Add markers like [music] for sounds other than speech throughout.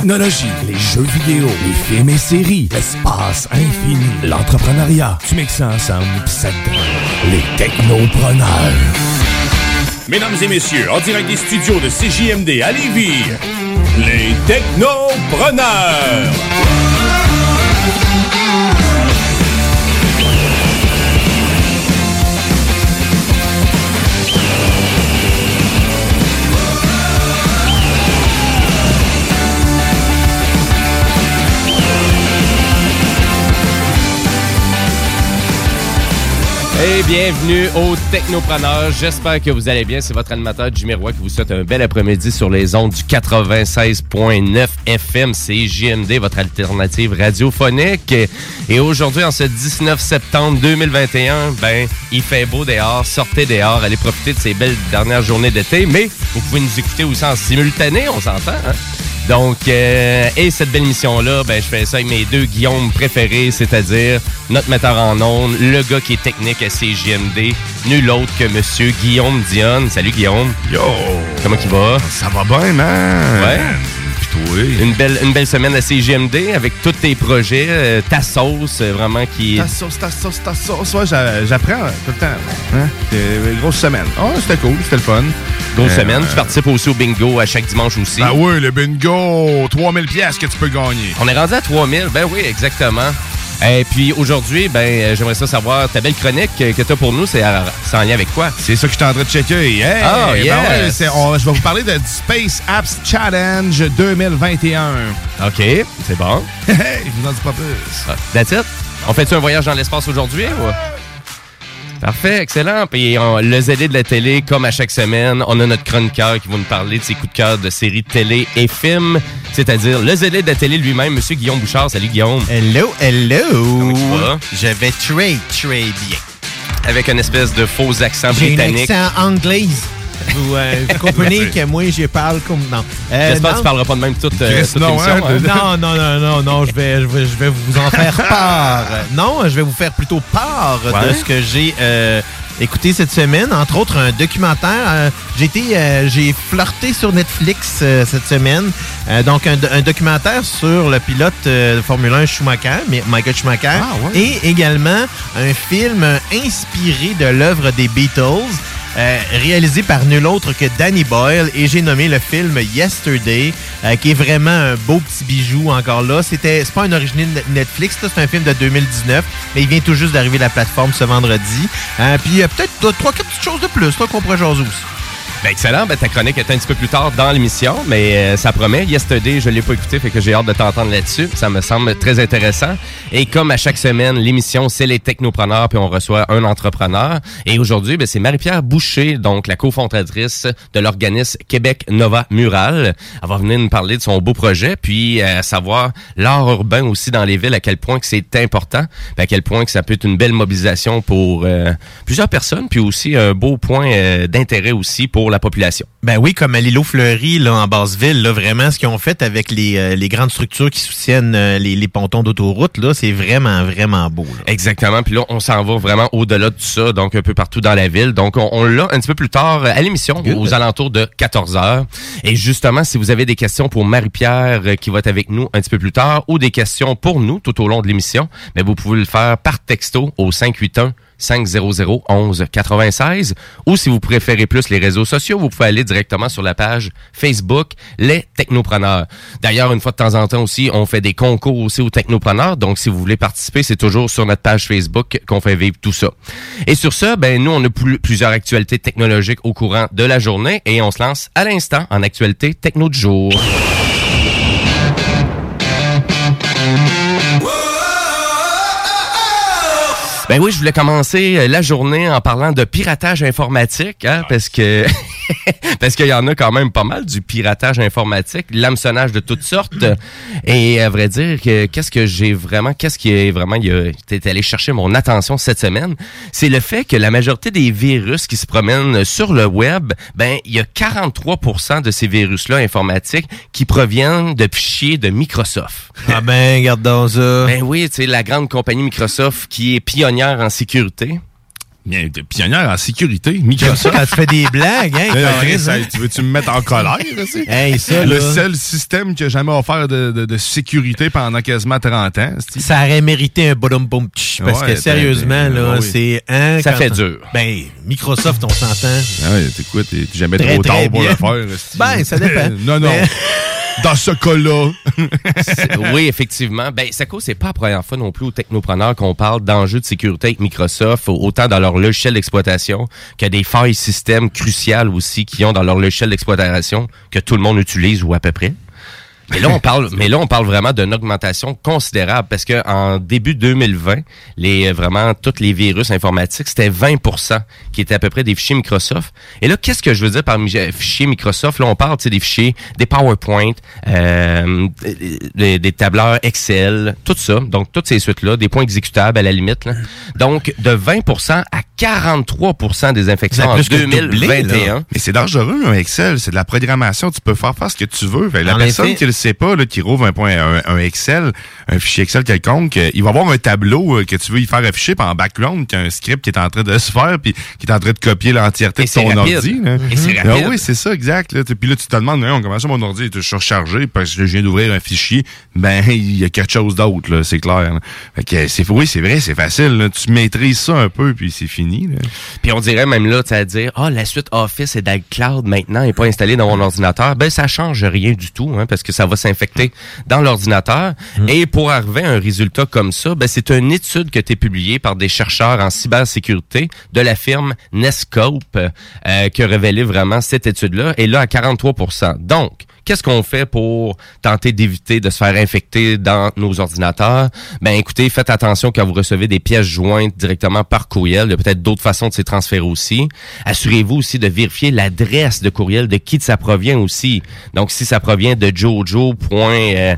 Technologie, les jeux vidéo, les films et séries, l'espace infini, l'entrepreneuriat. Tu mixes ça ensemble ça les technopreneurs. Mesdames et messieurs, en direct des studios de CJMD à Lévis, les technopreneurs. Et bienvenue aux Technopreneurs. J'espère que vous allez bien. C'est votre animateur Jimmy qui vous souhaite un bel après-midi sur les ondes du 96.9 FM CJMD, votre alternative radiophonique. Et aujourd'hui, en ce 19 septembre 2021, ben, il fait beau dehors. Sortez dehors, allez profiter de ces belles dernières journées d'été. Mais vous pouvez nous écouter aussi en simultané, on s'entend, hein? Donc, euh, et cette belle émission-là, ben, je fais ça avec mes deux Guillaume préférés, c'est-à-dire notre metteur en ondes, le gars qui est technique à CGMD, nul autre que Monsieur Guillaume Dionne. Salut Guillaume. Yo! Comment il va? Ça va bien, man! Ouais. Une belle, une belle semaine à CGMD avec tous tes projets, euh, ta sauce, euh, vraiment qui... Ta sauce, ta sauce, ta sauce. Ouais, j'a- j'apprends tout le temps. Hein? Une grosse semaine. Oh, c'était cool, c'était le fun. Grosse Euh, semaine. Tu participes aussi au bingo à chaque dimanche aussi. Ah oui, le bingo! 3000 pièces que tu peux gagner. On est rendu à 3000. Ben oui, exactement. Et puis aujourd'hui, ben euh, j'aimerais ça savoir ta belle chronique que, tu as pour nous, c'est en lien avec quoi? C'est ça que je suis en train de checker. Hey, ben yes. ouais, c'est- on- je vais vous parler de Space Apps Challenge 2021. OK, c'est bon. [laughs] Je vous en dis pas plus. Ah, That's it? On fait-tu un voyage dans l'espace aujourd'hui? ou? Parfait, excellent. Puis on- le ZD de la télé, comme à chaque semaine, on a notre chroniqueur qui va nous parler de ses coups de cœur de séries de télé et films, c'est-à-dire le ZD de la télé lui-même, Monsieur Guillaume Bouchard. Salut Guillaume. Hello, hello. Comment tu vas? Je vais très, très bien. Avec un espèce de faux accent J'ai un britannique. accent anglais. Vous, euh, vous [laughs] comprenez que moi, je parle comme... Non. Euh, J'espère que tu parleras pas de même toute, euh, toute non, hein, hein? Non, non, non, non, non, je vais, je vais, je vais vous en faire [laughs] part. Non, je vais vous faire plutôt part de ce que j'ai euh, écouté cette semaine. Entre autres, un documentaire. j'ai été, j'ai flirté sur Netflix cette semaine. Donc, un, do- un documentaire sur le pilote de Formule 1 Schumacher, Mi- Michael Schumacher. Ah, ouais. Et également un film inspiré de l'œuvre des Beatles. Euh, réalisé par nul autre que Danny Boyle et j'ai nommé le film Yesterday euh, qui est vraiment un beau petit bijou encore là. C'était c'est pas un original Netflix, c'est un film de 2019, mais il vient tout juste d'arriver à la plateforme ce vendredi. Euh, puis peut-être trois, quatre petites choses de plus là, qu'on pourrait jaser. Ben, excellent. Ben, ta chronique est un petit peu plus tard dans l'émission, mais euh, ça promet. Yesterday, je l'ai pas écouté, fait que j'ai hâte de t'entendre là-dessus. Ça me semble très intéressant. Et comme à chaque semaine, l'émission, c'est les technopreneurs, puis on reçoit un entrepreneur. Et aujourd'hui, ben, c'est Marie-Pierre Boucher, donc la cofondatrice de l'organisme Québec Nova Mural. Elle va venir nous parler de son beau projet, puis euh, savoir l'art urbain aussi dans les villes, à quel point que c'est important, à quel point que ça peut être une belle mobilisation pour euh, plusieurs personnes, puis aussi un beau point euh, d'intérêt aussi pour la population. Ben oui, comme à l'îlot Fleury, là, en Basse-Ville, là, vraiment, ce qu'ils ont fait avec les, euh, les grandes structures qui soutiennent euh, les, les pontons d'autoroute, là, c'est vraiment, vraiment beau. là. Exactement. Puis là, on s'en va vraiment au-delà de ça, donc un peu partout dans la ville. Donc, on, on l'a un petit peu plus tard euh, à l'émission, aux alentours de 14 heures. Et justement, si vous avez des questions pour Marie-Pierre euh, qui va être avec nous un petit peu plus tard, ou des questions pour nous tout au long de l'émission, mais vous pouvez le faire par texto au 581 500 11 96 ou si vous préférez plus les réseaux sociaux, vous pouvez aller directement sur la page Facebook Les Technopreneurs. D'ailleurs, une fois de temps en temps aussi, on fait des concours aussi aux Technopreneurs, donc si vous voulez participer, c'est toujours sur notre page Facebook qu'on fait vivre tout ça. Et sur ça, ben nous on a plus- plusieurs actualités technologiques au courant de la journée et on se lance à l'instant en actualité techno du jour. Ben oui, je voulais commencer euh, la journée en parlant de piratage informatique, hein, parce que [laughs] [laughs] parce qu'il y en a quand même pas mal du piratage informatique, l'hameçonnage de toutes sortes. Et à vrai dire, que qu'est-ce que j'ai vraiment, qu'est-ce qui est vraiment, il t'es allé chercher mon attention cette semaine, c'est le fait que la majorité des virus qui se promènent sur le web, ben il y a 43% de ces virus-là informatiques qui proviennent de fichiers de Microsoft. Ah ben, regarde ça. Ben oui, tu sais, la grande compagnie Microsoft qui est pionnière en sécurité. Bien, de pionnière en sécurité. Microsoft. quand tu fais des blagues, hein, [laughs] ça, hein? tu veux-tu me mettre en colère? Hey, ça, le là. seul système qui a jamais offert de, de- de sécurité pendant quasiment 30 ans. Ça aurait mérité un bottom boom tch, parce Ouais, que sérieusement, ben, ben, là, oui. c'est... hein, Ça quand- fait dur. Ben, Microsoft, on s'entend. Ah ouais, t'écoutes, t'es jamais Très, trop tard pour bien. le faire. Ben, ça dépend. [laughs] non, non. Mais- Dans ce cas-là. [laughs] Oui, effectivement. Ben, Saco, c'est pas la première fois non plus aux technopreneurs qu'on parle d'enjeux de sécurité avec Microsoft, autant dans leur logiciel d'exploitation que des failles système cruciales aussi qu'ils ont dans leur logiciel d'exploitation que tout le monde utilise ou à peu près. Mais là, on [laughs] parle, mais là, on parle vraiment d'une augmentation considérable parce que en début 2020, les, vraiment, tous les virus informatiques, c'était 20% qui étaient à peu près des fichiers Microsoft. Et là, qu'est-ce que je veux dire par fichiers Microsoft? Là, on parle, tu sais, des fichiers, des PowerPoint, euh, des, des tableurs Excel, tout ça. Donc, toutes ces suites-là, des points exécutables à la limite. là. Donc, de 20% à 43% des infections en plus que doublé, 2021. là. Mais c'est dangereux, un Excel. C'est de la programmation. Tu peux faire faire ce que tu veux. Fait, la En personne effet. qui le sait pas, là, qui rouvre un, point, un, un Excel, un fichier Excel quelconque, euh, il va avoir un tableau euh, que tu veux y faire afficher, puis en background, a un script qui est en train de [laughs] se faire, puis qui est en train de copier l'entièreté Et de ton rapide. ordi. là. Et c'est Ah oui, c'est ça, exact. Là. Puis là, tu te demandes, non, comment ça, mon ordi est surchargé parce que je viens d'ouvrir un fichier. Ben, [laughs] il y a quelque chose d'autre, c'est clair. là. Fait que c'est, oui, c'est vrai, c'est facile. là. Tu maîtrises ça un peu, puis c'est fini. Là. Puis on dirait même là, tu à dire, ah, la suite Office est dans le cloud maintenant et pas installée dans mon ordinateur. Ben, ça change rien du tout, hein, parce que ça va s'infecter dans l'ordinateur. Et pour arriver à un résultat comme ça, ben, c'est une étude qui a été publiée par des chercheurs en cybersécurité de la firme Nescope euh, qui a révélé vraiment cette étude-là. Et là, à 43% Donc, Qu'est-ce qu'on fait pour tenter d'éviter de se faire infecter dans nos ordinateurs? Ben écoutez, faites attention quand vous recevez des pièces jointes directement par courriel. Il y a peut-être d'autres façons de se transférer aussi. Assurez-vous aussi de vérifier l'adresse de courriel de qui ça provient aussi. Donc si ça provient de jojo. euh,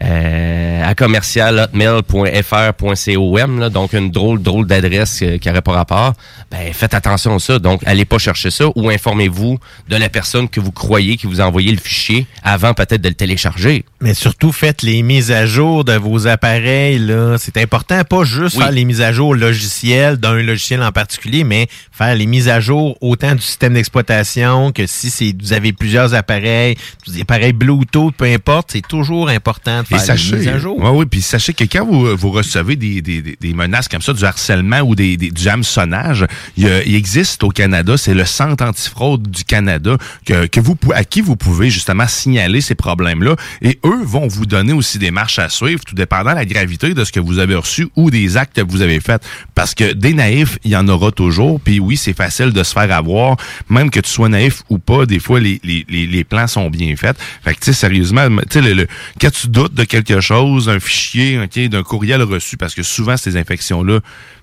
à commercial hotmail.fr.com, donc une drôle drôle d'adresse euh, qui n'aurait pas rapport, ben faites attention à ça. Donc, allez pas chercher ça ou informez-vous de la personne que vous croyez qui vous a envoyé le fichier avant peut-être de le télécharger. Mais surtout, faites les mises à jour de vos appareils. là. C'est important, pas juste Oui. faire les mises à jour logicielles d'un logiciel en particulier, mais faire les mises à jour autant du système d'exploitation que si c'est vous avez plusieurs appareils, des appareils Bluetooth, peu importe, c'est toujours important de faire Et sachez, mises à jour. Ouais, oui, puis sachez que quand vous, vous recevez des, des, des- des menaces comme ça, du harcèlement ou des, des, du hameçonnage, il, il existe au Canada, c'est le Centre antifraude du Canada que, que vous, à qui vous pouvez justement signaler ces problèmes-là. Et eux vont vous donner aussi des marches à suivre, tout dépendant de la gravité de ce que vous avez reçu ou des actes que vous avez faits. Parce que des naïfs, il y en aura toujours. Puis oui, c'est facile de se faire avoir. Même que tu sois naïf ou pas, des fois, les, les, les, les plans sont bien faits. Fait que, tu sais, sérieusement, tu sais, le, le- quand tu doutes de quelque chose, un fichier, ok, d'un courriel reçu, parce que souvent, ces infections-là,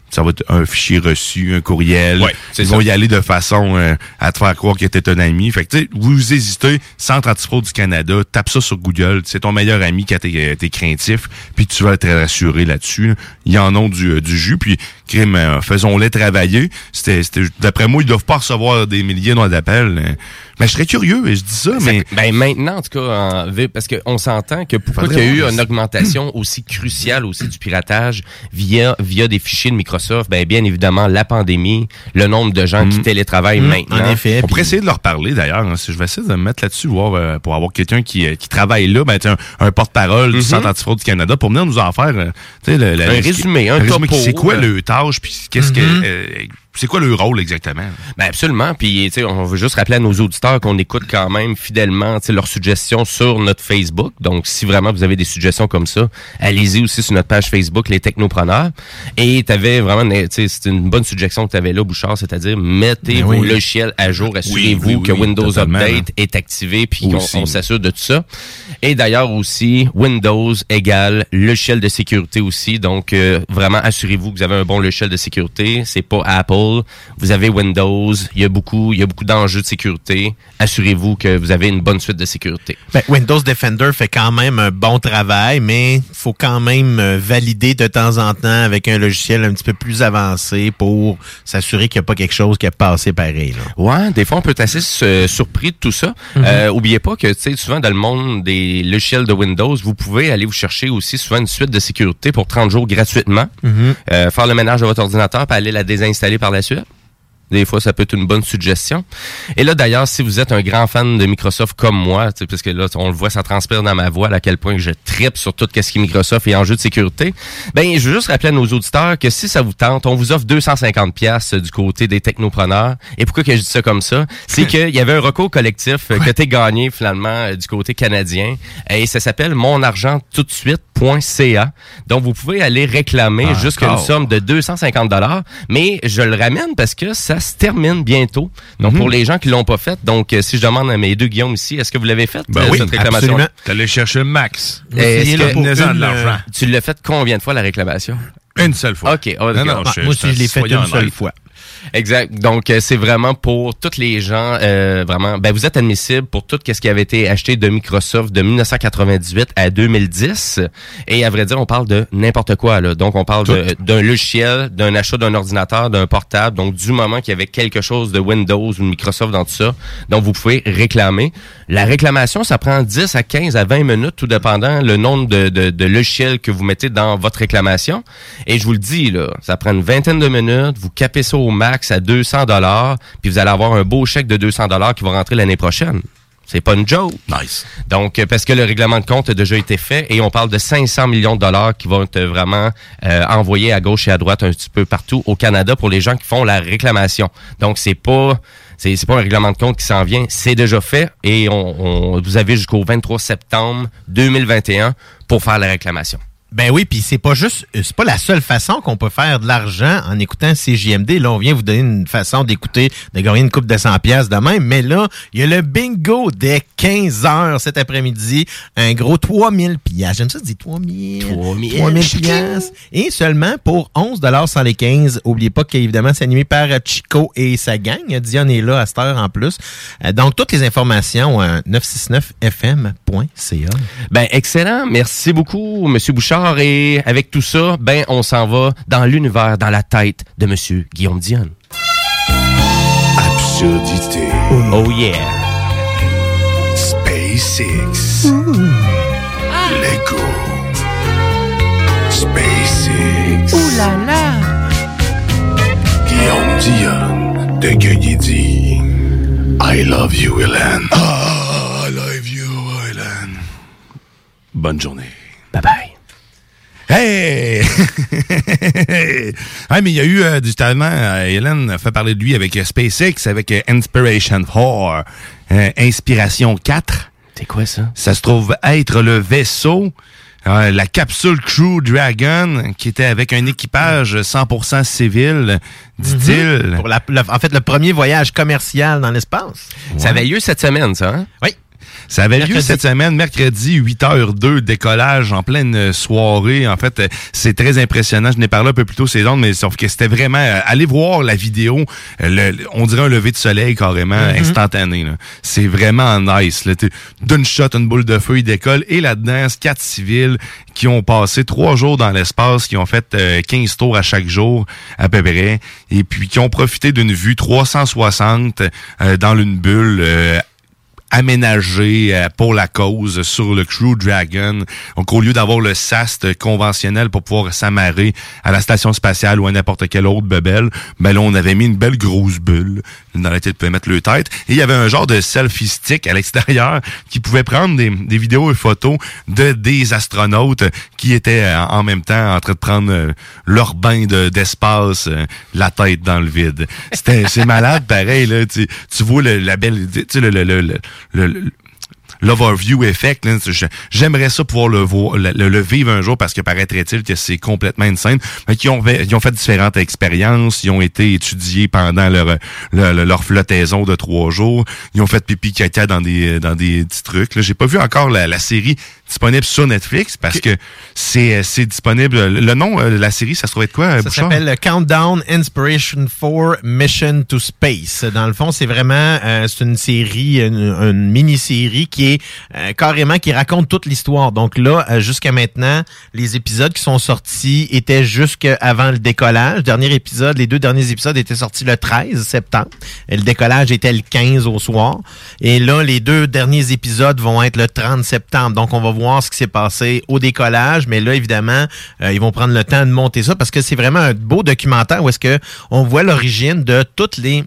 ça va être un fichier reçu, un courriel. Ouais, Ils ça. vont y aller de façon euh, à te faire croire que t'es un ami. Fait que, tu sais, vous hésitez, Centre antifraude du Canada, tape ça sur Google. C'est ton meilleur ami quand t'es euh, t'es craintif, puis tu vas être rassuré là-dessus. là. Ils en ont du, euh, du jus, puis crime, euh, faisons-les travailler. C'était, D'après moi, ils doivent pas recevoir des milliers d'appels. Mais je serais curieux, et je dis ça, mais... Ben maintenant, en tout cas, en parce qu'on s'entend que pourquoi il y a eu une augmentation [coughs] aussi cruciale aussi du piratage via via des fichiers de Microsoft, ben bien évidemment la pandémie, le nombre de gens qui télétravaillent Mm, maintenant. en effet. On puis- pourrait essayer de leur parler d'ailleurs. hein. Si je vais essayer de me mettre là-dessus, voir euh, pour avoir quelqu'un qui, euh, qui travaille là, ben, tu sais, un, un porte-parole du Centre antifraude du Canada pour venir nous en faire euh, tu sais, le- la- Un le- résumé, un résumé. topo, C'est quoi euh. le tâche, puis qu'est-ce que euh, c'est quoi le rôle exactement? Ben absolument. Puis tu sais, on veut juste rappeler à nos auditeurs qu'on écoute quand même fidèlement tu sais, leurs suggestions sur notre Facebook. Donc si vraiment vous avez des suggestions comme ça, allez-y aussi sur notre page Facebook les Technopreneurs. Et tu avais vraiment, une- tu sais, c'est une bonne suggestion que tu avais là, Bouchard, c'est-à-dire mettez Ben vos logiciels à jour, assurez-vous oui, oui, que Windows Update est activé puis qu'on s'assure de tout ça. Et d'ailleurs aussi Windows égale logiciel de sécurité aussi. Donc euh, vraiment assurez-vous que vous avez un bon logiciel de sécurité. C'est pas Apple. Vous avez Windows. Il y a beaucoup, il y a beaucoup d'enjeux de sécurité. Assurez-vous que vous avez une bonne suite de sécurité. Ben, Windows Defender fait quand même un bon travail, mais faut quand même euh, valider de temps en temps avec un logiciel un petit peu plus avancé pour s'assurer qu'il n'y a pas quelque chose qui a passé pareil. Là. Ouais, des fois on peut être assez euh, surpris de tout ça. Euh, oubliez pas que souvent dans le monde des logiciels de Windows, vous pouvez aller vous chercher aussi souvent une suite de sécurité pour 30 jours gratuitement. Euh, faire le ménage de votre ordinateur puis aller la désinstaller par la suite. Des fois, ça peut être une bonne suggestion. Et là, d'ailleurs, si vous êtes un grand fan de Microsoft comme moi, tu parce que là, on le voit, ça transpire dans ma voix à quel point je tripe sur tout ce qui est Microsoft et enjeux de sécurité. Ben, je veux juste rappeler à nos auditeurs que si ça vous tente, on vous offre 250 pièces du côté des technopreneurs. Et pourquoi que je dis ça comme ça? C'est [laughs] qu'il y avait un recours collectif euh, que t'es gagné finalement euh, du côté canadien. Et ça s'appelle monargenttoutdesuite.ca. Donc, vous pouvez aller réclamer Ah, jusqu'à une somme de 250 dollars, mais je le ramène parce que ça se termine bientôt. Donc pour les gens qui l'ont pas fait, donc euh, si je demande à mes deux Guillaume ici, est-ce que vous l'avez fait Ben euh, oui, cette réclamation absolument. T'allais chercher max. Est-ce Essayez, là, que- pour Tenez-en de une, euh, Tu l'as fait combien de fois la réclamation? Une seule fois. OK, oh, Non, non, ah, je- moi aussi, je l'ai fait une seule fois. Exact. Donc euh, c'est vraiment pour tous les gens euh, vraiment ben vous êtes admissible pour tout ce qui avait été acheté de Microsoft de 1998 à 2010 et à vrai dire on parle de n'importe quoi là. Donc on parle de- d'un logiciel, d'un achat d'un ordinateur, d'un portable, donc du moment qu'il y avait quelque chose de Windows ou de Microsoft dans tout ça. Donc vous pouvez réclamer. La réclamation ça prend 10 à 15 à 20 minutes tout dépendant le nombre de, de, de logiciels que vous mettez dans votre réclamation et je vous le dis là, ça prend une vingtaine de minutes, vous capez ça au max à 200 dollars, puis vous allez avoir un beau chèque de 200 dollars qui va rentrer l'année prochaine. C'est pas une joke. Nice. Donc, euh, parce que le règlement de compte a déjà été fait et on parle de 500 millions de dollars qui vont être vraiment euh, envoyés à gauche et à droite un petit peu partout au Canada pour les gens qui font la réclamation. Donc, c'est pas c'est pas un règlement de compte qui s'en vient, c'est déjà fait et on, on- vous avez jusqu'au 23 septembre 2021 pour faire la réclamation. Ben oui, puis c'est pas juste, euh, c'est pas la seule façon qu'on peut faire de l'argent en écoutant CJMD. Là, on vient vous donner une façon d'écouter, de gagner une coupe de 100 pièces de même. Mais là, il y a le bingo dès 15 heures cet après-midi. Un gros 3000 pièces. J'aime ça dire 3000. 3000. 3000 pièces. Et seulement pour 11 dollars sans les 15. Oubliez pas qu'évidemment, c'est animé par euh, Chico et sa gang. Dion est là à cette heure en plus. Euh, Donc, toutes les informations, euh, 969fm.ca. Ben excellent, merci beaucoup Monsieur Bouchard et avec tout ça, ben on s'en va dans l'univers, dans la tête de Monsieur Guillaume Dion. Absurdité. Oh yeah. SpaceX. Lego. SpaceX. Ouh là là. Guillaume Dion de Guigui I love you, Hélène. Ah, I love you, Hélène. Bonne journée. Hey! [laughs] ah, mais il y a eu euh, du talent. Euh, Hélène fait parler de lui avec euh, SpaceX, avec euh, Inspiration 4, euh, Inspiration 4. C'est quoi ça? Ça se trouve être le vaisseau, euh, la capsule Crew Dragon, qui était avec un équipage 100% civil, dit-il. Le- en fait, le premier voyage commercial dans l'espace. Ça avait lieu cette semaine, ça, hein? Oui. Ça avait lieu cette semaine, mercredi, 8h02, décollage en pleine euh, soirée. En fait, euh, c'est très impressionnant. Je n'ai parlé un peu plus tôt ces ondes, mais sauf que c'était vraiment... euh, allez voir la vidéo. le- on dirait un lever de soleil carrément Mm-hmm. instantané. C'est vraiment nice. D'une shot, une boule de feu, il décolle. Et là-dedans, quatre civils qui ont passé trois jours dans l'espace, qui ont fait euh, 15 tours à chaque jour, à peu près, et puis qui ont profité d'une vue 360 euh, dans une bulle euh, aménagé euh, pour la cause sur le Crew Dragon. Donc, au lieu d'avoir le SAST conventionnel pour pouvoir s'amarrer à la station spatiale ou à n'importe quelle autre bebelle, ben là, on avait mis une belle grosse bulle dans laquelle tu pouvais mettre le tête. Et il y avait un genre de selfie stick à l'extérieur qui pouvait prendre des, des vidéos et photos de des astronautes qui étaient euh, en même temps en train de prendre euh, leur bain de- d'espace, la tête dans le vide. C'est malade, pareil, là. Tu, tu vois la belle, tu le, le, le, le- le- l'overview effect. J'aimerais ça pouvoir le, voir, le, vivre un jour parce que paraîtrait-il que c'est complètement insane. Mais ils ont fait différentes expériences. Ils ont été étudiés pendant leur, leur, leur flottaison de trois jours. Ils ont fait pipi caca dans des, dans des petits trucs. J'ai pas vu encore la série disponible sur Netflix parce que c'est c'est disponible. Le nom euh, de la série, ça se trouve être quoi, Ça s'appelle le Countdown Inspiration 4 Mission to Space. Dans le fond, c'est vraiment euh, c'est une série, une, une mini-série qui est euh, carrément qui raconte toute l'histoire. Donc là, euh, jusqu'à maintenant, les épisodes qui sont sortis étaient jusqu'avant le décollage. Dernier épisode, les deux derniers épisodes étaient sortis le 13 septembre. Et le décollage était le 15 au soir. Et là, les deux derniers épisodes vont être le 30 septembre. Donc, on va voir ce qui s'est passé au décollage. Mais là, évidemment, euh, ils vont prendre le temps de monter ça parce que c'est vraiment un beau documentaire où est-ce que on voit l'origine de toutes les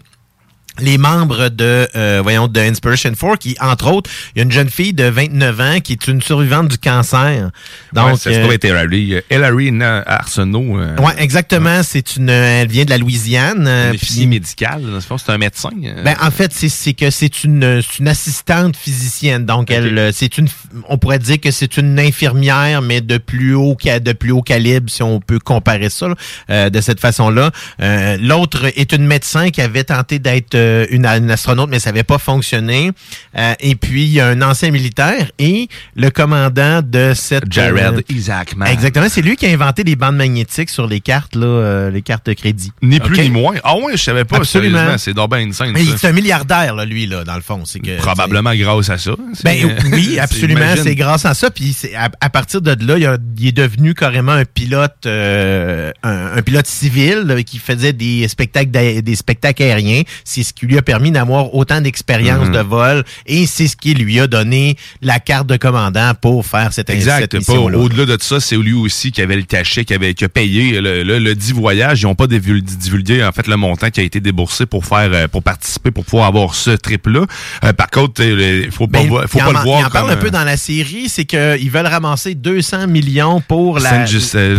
les membres de euh, voyons de Inspiration 4 qui entre autres il y a une jeune fille de 29 ans qui est une survivante du cancer Donc, donc ça se euh, trouve être Hillary, euh, Hillary Arsenault. euh, ouais exactement c'est une elle vient de la Louisiane euh, une officier médicale. C'est un médecin. euh. Ben, en fait, c'est c'est que c'est une, une assistante physicienne. Donc, elle, euh, c'est une, on pourrait dire que c'est une infirmière, mais de plus haut, de plus haut calibre, si on peut comparer ça là, euh, de cette façon-là. Euh, L'autre est une médecin qui avait tenté d'être euh, une, une astronaute, mais ça n'avait pas fonctionné. Euh, et puis, il y a un ancien militaire et le commandant de cette... Jared euh, Isaacman. Exactement, c'est lui qui a inventé les bandes magnétiques sur les cartes, là, euh, les cartes de crédit. Ni plus ni moins. Ah ouais, je savais pas. Absolument. Sérieusement, c'est donc bien une scène. Mais ça. c'est un milliardaire, là, lui, là, dans le fond. C'est que Probablement grâce à ça. Ben C'est- oui, [laughs] absolument. C'est grâce à ça. Puis c'est- à, à partir de là, il, a- il est devenu carrément un pilote, euh, un, un pilote civil là, qui faisait des spectacles, des spectacles aériens. C'est ce qui lui a permis d'avoir autant d'expérience Mhm. de vol et c'est ce qui lui a donné la carte de commandant pour faire cette, cette Exact. Pas mission-là. Au-delà de ça, c'est lui aussi qui avait le cachet, qui avait qui a payé le, le, le dit voyage. Ils n'ont pas divul- divulgué en fait le montant qui a été déboursé pour faire euh, pour participer, pour pouvoir avoir ce trip-là. Euh, par contre, il faut pas, Ben, faut pas en, le voir il en parle un peu euh, dans la série, c'est qu'ils veulent ramasser 200 millions pour la... Saint Just- euh,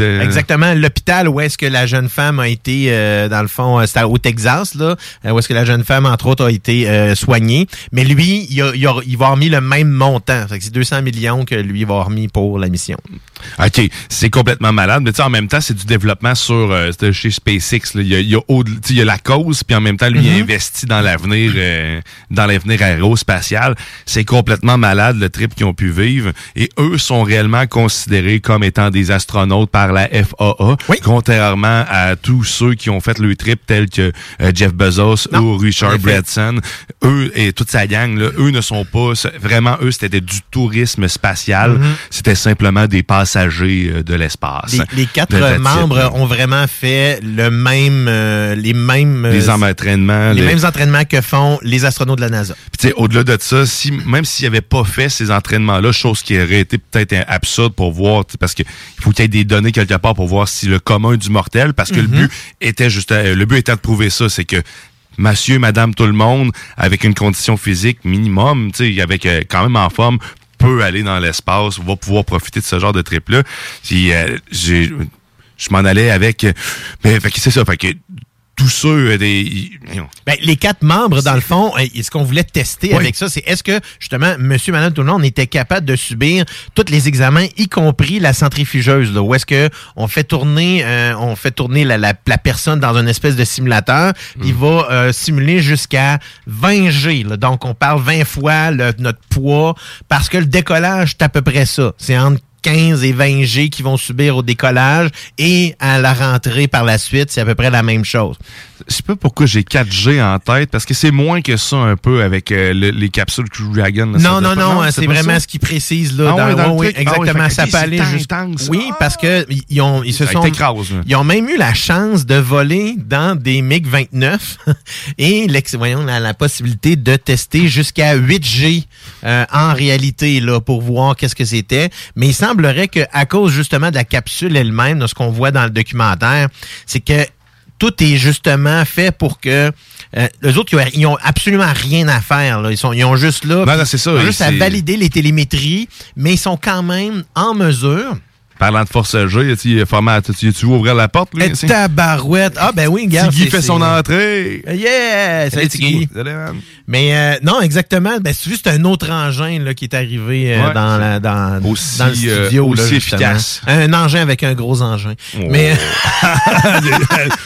euh, Exactement, l'hôpital où est-ce que la jeune femme a été, euh, dans le fond, euh, c'était au Texas, là, euh, où est-ce que la jeune femme, entre autres, a été euh, soignée. Mais lui, il, a- il, a- il va avoir mis le même montant. Fait que c'est 200 millions que lui va avoir mis pour la mission. OK, c'est complètement malade, mais tu sais, en même temps, c'est du développement sur euh, c'était chez SpaceX. là. Il, y a, il, y a il y a la cause, puis en même temps, lui, il Mhm. investit dans l'avenir euh, dans l'avenir aérospatial. C'est complètement malade, le trip qu'ils ont pu vivre. Et eux sont réellement considérés comme étant des astronautes par la FAA, contrairement à tous ceux qui ont fait le trip, tels que euh, Jeff Bezos ou Richard. Branson. Eux et toute sa gang, là, eux ne sont pas... Vraiment, eux, c'était du tourisme spatial. Mhm. C'était simplement des passagers euh, de l'espace. Les, les quatre membres ont vraiment fait le même, euh, les mêmes, euh, les entraînements. les mêmes entraînements que font les astronautes de la NASA. Puis tu sais, au-delà de ça, si même s'il avait pas fait ces entraînements-là, chose qui aurait été peut-être absurde pour voir, parce que il faut qu'il y ait des données quelque part pour voir si le commun du mortel, parce que le Mhm. but était juste, le but était de prouver ça, c'est que Monsieur, Madame, tout le monde, avec une condition physique minimum, tu sais, avec euh, quand même en forme, peut aller dans l'espace, va pouvoir profiter de ce genre de trip-là. Euh, je m'en allais avec. Mais fait que c'est ça. Fait que tous ceux euh, des. Ben, les quatre membres, dans le fond, euh, ce qu'on voulait tester avec ça, c'est est-ce que, justement, monsieur, madame, tout le monde était capable de subir tous les examens, y compris la centrifugeuse, là, où est-ce que on fait tourner, euh, on fait tourner la, la, la, personne dans une espèce de simulateur, il va simuler jusqu'à 20 G, là, donc on parle 20 fois le, notre poids, parce que le décollage, c'est à peu près ça. C'est entre 15 et 20 G qui vont subir au décollage et à la rentrée par la suite, c'est à peu près la même chose. Je sais pas pourquoi j'ai 4G en tête, parce que c'est moins que ça un peu avec euh, le, les capsules Crew Dragon. non, non, non, c'est vraiment ça? ce qui précise là. Ah, dans, oui, exactement, ah, oui, ça peut aller juste... Oui, parce que ils ont, ils se sont, ils ont même eu la chance de voler dans des MiG 29 [laughs] et l'ex, voyons la, la, possibilité de tester jusqu'à 8G euh, en réalité là pour voir qu'est-ce que c'était. Mais il semblerait que à cause justement de la capsule elle-même, de ce qu'on voit dans le documentaire, c'est que tout est justement fait pour que euh, les autres, ils ont, absolument rien à faire. Là. Ils, sont, ils ont juste là, non, non, c'est ça, juste à valider les télémétries, mais ils sont quand même en mesure Parlant de force G, tu format, tu, veux ouvrir la porte, lui? Et tabarouette. Ah, ben oui, gars. Tiggy fait son entrée. Yeah! Salut. Mais euh, non, exactement. Ben, c'est juste un autre engin là, qui est arrivé euh, dans, la, dans, aussi, dans le studio. Euh, aussi là, efficace. Un engin avec un gros engin. Oh. Mais... [laughs]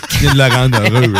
tu viens de le rendre heureux.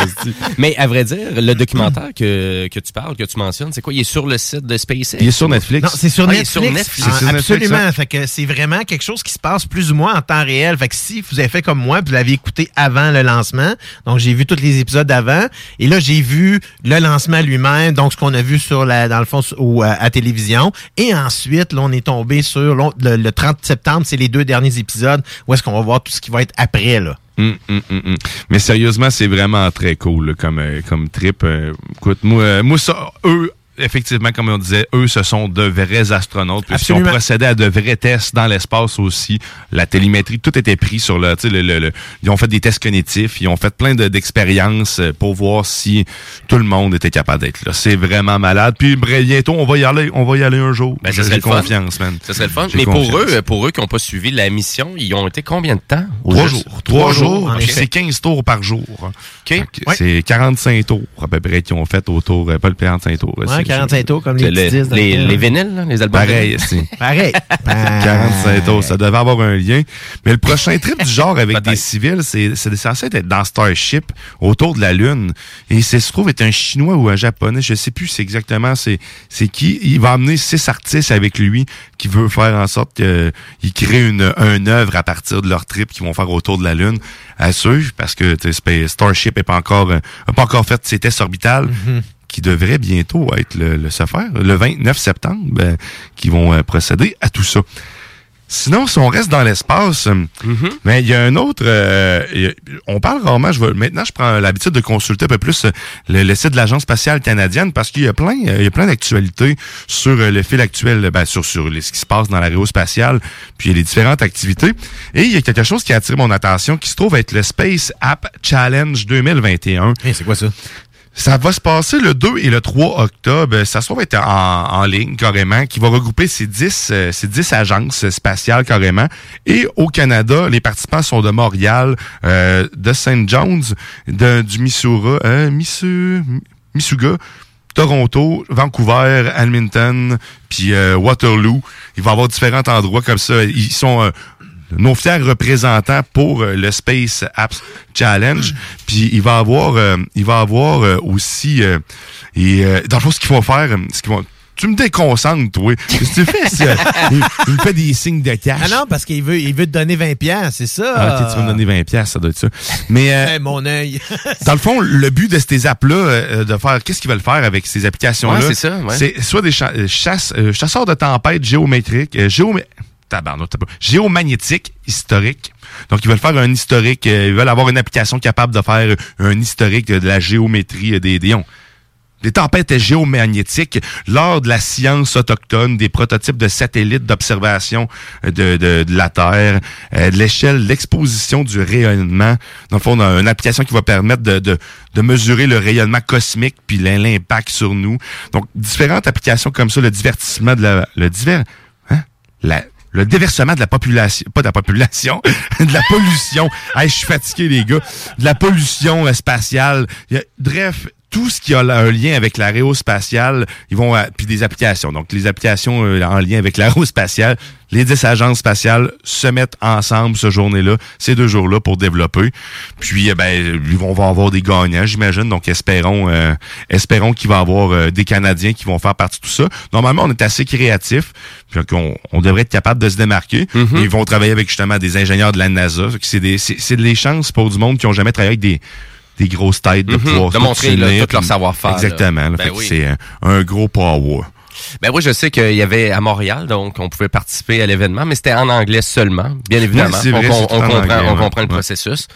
Mais à vrai dire, le documentaire que, que tu parles, que tu mentionnes, c'est quoi? Il est sur le site de SpaceX? Il est sur Netflix. Non, c'est sur, ah, Netflix. sur Netflix. Ah, absolument. Netflix, fait que c'est vraiment quelque chose qui se passe plus ou moins en temps réel. Fait que si vous avez fait comme moi, vous l'avez écouté avant le lancement, donc j'ai vu tous les épisodes d'avant, et là j'ai vu le lancement lui-même, donc qu'on a vu sur la, dans le fond ou à, à, télévision, et ensuite là on est tombé sur le, le 30 septembre, c'est les deux derniers épisodes où est-ce qu'on va voir tout ce qui va être après là. Hum, hum, hum, Mais sérieusement, c'est vraiment très cool comme, euh, comme trip. Euh, écoute, moi, euh, moi ça, eux, effectivement, comme on disait, eux, ce sont de vrais astronautes. Puis on procédait à de vrais tests dans l'espace aussi. La télémétrie, tout était pris sur le, le, le, le Ils ont fait des tests cognitifs, ils ont fait plein d'expériences pour voir si tout le monde était capable d'être là. C'est vraiment malade. Puis bientôt, on va y aller, on va y aller un jour. Ben, ça serait confiance, man. Ça serait le fun. Mais pour eux, pour eux qui n'ont pas suivi la mission, ils ont été combien de temps? Trois jours. Trois jours. C'est 15 tours par jour. Okay. C'est 45 tours à peu près qu'ils ont fait autour, pas le 45 tours. Ouais, 45 tours comme les le, disques les, les vinyles, là, les albums. Pareil, c'est. [laughs] Pareil. 45 tours, ça devait avoir un lien. Mais le prochain trip du genre avec des civils, c'est censé être dans Starship, autour de la Lune. Et c'est se trouve être un Chinois ou un Japonais, je sais plus c'est exactement c'est c'est qui. Il va amener six artistes avec lui qui veut faire en sorte qu'ils créent une, une œuvre à partir de leur trip qu'ils vont faire autour de la Lune à suivre parce que Starship n'est pas encore, a pas encore fait ses tests orbitales. Mm-hmm qui devrait bientôt être le, le se faire, le 29 septembre, ben, qui vont euh, procéder à tout ça. Sinon, si on reste dans l'espace, mm -hmm. mais il y a un autre. Euh, on parle rarement. Je veux, maintenant, je prends l'habitude de consulter un peu plus le, le site de l'agence spatiale canadienne parce qu'il y a plein, il y a plein d'actualités sur le fil actuel, ben, sur sur ce qui se passe dans l'aérospatiale, puis les différentes activités. Et il y a quelque chose qui a attiré mon attention, qui se trouve être le Space App Challenge 2021. Hey, c'est quoi ça? Ça va se passer le 2 et le 3 octobre. Ça se trouve être en, en ligne carrément, qui va regrouper ces 10, euh, ces 10 agences spatiales carrément. Et au Canada, les participants sont de Montréal, euh, de St. John's, de, du Missouri, euh, Missu, Missuga, Toronto, Vancouver, Edmonton, puis euh, Waterloo. Il va y avoir différents endroits comme ça. Ils sont euh, nos fiers représentants pour euh, le Space Apps Challenge. Puis il va avoir, euh, il va avoir euh, aussi, et dans le fond, ce qu'ils vont faire, ce qu'ils vont tu me déconcentres, toi. Qu'est-ce que tu fais? [laughs] Il, il, me fait des signes de cash. Ah non, parce qu'il veut, il veut te donner 20 pièces, c'est ça. Ah, ok, tu vas me donner 20 pièces, ça doit être ça. Mais euh, hey, mon œil. [laughs] dans le fond, le but de ces apps-là, euh, de faire, qu'est-ce qu'ils veulent faire avec ces applications-là? Ouais, c'est ça. Ouais. C'est soit des cha euh, chasseurs de tempêtes géométriques, euh, géomagnétique historique. Donc, ils veulent faire un historique, euh, ils veulent avoir une application capable de faire un historique de, la géométrie des déons. Des tempêtes géomagnétiques lors de la science autochtone, des prototypes de satellites d'observation de, de, de, la Terre, euh, de l'échelle, l'exposition du rayonnement. Dans le fond, on a une application qui va permettre de, de, de mesurer le rayonnement cosmique puis l'impact sur nous. Donc, différentes applications comme ça, le divertissement de la... Le divers... la, le déversement de la population, pas de la population, [laughs] de la pollution. Hey, je suis fatigué, les gars. De la pollution euh, spatiale. Bref, tout ce qui a un lien avec l'aérospatiale, ils vont, à- puis des applications. Donc, les applications euh, en lien avec [laughs] l'aérospatiale, les 10 agences spatiales se mettent ensemble ce journée-là, ces deux jours-là pour développer. Puis, euh, ben, ils vont, vont avoir des gagnants, j'imagine. Donc, espérons, euh, espérons qu'il va y avoir euh, des Canadiens qui vont faire partie de tout ça. Normalement, on est assez créatif, puis on, on devrait être capable de se démarquer. Ils vont travailler avec justement des ingénieurs de la NASA. C'est des, c'est, c'est des chances pour du monde qui ont jamais travaillé avec des des grosses têtes de pouvoir de montrer, là, tout leur savoir-faire. Exactement. Ben oui. C'est un, un gros power. Ben oui, je sais qu'il y avait à Montréal, donc on pouvait participer à l'événement, mais c'était en anglais seulement, bien évidemment. Vrai, on, comprend, anglais, on comprend le Ouais. processus.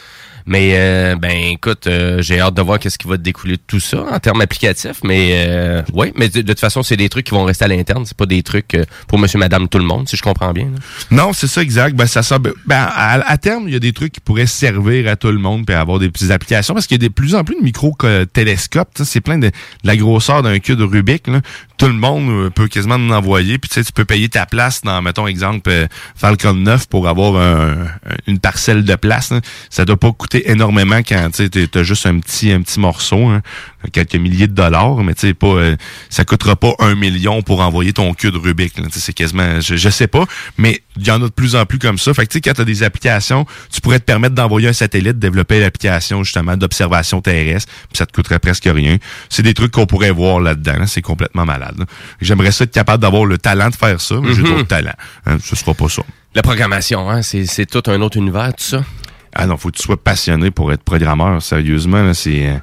Mais euh, ben écoute, euh, j'ai hâte de voir qu'est-ce qui va découler de tout ça en termes applicatifs. Mais euh, oui, mais de, toute façon, c'est des trucs qui vont rester à l'interne. C'est pas des trucs euh, pour Monsieur, Madame, tout le monde, si je comprends bien. là. Non, c'est ça exact. Ben ça sort- ben, à, terme, il y a des trucs qui pourraient servir à tout le monde puis avoir des petites applications parce qu'il y a de plus en plus de micro télescopes. C'est plein de, de la grosseur d'un cube de Rubik. Là. Tout le monde euh, peut quasiment en envoyer. Puis tu sais, tu peux payer ta place dans, mettons exemple, euh, Falcon 9 pour avoir un- une parcelle de place. là. Ça doit pas coûter énormément quand tu t'as juste un petit un petit morceau, hein, quelques milliers de dollars, mais tu sais pas, euh, ça coûtera pas un million pour envoyer ton cube de Rubik. C'est quasiment, je, je sais pas, mais il y en a de plus en plus comme ça. Fait que tu sais, quand t'as des applications, tu pourrais te permettre d'envoyer un satellite, développer l'application justement d'observation terrestre, puis ça te coûterait presque rien. C'est des trucs qu'on pourrait voir là-dedans. là. C'est complètement malade. J'aimerais ça être capable d'avoir le talent de faire ça, mais j'ai Mhm. d'autres talents. Hein, ce sera pas ça. La programmation, hein, c'est c'est tout un autre univers, tout ça? Ah non, faut que tu sois passionné pour être programmeur, sérieusement. là, C'est euh,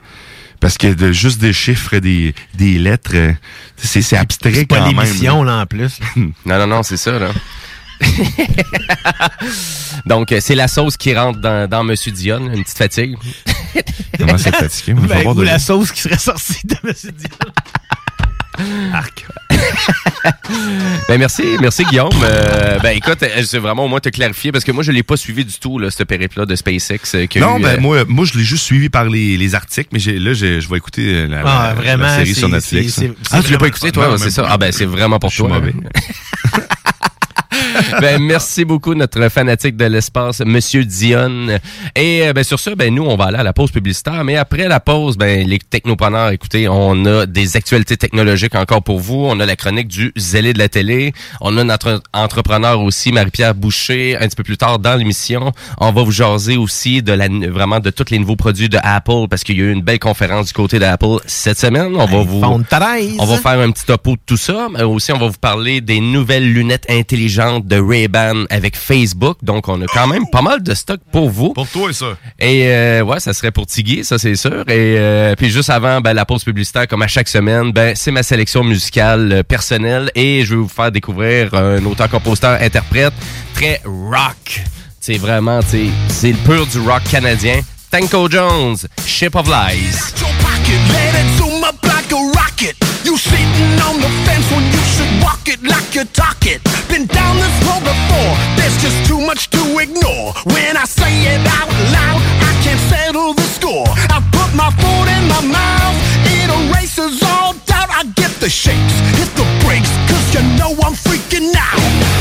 parce que de, juste des chiffres, des, des lettres, euh, c'est c'est abstrait C'est pas quand même. l'émission, là, en plus. [laughs] Non, non, non, c'est ça, là. [laughs] Donc, euh, c'est la sauce qui rentre dans, dans Monsieur Dion, une petite fatigue. Comment c'est fatigué? Ben, ou de- la sauce qui serait sortie de M. Dion. [laughs] Arc. Ben merci, merci Guillaume. Euh, ben écoute, euh, c'est vraiment au moins te clarifier parce que moi je l'ai pas suivi du tout là, ce périple-là de SpaceX. euh, Non, eu, ben euh, moi, moi je l'ai juste suivi par les, les articles, mais là, je vais écouter la, Ah, la- vraiment, la série c'est- sur Netflix. c'est- c'est- Ah, tu l'as pas écouté toi, Non, c'est même ça. Ah ben c'est vraiment pour Je suis toi. mauvais. [laughs] [laughs] ben, merci beaucoup, notre fanatique de l'espace, Monsieur Dion. Et euh, ben, sur ça, ben, nous, on va aller à la pause publicitaire. Mais après la pause, ben, les technopreneurs, écoutez, on a des actualités technologiques encore pour vous. On a la chronique du zélé de la télé. On a notre entrepreneur aussi, Marie-Pierre Boucher, un petit peu plus tard dans l'émission. On va vous jaser aussi de la, vraiment de tous les nouveaux produits de Apple parce qu'il y a eu une belle conférence du côté d'Apple cette semaine. On va vous... iPhone 13. On va faire un petit topo de tout ça, mais aussi on va vous parler des nouvelles lunettes intelligentes de Ray-Ban avec Facebook. Donc on a quand même pas mal de stock pour vous. Pour toi, ça. Et euh, ouais, ça serait pour Tiggy, ça c'est sûr. Et euh, puis juste avant ben, la pause publicitaire, comme à chaque semaine, ben c'est ma sélection musicale euh, personnelle et je vais vous faire découvrir un auteur-compositeur-interprète très rock. C'est vraiment, c'est le pur du rock canadien. Tanko Jones, Ship of Lies. Let it. You sitting on the fence when you should walk it like you talk it. Been down this road before, there's just too much to ignore. When I say it out loud, I can't settle the score. I put my foot in my mouth, it erases all doubt. I get the shakes, hit the brakes, cause you know I'm freaking out.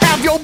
have your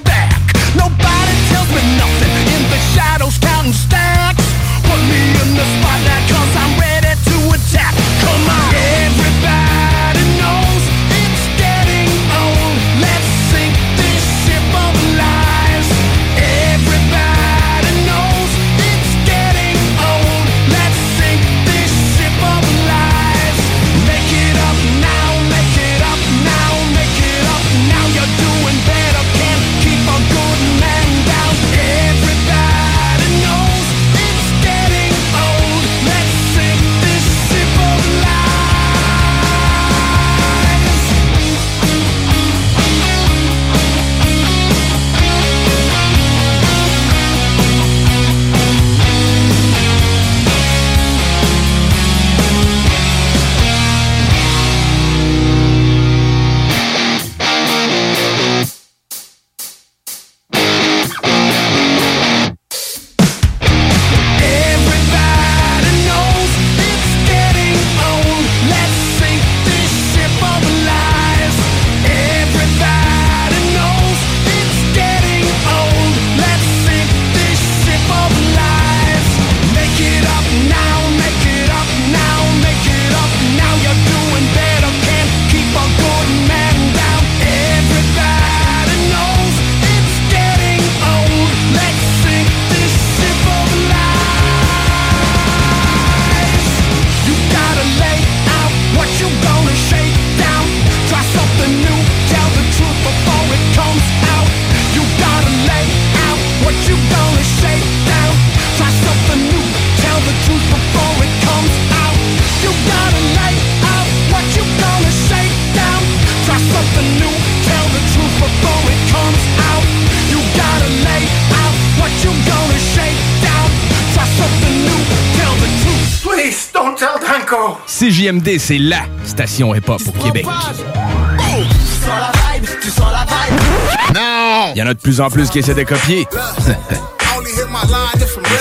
Danko. CJMD, c'est LA station hip-hop au Québec. Tu sens la vibe, tu sens la vibe. Non! Il y en a de plus en plus qui essaient de copier. I'm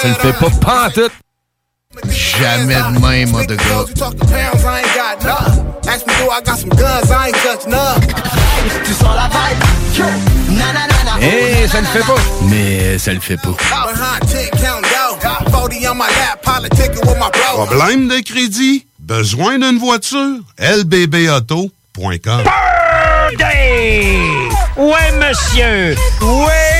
Ça ne fait pas pantoute. Jamais de même, mon de gars. You talking pounds, I ain't got none. Ask me, do I got some guns? I ain't touch none. Tu sens la vibe? Yo, na na na na. Eh, ça ne fait pas. Mais ça le fait pas. Behind 10 count yo. 40 on my lap, politicking with my bro. Problème de crédit? Besoin d'une voiture? lbbauto.com Ouais, monsieur! Ouais,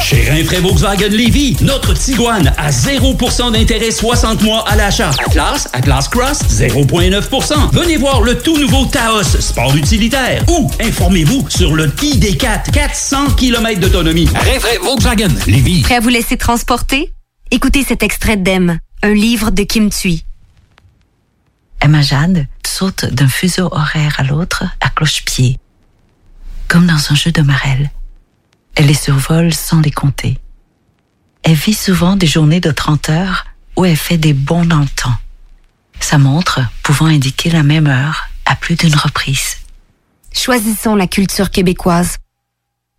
Chez Rinfraie Volkswagen Lévy, notre Tiguan à 0% d'intérêt 60 mois à l'achat. Atlas, Atlas Cross, 0,9%. Venez voir le tout nouveau Taos, sport utilitaire. Ou informez-vous sur le ID4, 400 km d'autonomie. Rinfraie Volkswagen Lévy. Prêt à vous laisser transporter? Écoutez cet extrait d'Em, un livre de Kim Thuy. Emma Jade saute d'un fuseau horaire à l'autre à cloche-pied, comme dans un jeu de marelle. Elle les survole sans les compter. Elle vit souvent des journées de 30 heures où elle fait des bonds dans le temps. Sa montre pouvant indiquer la même heure à plus d'une reprise. Choisissons la culture québécoise.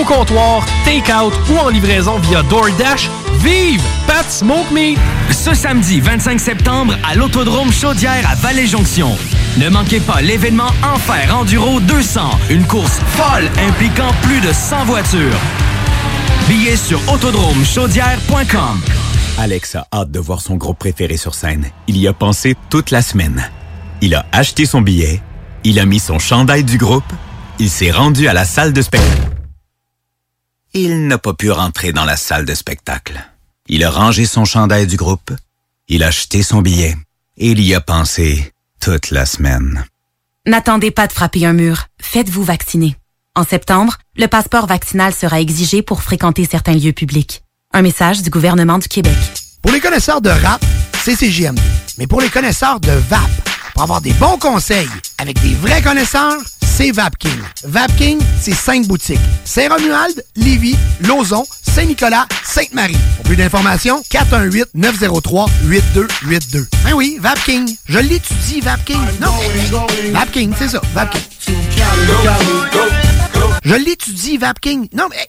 au comptoir, take-out ou en livraison via DoorDash. Vive Pat Smoke Meat! Ce samedi 25 septembre à l'Autodrome Chaudière à Vallée-Jonction. Ne manquez pas l'événement Enfer Enduro 200, une course folle impliquant plus de 100 voitures. Billets sur autodromechaudière.com. Alex a hâte de voir son groupe préféré sur scène. Il y a pensé toute la semaine. Il a acheté son billet, il a mis son chandail du groupe, il s'est rendu à la salle de spectacle. Il n'a pas pu rentrer dans la salle de spectacle. Il a rangé son chandail du groupe, il a acheté son billet et il y a pensé toute la semaine. N'attendez pas de frapper un mur. Faites-vous vacciner. En septembre, le passeport vaccinal sera exigé pour fréquenter certains lieux publics. Un message du gouvernement du Québec. Pour les connaisseurs de rap, c'est CGMD. Mais pour les connaisseurs de VAP, pour avoir des bons conseils avec des vrais connaisseurs, c'est VapKing. VapKing, c'est cinq boutiques. Saint-Romuald, Lévis, Lauson, Saint-Nicolas, Sainte-Marie. Pour plus d'informations, 418-903-8282. Ben oui, VapKing. Je l'étudie, VapKing. Non, VapKing, c'est ça, VapKing. Je l'étudie, VapKing. Non, mais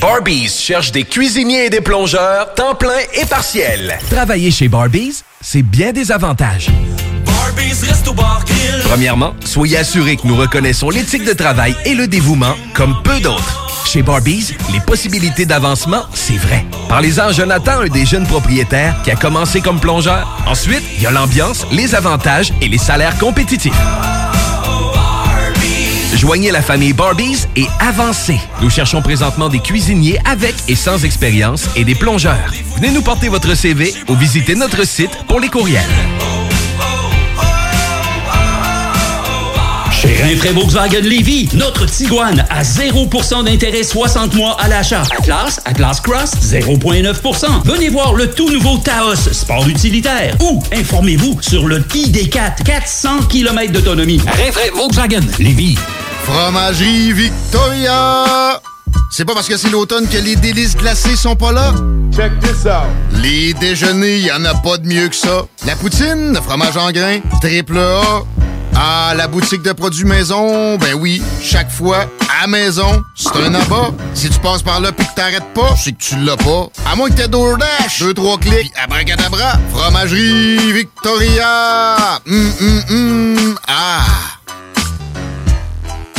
Barbies cherche des cuisiniers et des plongeurs, temps plein et partiel. Travailler chez Barbies, c'est bien des avantages. Premièrement, soyez assurés que nous reconnaissons l'éthique de travail et le dévouement comme peu d'autres. Chez Barbies, les possibilités d'avancement, c'est vrai. Parlez-en à Jonathan, un des jeunes propriétaires qui a commencé comme plongeur. Ensuite, il y a l'ambiance, les avantages et les salaires compétitifs. Joignez la famille Barbies et avancez. Nous cherchons présentement des cuisiniers avec et sans expérience et des plongeurs. Venez nous porter votre CV ou visitez notre site pour les courriels. Rinfraie Volkswagen Lévy, notre Tiguan à 0% d'intérêt 60 mois à l'achat. Atlas, Atlas Cross, 0,9%. Venez voir le tout nouveau Taos, sport utilitaire. Ou informez-vous sur le ID4, 400 km d'autonomie. Rinfraie Volkswagen Lévy. Fromagerie Victoria! C'est pas parce que c'est l'automne que les délices glacées sont pas là? Check this out! Les déjeuners, y en a pas de mieux que ça. La poutine, le fromage en grains, triple A. Ah, la boutique de produits maison, ben oui, chaque fois, à maison, c'est un abat. Si tu passes par là pis que t'arrêtes pas, c'est que tu l'as pas. À moins que t'aies DoorDash, deux, trois clics, abracadabra, fromagerie Victoria! Hum, hum, hum, ah!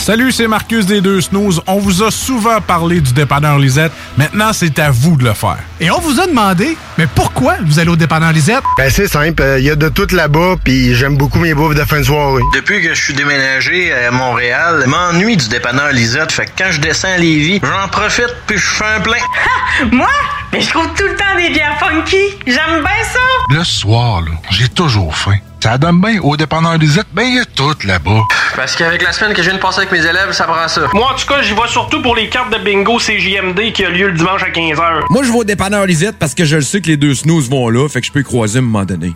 Salut, c'est Marcus des Deux Snooze. On vous a souvent parlé du dépanneur Lisette. Maintenant, c'est à vous de le faire. Et on vous a demandé, mais pourquoi vous allez au dépanneur Lisette? Ben c'est simple, il y a de tout là-bas, puis j'aime beaucoup mes bouffes de fin de soirée. Depuis que je suis déménagé à Montréal, je m'ennuie du dépanneur Lisette. Fait que quand je descends à Lévis, j'en profite puis je fais un plein. [laughs] Moi? Mais je trouve tout le temps des bières funky. J'aime bien ça. Le soir, là, j'ai toujours faim. Ça donne bien. Au dépanneur Lisette, ben il y a tout là-bas. Parce qu'avec la semaine que je viens de passer avec mes élèves, ça prend ça. Moi, en tout cas, j'y vais surtout pour les cartes de bingo CJMD qui a lieu le dimanche à 15h. Moi, je vais au dépanneur Lisette parce que je le sais que les deux snooze vont là, fait que je peux y croiser à un moment donné.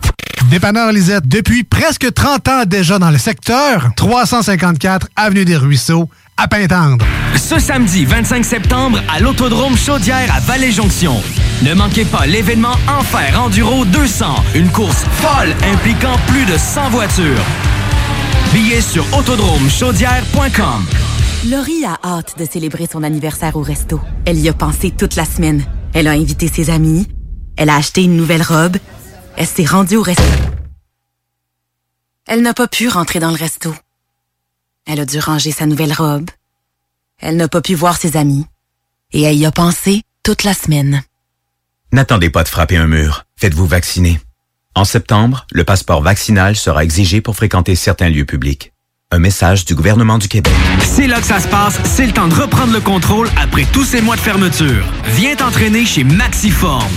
Dépanneur Lisette, depuis presque 30 ans déjà dans le secteur, 354 Avenue des Ruisseaux, à Pintendre. Ce samedi 25 septembre à l'Autodrome Chaudière à Vallée-Jonction. Ne manquez pas l'événement Enfer Enduro 200, une course folle impliquant plus de 100 voitures. Billets sur autodromechaudière.com. Laurie a hâte de célébrer son anniversaire au resto. Elle y a pensé toute la semaine. Elle a invité ses amis. Elle a acheté une nouvelle robe. Elle s'est rendue au resto. Elle n'a pas pu rentrer dans le resto. Elle a dû ranger sa nouvelle robe. Elle n'a pas pu voir ses amis. Et elle y a pensé toute la semaine. N'attendez pas de frapper un mur. Faites-vous vacciner. En septembre, le passeport vaccinal sera exigé pour fréquenter certains lieux publics. Un message du gouvernement du Québec. C'est là que ça se passe, c'est le temps de reprendre le contrôle après tous ces mois de fermeture. Viens t'entraîner chez Maxiform.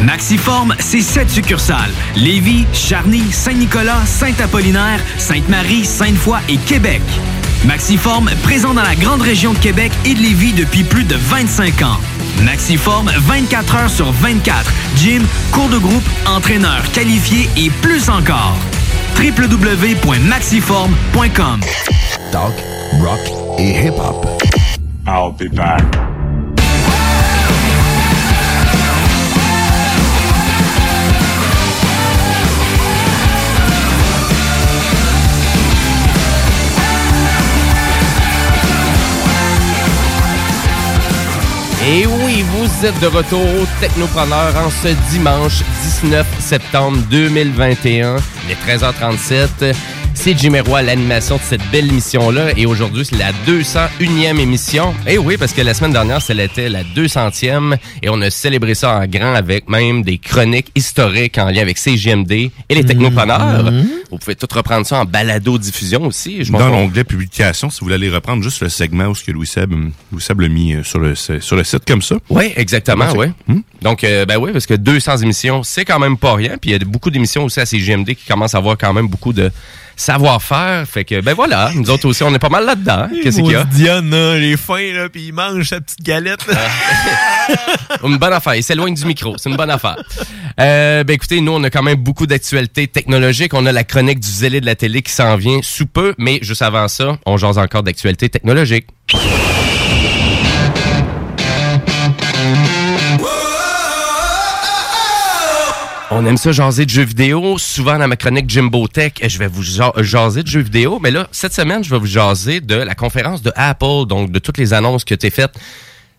Maxiform, c'est sept succursales. Lévis, Charny, Saint-Nicolas, Saint-Apollinaire, Sainte-Marie, Sainte-Foy et Québec. Maxiform, présent dans la grande région de Québec et de Lévis depuis plus de 25 ans. Maxiform, 24 heures sur 24. Gym, cours de groupe, entraîneur qualifié et plus encore. www.maxiform.com Talk, rock et hip-hop. I'll be back. Et oui, vous êtes de retour au Technopreneur en ce dimanche 19 septembre 2021. Il est 13h37. C'est Jimmy Roy l'animation de cette belle émission-là. Et aujourd'hui, c'est la 201e émission. Et oui, parce que la semaine dernière, c'était la 200e. Et on a célébré ça en grand avec même des chroniques historiques en lien avec CGMD et les technopreneurs. Vous pouvez tout reprendre ça en balado-diffusion aussi. Je Dans l'onglet publication, si vous voulez aller reprendre juste le segment où ce que Louis Seb, Louis Seb l'a mis euh, sur le, sur le site comme ça. Oui, exactement, oui. Donc, euh, ben oui, parce que 200 émissions, c'est quand même pas rien. Puis il y a beaucoup d'émissions aussi à CGMD qui commencent à avoir quand même beaucoup de savoir-faire. Fait que, ben voilà, nous autres aussi, on est pas mal là-dedans. Qu'est-ce qu'il y a? Diane, là, il est fin, là, puis il mange sa petite galette. [laughs] une bonne affaire. Il s'éloigne du micro. C'est une bonne affaire. Euh, ben écoutez, nous, on a quand même beaucoup d'actualités technologiques. On a la chronique du zélé de la télé qui s'en vient sous peu. Mais juste avant ça, on jase encore d'actualités technologiques. On aime ça jaser de jeux vidéo. Souvent dans ma chronique Jimbo Tech, je vais vous ja- jaser de jeux vidéo. Mais là, cette semaine, je vais vous jaser de la conférence de Apple, donc de toutes les annonces qui ont été faites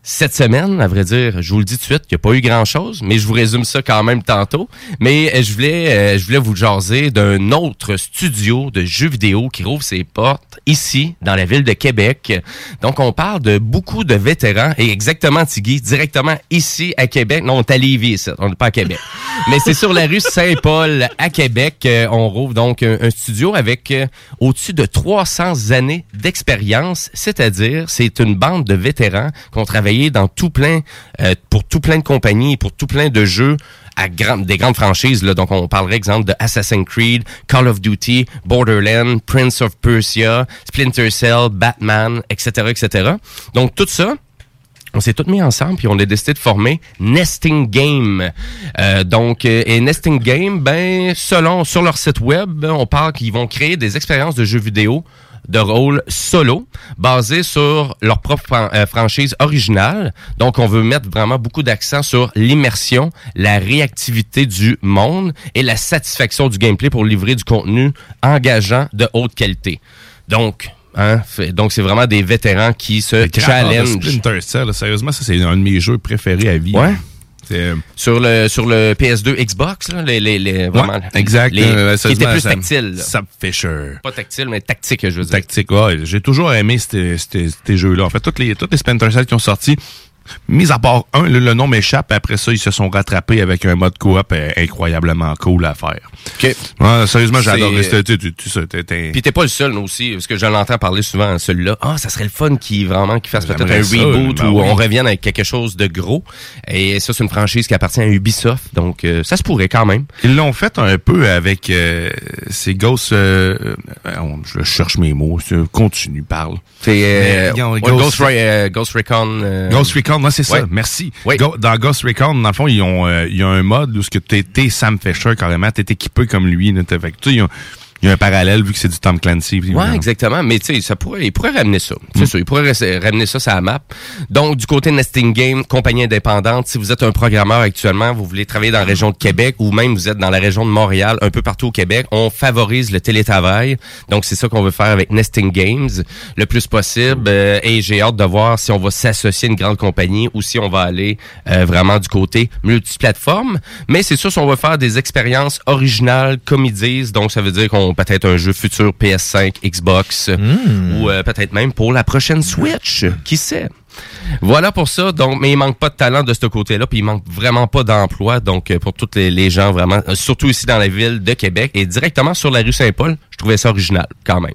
cette semaine, à vrai dire, je vous le dis tout de suite, il n'y a pas eu grand-chose, mais je vous résume ça quand même tantôt. Mais euh, je voulais, euh, je voulais vous jaser d'un autre studio de jeux vidéo qui rouvre ses portes ici, dans la ville de Québec. Donc, on parle de beaucoup de vétérans, et exactement, Tigui, directement ici à Québec. Non, on est à Lévis, on n'est pas à Québec. [laughs] mais c'est sur la rue Saint-Paul à Québec. euh, on rouvre donc un, un studio avec au-dessus de 300 années d'expérience, c'est-à-dire c'est une bande de vétérans qui ont dans tout plein, euh, pour tout plein de compagnies, pour tout plein de jeux à des grandes franchises. Là. Donc, on parlerait, exemple, de Assassin's Creed, Call of Duty, Borderlands, Prince of Persia, Splinter Cell, Batman, etc., etc. Donc, tout ça, on s'est tous mis ensemble puis on a décidé de former Nesting Game. Euh, donc, euh, et Nesting Game, ben, selon sur leur site web, on parle qu'ils vont créer des expériences de jeux vidéo de rôle solo, basées sur leur propre fran- euh, franchise originale. Donc, on veut mettre vraiment beaucoup d'accent sur l'immersion, la réactivité du monde et la satisfaction du gameplay pour livrer du contenu engageant de haute qualité. Donc, hein, fait- donc c'est vraiment des vétérans qui se challenge. Splinter Cell, là, sérieusement, ça, c'est un de mes jeux préférés à vie. Ouais? Euh, Sur le sur le PS2 Xbox, là, les, les, les- vraiment, ouais, exact. les- Euh, qui sérieusement, plus là. Sam Fisher. Pas tactile, mais tactique, je veux dire. Tactique, ouais. J'ai toujours aimé ces, ces- ces jeux-là. En fait, tous les, tous les Splinter Cell qui ont sorti, mis à part un, le, le nom m'échappe. Après ça, ils se sont rattrapés avec un mode coop euh, incroyablement cool à faire. OK. Ouais, sérieusement, j'adore. Puis t'es pas le seul, aussi, parce que je l'entends parler souvent, celui-là. Ah, ça serait le fun qui vraiment qui fasse peut-être un reboot ben ou on revienne avec quelque chose de gros. Et ça, c'est une franchise qui appartient à Ubisoft, donc euh, ça se pourrait quand même. Ils l'ont fait un peu avec euh, ces Ghost... on- je cherche mes mots. Continue, parle. C'est Ghost- euh, Ghost Recon. Recon, moi c'est ça. ouais. Merci. Go- dans Ghost Recon, dans le fond, ils ont, euh, il y a un mode où ce que t'es, t'es Sam Fisher carrément, t'es équipé comme lui. Là, fait que, tu sais, ils ont- y a un parallèle vu que c'est du Tom Clancy. puis, Ouais, exactement. Mais tu sais, ça pourrait, il pourrait ramener ça. Mm. C'est ça, il pourrait ramener ça sur la map. Donc, du côté Nesting Game, compagnie indépendante, si vous êtes un programmeur actuellement, vous voulez travailler dans la région de Québec ou même vous êtes dans la région de Montréal, un peu partout au Québec, on favorise le télétravail. Donc, c'est ça qu'on veut faire avec Nesting Games le plus possible. Euh, et j'ai hâte de voir si on va s'associer à une grande compagnie ou si on va aller euh, vraiment du côté multiplateforme. Mais c'est sûr, si on va faire des expériences originales, comme ils disent, donc ça veut dire qu'on peut-être un jeu futur PS5, Xbox ou euh, peut-être même pour la prochaine Switch, qui sait? Voilà pour ça. Donc, mais il manque pas de talent de ce côté-là, puis il manque vraiment pas d'emploi. Donc, euh, pour tous les, les gens vraiment, euh, surtout ici dans la ville de Québec et directement sur la rue Saint-Paul, je trouvais ça original quand même.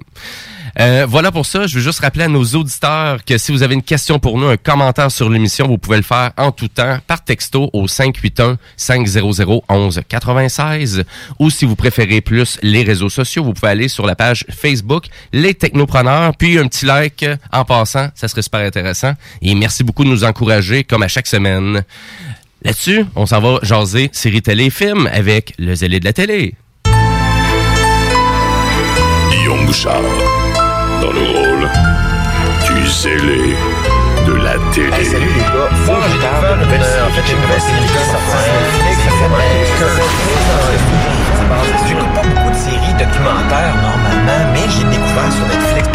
Euh, voilà pour ça. Je veux juste rappeler à nos auditeurs que si vous avez une question pour nous, un commentaire sur l'émission, vous pouvez le faire en tout temps par texto au 581-500-1196 ou si vous préférez plus les réseaux sociaux, vous pouvez aller sur la page Facebook Les Technopreneurs, puis un petit like en passant, ça serait super intéressant. Et merci beaucoup de nous encourager comme à chaque semaine. Là-dessus, on s'en va jaser série télé film avec le zélé de la télé. Guillaume Bouchard, dans le rôle du zélé de la télé. salut les gars. Moi, j'ai découvert une nouvelle série. En fait, j'ai une nouvelle série qui est sortie sur Netflix. J'écoute pas beaucoup de séries documentaires normalement, mais j'ai découvert sur Netflix.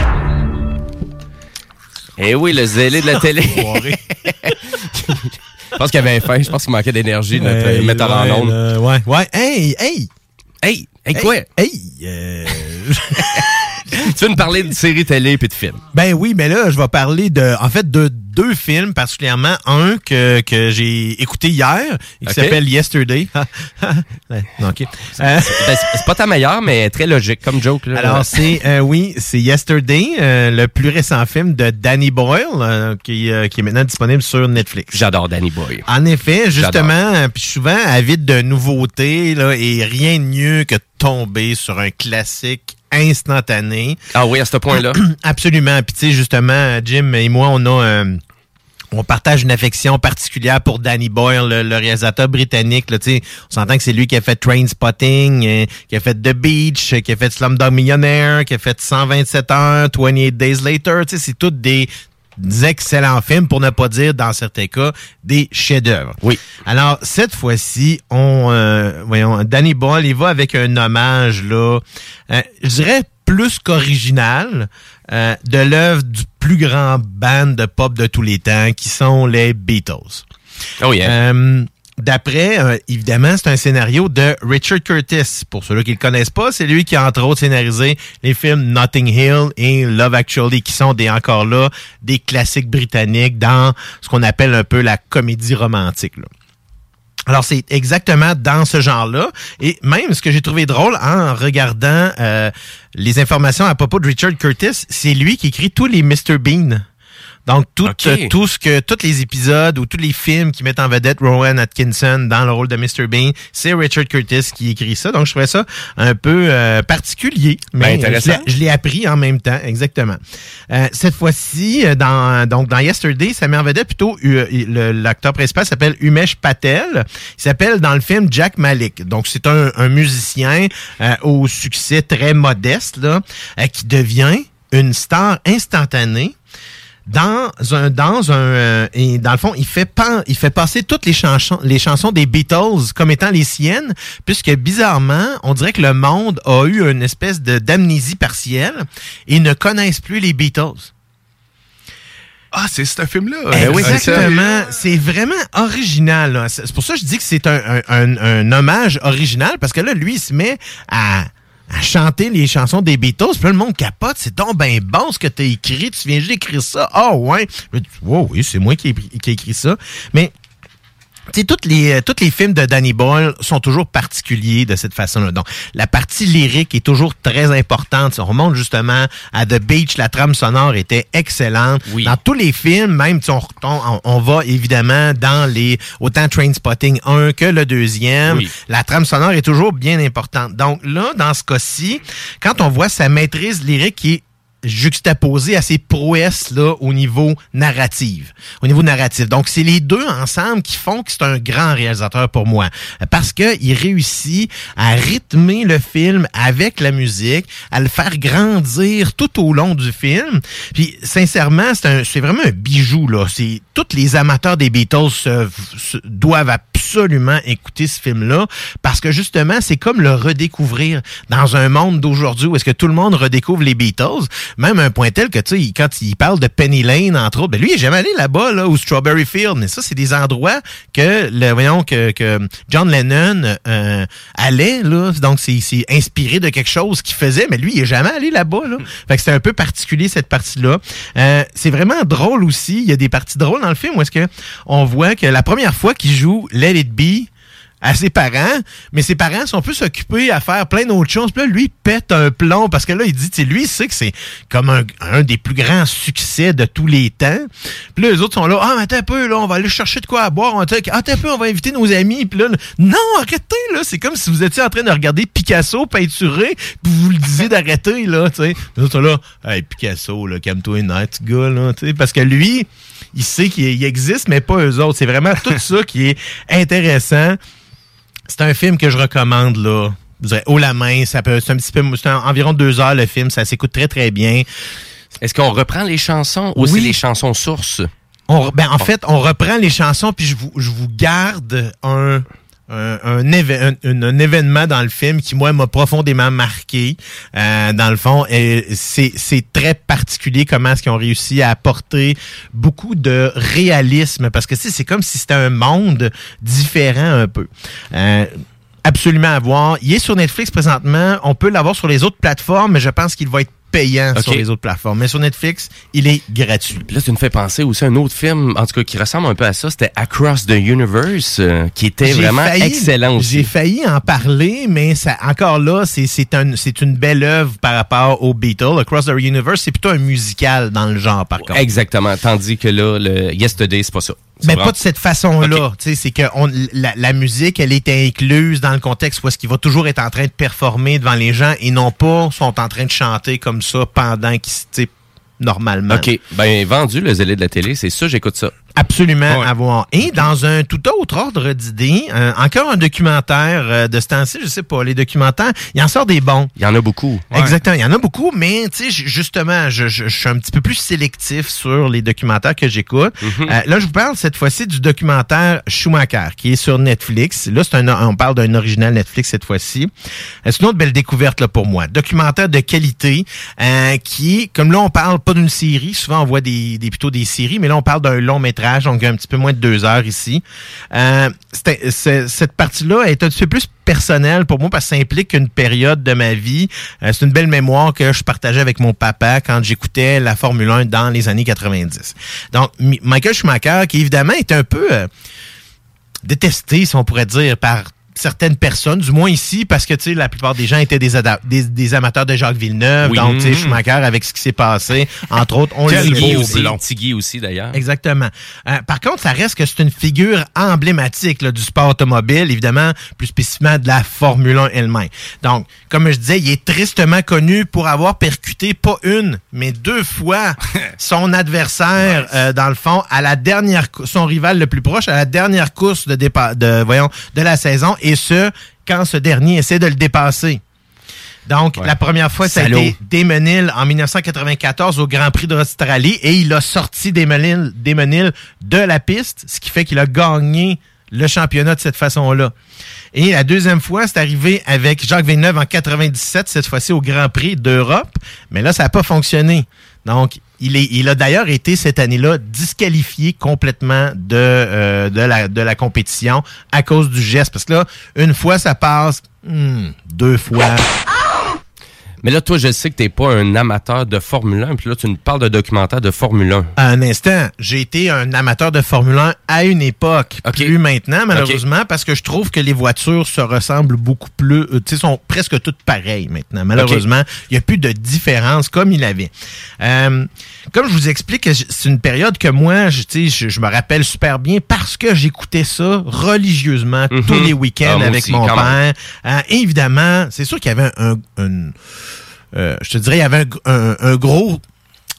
Eh oui, le zélé de la télé. [laughs] Je pense qu'il avait faim. Je pense qu'il manquait d'énergie, notre Hey, metteur ouais, en ondes. là, ouais, ouais. Hey, hey! Hey! Hey, quoi? Hey! euh, [laughs] [laughs] tu veux nous parler de séries télé puis de films? Ben oui, mais là, je vais parler de, en fait, de deux films, particulièrement un que, que j'ai écouté hier et qui s'appelle Yesterday. Ouais, [laughs] non, OK. Euh, Ben, c'est pas ta meilleure, mais très logique comme joke. Là. Alors, c'est, euh, oui, c'est Yesterday, euh, le plus récent film de Danny Boyle, euh, qui, euh, qui est maintenant disponible sur Netflix. J'adore Danny Boyle. En effet, justement, puis souvent avide de nouveautés, là, et rien de mieux que de tomber sur un classique instantané. Ah oui, à ce point-là. [clears throat] Absolument. Puis tu sais, justement, Jim et moi, on a... euh, on partage une affection particulière pour Danny Boyle, le, le réalisateur britannique. Là, on s'entend que c'est lui qui a fait Train Spotting, euh, qui a fait The Beach, euh, qui a fait Slumdog Millionaire, qui a fait 127 heures, 28 Days Later. Tu sais, C'est tous des des excellents films, pour ne pas dire, dans certains cas, des chefs-d'œuvre. Oui. Alors, cette fois-ci, on, euh, voyons, Danny Boyle, il va avec un hommage, là, euh, je dirais plus qu'original, euh, de l'œuvre du plus grand band de pop de tous les temps, qui sont les Beatles. Oh yeah. D'après, euh, évidemment, c'est un scénario de Richard Curtis. Pour ceux qui ne le connaissent pas, c'est lui qui a entre autres scénarisé les films Notting Hill et Love Actually, qui sont des encore là des classiques britanniques dans ce qu'on appelle un peu la comédie romantique. Alors, c'est exactement dans ce genre-là. Et même ce que j'ai trouvé drôle en regardant euh, les informations à propos de Richard Curtis, c'est lui qui écrit tous les Mr. Bean. Donc, tout, euh, tout ce que, tous les épisodes ou tous les films qui mettent en vedette Rowan Atkinson dans le rôle de Mr. Bean, c'est Richard Curtis qui écrit ça. Donc, je trouvais ça un peu euh, particulier. Mais Ben, intéressant. je l'ai- je l'ai appris en même temps, exactement. Euh, cette fois-ci, euh, dans, donc, dans Yesterday, ça met en vedette plutôt euh, le- l'acteur principal s'appelle Umesh Patel. Il s'appelle dans le film Jack Malik. Donc, c'est un, un musicien euh, au succès très modeste, là, euh, qui devient une star instantanée dans un dans un euh, et dans le fond il fait pas il fait passer toutes les chansons les chansons des Beatles comme étant les siennes puisque bizarrement on dirait que le monde a eu une espèce de d'amnésie partielle et ne connaissent plus les Beatles. Ah, c'est ce film-là. Exactement. C'est vraiment original. C'est c'est pour ça que je dis que c'est un, un- un- un hommage original, parce que là, lui, il se met à, à chanter les chansons des Beatles, puis là, le monde capote. C'est donc ben bon ce que t'as écrit. Tu viens juste d'écrire ça. Ah ouais. Je dis, wow, oui, c'est moi qui ai, écrit ça. Mais sais, toutes les, euh, tous les films de Danny Boyle sont toujours particuliers de cette façon-là. Donc, la partie lyrique est toujours très importante. On remonte justement à The Beach, la trame sonore était excellente. Dans tous les films, même si on, on, on va évidemment dans les autant Trainspotting 1 que le deuxième, Oui. la trame sonore est toujours bien importante. Donc là, dans ce cas-ci, quand on voit sa maîtrise lyrique qui est juxtaposée à ses prouesses là au niveau narratif. Au niveau narratif. Donc c'est les deux ensemble qui font que c'est un grand réalisateur pour moi parce que il réussit à rythmer le film avec la musique, à le faire grandir tout au long du film. Puis sincèrement, c'est vraiment un bijou là, c'est tous les amateurs des Beatles se- se- doivent absolument écouter ce film-là parce que justement, c'est comme le redécouvrir dans un monde d'aujourd'hui où est-ce que tout le monde redécouvre les Beatles, même un point tel que, tu sais, quand il parle de Penny Lane, entre autres, ben lui, il est jamais allé là-bas, là, ou Strawberry Field, mais ça, c'est des endroits que, le, voyons, que, que John Lennon euh, allait, là, donc c'est c'est inspiré de quelque chose qu'il faisait, mais lui, il est jamais allé là-bas, là. Fait que c'est un peu particulier, cette partie-là. Euh, c'est vraiment drôle aussi, il y a des parties drôles dans le film où est-ce que on voit que la première fois qu'il joue Let It Be, à ses parents, mais ses parents sont plus occupés à faire plein d'autres choses. Puis là, lui, il pète un plomb parce que là, il dit, lui, il sait que c'est comme un, un des plus grands succès de tous les temps. Puis là, les autres sont là, ah, mais attends un peu, là, on va aller chercher de quoi à boire. Attends, attends un peu, on va inviter nos amis. Puis là, non, arrêtez, là. C'est comme si vous étiez en train de regarder Picasso peinturé, puis vous le disiez d'arrêter, là, tu sais. Les autres sont là, hey, Picasso, là, calme-toi night, gars, là, tu sais. Parce que lui, il sait qu'il il existe, mais pas eux autres. C'est vraiment tout ça qui est intéressant. C'est un film que je recommande, là. Je dirais, haut la main, ça peut, c'est un petit peu, c'est environ deux heures le film, ça s'écoute très très bien. Est-ce qu'on reprend les chansons ou c'est les chansons sources? On, ben, en fait, on reprend les chansons, puis je vous, je vous garde un, un, un, événement dans le film qui, moi, m'a profondément marqué. Euh, dans le fond, c'est très particulier comment est-ce qu'ils ont réussi à apporter beaucoup de réalisme, parce que c'est comme si c'était un monde différent un peu. Euh, absolument à voir. Il est sur Netflix présentement. On peut l'avoir sur les autres plateformes, mais je pense qu'il va être payant sur les autres plateformes. Mais sur Netflix, il est gratuit. Puis là, tu me fais penser aussi à un autre film, en tout cas, qui ressemble un peu à ça. C'était Across the Universe, euh, qui était vraiment failli- excellent aussi. J'ai failli en parler, mais ça, encore là, c'est c'est un, c'est une belle œuvre par rapport aux Beatles. Across the Universe, c'est plutôt un musical dans le genre, par contre. Exactement. Tandis que là, le Yesterday, c'est pas ça. Mais vraiment- pas de cette façon-là. Tu sais, C'est que on, la, la musique, elle est incluse dans le contexte où est-ce qu'il va toujours être en train de performer devant les gens et non pas sont en train de chanter comme ça pendant qu'ils, normalement. OK. Ben, vendu, le zélé de la télé, c'est ça, j'écoute ça. Absolument à voir. Et dans un tout autre ordre d'idées, euh, encore un documentaire euh, de ce temps-ci, je sais pas, les documentaires, il en sort des bons. Il y en a beaucoup. Exactement, il y en a beaucoup, mais tu sais, justement, je, je- je suis un petit peu plus sélectif sur les documentaires que j'écoute. Mhm. Euh, là, je vous parle cette fois-ci du documentaire Schumacher, qui est sur Netflix. Là, c'est un, on parle d'un original Netflix cette fois-ci. Euh, c'est une autre belle découverte là, pour moi. Documentaire de qualité, euh, qui comme là, on parle pas d'une série. Souvent, on voit des, des plutôt des séries, mais là, on parle d'un long métrage, donc un petit peu moins de deux heures ici. Euh, cette partie-là est un petit peu plus personnelle pour moi parce que ça implique une période de ma vie. Euh, c'est une belle mémoire que je partageais avec mon papa quand j'écoutais la Formule 1 dans les années 90. Donc, Mi- Michael Schumacher, qui évidemment est un peu euh, détesté, si on pourrait dire, par certaines personnes, du moins ici, parce que tu sais, la plupart des gens étaient des, des, des amateurs de Jacques Villeneuve, Oui. donc tu sais. Schumacher avec ce qui s'est passé, entre autres, on le Tiggy sait. aussi, Tiggy aussi, d'ailleurs. Exactement. Euh, par contre, ça reste que c'est une figure emblématique là, du sport automobile, évidemment, plus spécifiquement de la Formule 1 elle-même. Donc, comme je disais, il est tristement connu pour avoir percuté pas une, mais deux fois [laughs] son adversaire, euh, dans le fond, à la dernière, son rival le plus proche, à la dernière course de départ, de, voyons, de la saison, et ce, quand ce dernier essaie de le dépasser. Donc, la première fois, ça a Salaud. été Damon Hill en 1994 au Grand Prix d'Australie et il a sorti Damon Hill de la piste, ce qui fait qu'il a gagné le championnat de cette façon-là. Et la deuxième fois, c'est arrivé avec Jacques Villeneuve en 97, cette fois-ci au Grand Prix d'Europe, mais là, ça n'a pas fonctionné. Donc, il, a d'ailleurs été cette année-là disqualifié complètement de, euh, de, la, de la compétition à cause du geste. Parce que là, une fois, ça passe, hmm, deux fois. Mais là, toi, je sais que t'es pas un amateur de Formule 1, puis là, tu nous parles de documentaire de Formule 1. Un instant, j'ai été un amateur de Formule 1 à une époque, plus maintenant malheureusement, parce que je trouve que les voitures se ressemblent beaucoup plus, euh, tu sais, sont presque toutes pareilles maintenant. Malheureusement, il n'y a plus de différence comme il avait. Euh, comme je vous explique, c'est une période que moi, je, tu sais, je, je me rappelle super bien parce que j'écoutais ça religieusement tous les week-ends Ah, avec aussi, mon père. Euh, évidemment, c'est sûr qu'il y avait un, un- euh, je te dirais, il y avait un, un- un gros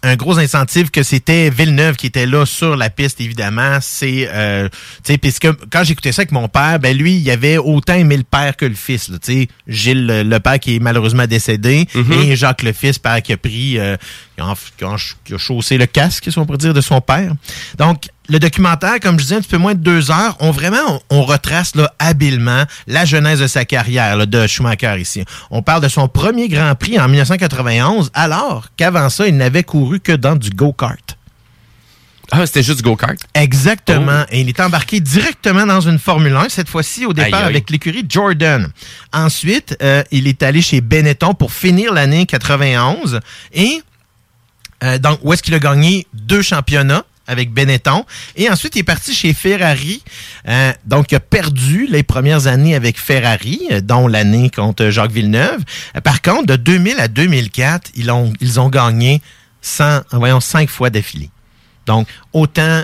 un gros incentive que c'était Villeneuve qui était là sur la piste, évidemment. C'est, euh, tu sais, puisque quand j'écoutais ça avec mon père, ben lui, il avait autant aimé le père que le fils. Tu sais, Gilles, le, le père qui est malheureusement décédé, et Jacques le fils, père qui a pris, euh, qui, a, qui a- qui a chaussé le casque, si on pourrait dire, de son père. Donc, le documentaire, comme je disais, un petit peu moins de deux heures, on vraiment, on, on retrace là, habilement la genèse de sa carrière là, de Schumacher ici. On parle de son premier Grand Prix en 1991, alors qu'avant ça, il n'avait couru que dans du go-kart. Ah, c'était juste du go-kart? Exactement. Et il est embarqué directement dans une Formule 1, cette fois-ci au départ avec l'écurie Jordan. Ensuite, euh, il est allé chez Benetton pour finir l'année 91. Et euh, donc, où est-ce qu'il a gagné deux championnats? Avec Benetton. Et ensuite, il est parti chez Ferrari. Euh, donc, il a perdu les premières années avec Ferrari, euh, dont l'année contre Jacques Villeneuve. Euh, par contre, de 2000 à 2004, ils ont, ils ont gagné 100, voyons, cinq fois d'affilée. Donc, autant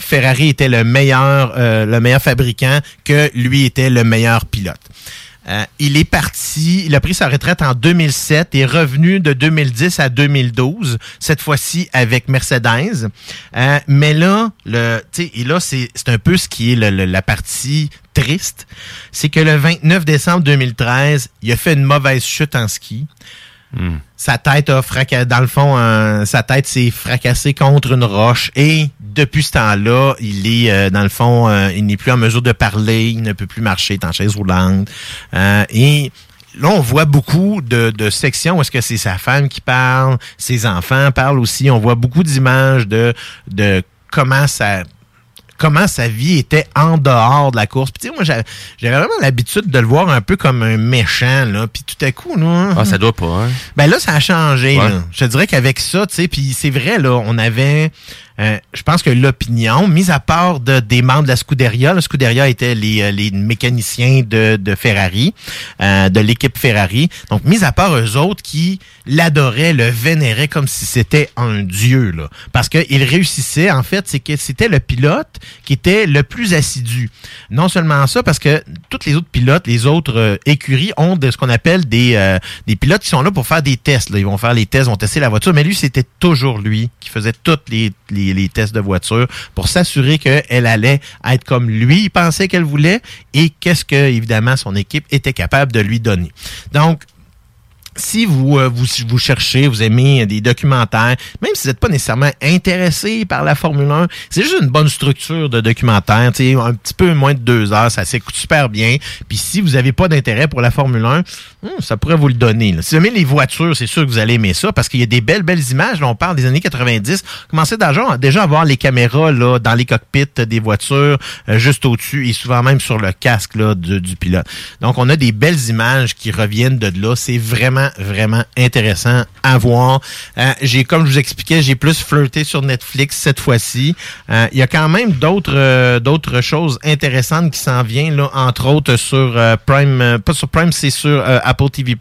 Ferrari était le meilleur, le meilleur fabricant que lui était le meilleur pilote. Euh, il est parti, il a pris sa retraite en 2007 et est revenu de 2010 à 2012, cette fois-ci avec Mercedes. Euh, mais là, le, et là, c'est un peu ce qui est la partie triste, c'est que le 29 décembre 2013, il a fait une mauvaise chute en ski. Sa tête a fracassé, dans le fond, sa tête s'est fracassée contre une roche et depuis ce temps-là, il est, euh, dans le fond, euh, il n'est plus en mesure de parler, il ne peut plus marcher, il est en chaise roulante. Euh, et là, on voit beaucoup de, de sections où est-ce que c'est sa femme qui parle, ses enfants parlent aussi. On voit beaucoup d'images de, de comment ça comment sa vie était en dehors de la course. Puis tu sais, moi, j'avais j'avais vraiment l'habitude de le voir un peu comme un méchant, là. Puis tout à coup, là... Ah, ça doit pas, hein? Ben là, ça a changé. Ouais. là. Je te dirais qu'avec ça, tu sais, puis c'est vrai, là, on avait... euh, je pense que l'opinion, mis à part de, des membres de la Scuderia, la Scuderia était les, euh, les mécaniciens de, Ferrari, euh, de l'équipe Ferrari. Donc, mis à part eux autres qui l'adoraient, le vénéraient comme si c'était un dieu, là. Parce qu'il réussissait, en fait, c'est que c'était le pilote qui était le plus assidu. Non seulement ça, parce que tous les autres pilotes, les autres écuries ont de ce qu'on appelle des, des pilotes qui sont là pour faire des tests. là. Ils vont faire les tests, vont tester la voiture, mais lui, c'était toujours lui qui faisait tous les, les, les tests de voiture pour s'assurer qu'elle allait être comme lui, il pensait qu'elle voulait et qu'est-ce que, évidemment, son équipe était capable de lui donner. Donc, si vous, euh, vous, vous cherchez, vous aimez des documentaires, même si vous n'êtes pas nécessairement intéressé par la Formule 1, c'est juste une bonne structure de documentaire, tu un petit peu moins de deux heures, ça s'écoute super bien. Puis si vous n'avez pas d'intérêt pour la Formule 1, hum, ça pourrait vous le donner. là. Si vous aimez les voitures, c'est sûr que vous allez aimer ça, parce qu'il y a des belles, belles images. Là, on parle des années 90. Commencez déjà, déjà à voir les caméras là, dans les cockpits des voitures, euh, juste au-dessus et souvent même sur le casque là, du pilote. Donc, on a des belles images qui reviennent de là. C'est vraiment vraiment, intéressant à voir. Euh, j'ai, comme je vous expliquais, j'ai plus flirté sur Netflix cette fois-ci. Euh, Il y a quand même d'autres euh, d'autres choses intéressantes qui s'en viennent, là, entre autres sur Prime, pas sur Prime, c'est sur Apple TV+.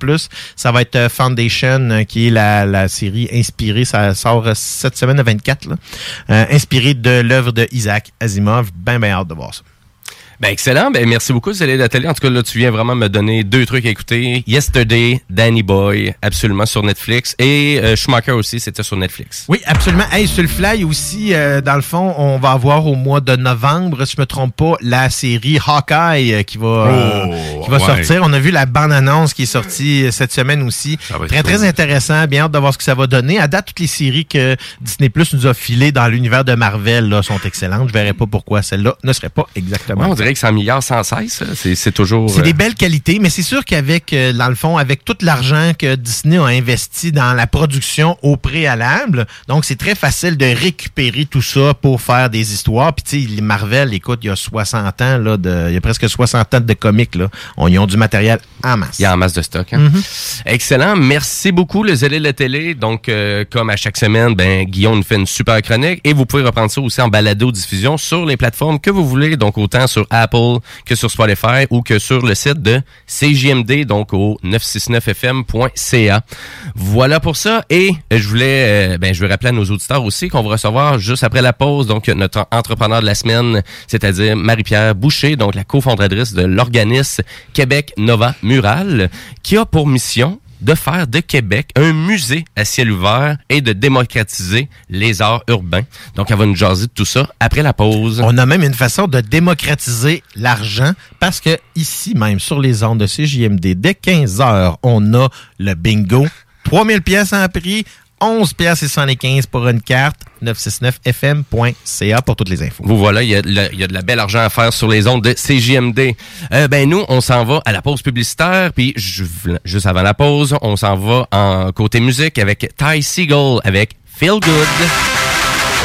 Ça va être Foundation, qui est la, série inspirée, ça sort cette semaine, le 24, là, inspirée de l'œuvre de Isaac Asimov. Ben, ben hâte de voir ça. Ben excellent, ben merci beaucoup Céline Atelier. En tout cas là tu viens vraiment me donner deux trucs à écouter. Yesterday, Danny Boy, absolument sur Netflix et euh, Schumacher aussi, c'était sur Netflix. Oui, absolument. Hey, sur le fly aussi, euh, dans le fond, on va avoir au mois de novembre, si je me trompe pas, la série Hawkeye euh, qui va, euh, Oh, qui va ouais. sortir. On a vu la bande-annonce qui est sortie euh, cette semaine aussi. Très, très cool. intéressant. Bien hâte de voir ce que ça va donner. À date, toutes les séries que Disney Plus nous a filées dans l'univers de Marvel là, sont excellentes. Je verrais pas pourquoi celle-là ne serait pas exactement. Ouais, on dirait que c'est en milliards sans cesse. C'est c'est toujours. C'est euh, des belles qualités, mais c'est sûr qu'avec, euh, dans le fond, avec tout l'argent que Disney a investi dans la production au préalable, donc c'est très facile de récupérer tout ça pour faire des histoires. Puis tu sais, les Marvel, écoute, il y a 60 ans, là, de, il y a presque 60 ans de comics, là. On y ont du matériel en masse. Il y a en masse de stock. hein. Mhm. Excellent. Merci beaucoup, le Zélé la télé. Donc, euh, comme à chaque semaine, ben, Guillaume nous fait une super chronique et vous pouvez reprendre ça aussi en balado-diffusion sur les plateformes que vous voulez. Donc, autant sur Apple que sur Spotify ou que sur le site de CJMD, donc au 969fm.ca. Voilà pour ça. Et euh, je voulais, euh, ben, je veux rappeler à nos auditeurs aussi qu'on va recevoir juste après la pause, donc, notre entrepreneur de la semaine, c'est-à-dire Marie-Pierre Boucher, donc la cofondatrice de l'organisme Québec Nova Mural, qui a pour mission de faire de Québec un musée à ciel ouvert et de démocratiser les arts urbains. Donc, elle va nous jaser de tout ça après la pause. On a même une façon de démocratiser l'argent parce que ici même sur les ondes de CJMD, dès 15 heures, on a le bingo. 3000 pièces en prix, 11 pièces et 75 pour une carte, 969fm.ca pour toutes les infos. Vous voilà, il y, a de la- belle argent à faire sur les ondes de CJMD. Euh, ben nous, on s'en va à la pause publicitaire, puis ju- juste avant la pause, on s'en va en côté musique avec Ty Siegel avec Feel Good.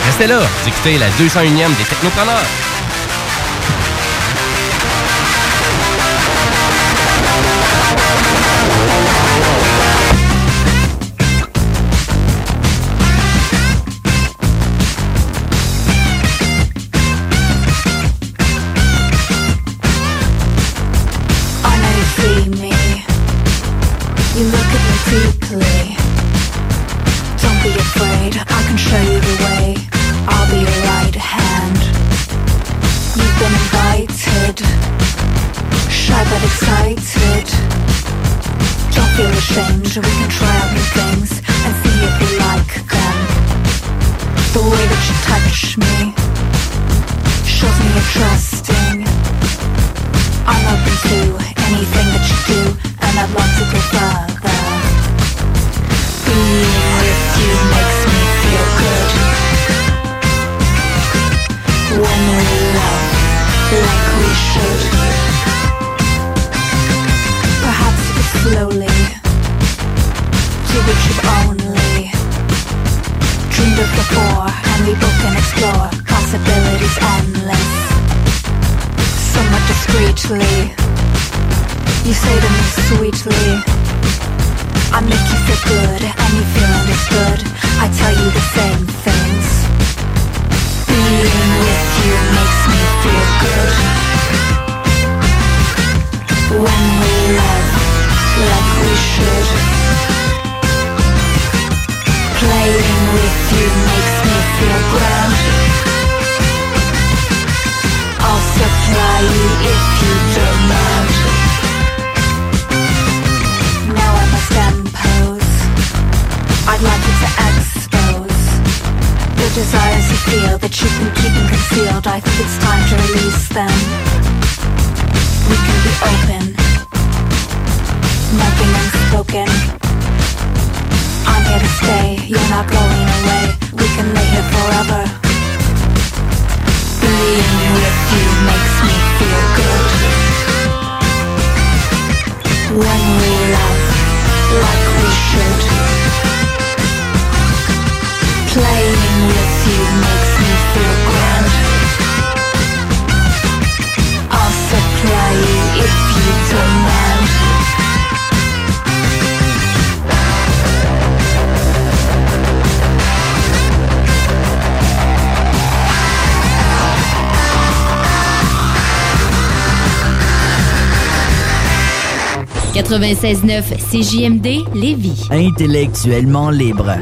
Restez là, vous écoutez la 201e des Technopreneurs. 96.9 CJMD Lévis. Intellectuellement libre.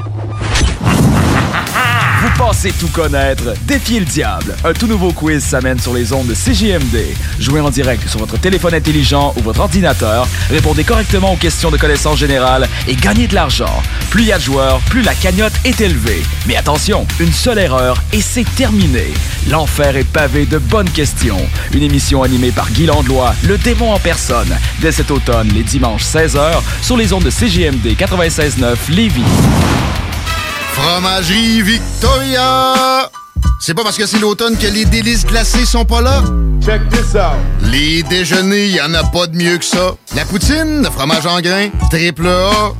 Vous pensez tout connaître? Défiez le diable. Un tout nouveau quiz s'amène sur les ondes de CJMD. Jouez en direct sur votre téléphone intelligent ou votre ordinateur, répondez correctement aux questions de connaissance générale et gagnez de l'argent. Plus il y a de joueurs, plus la cagnotte est élevée. Mais attention, une seule erreur et c'est terminé. L'enfer est pavé de bonnes questions. Une émission animée par Guy Landlois, le démon en personne, dès cet automne, les dimanches 16h, sur les ondes de CJMD 96.9 Lévis. Fromagerie Victoria! C'est pas parce que c'est l'automne que les délices glacées sont pas là? Check this out! Les déjeuners, y en a pas de mieux que ça. La poutine, le fromage en grains, triple A.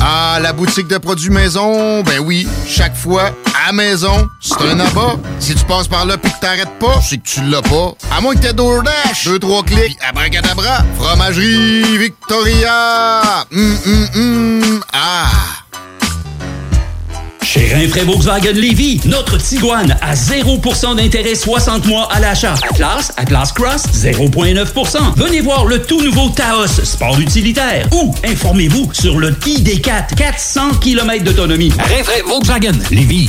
Ah, la boutique de produits maison, ben oui, chaque fois, à maison, c'est un abat. Si tu passes par là pis que t'arrêtes pas, c'est que tu l'as pas. À moins que t'aies DoorDash, deux, trois clics, abracadabra. Fromagerie Victoria! Hum, hum, hum, ah! Chez Rinfraie Volkswagen Lévy, notre Tiguan à 0% d'intérêt 60 mois à l'achat. Atlas, Atlas Cross, 0,9%. Venez voir le tout nouveau Taos, sport utilitaire. Ou informez-vous sur le ID4, 400 km d'autonomie. Rinfraie Volkswagen Lévy.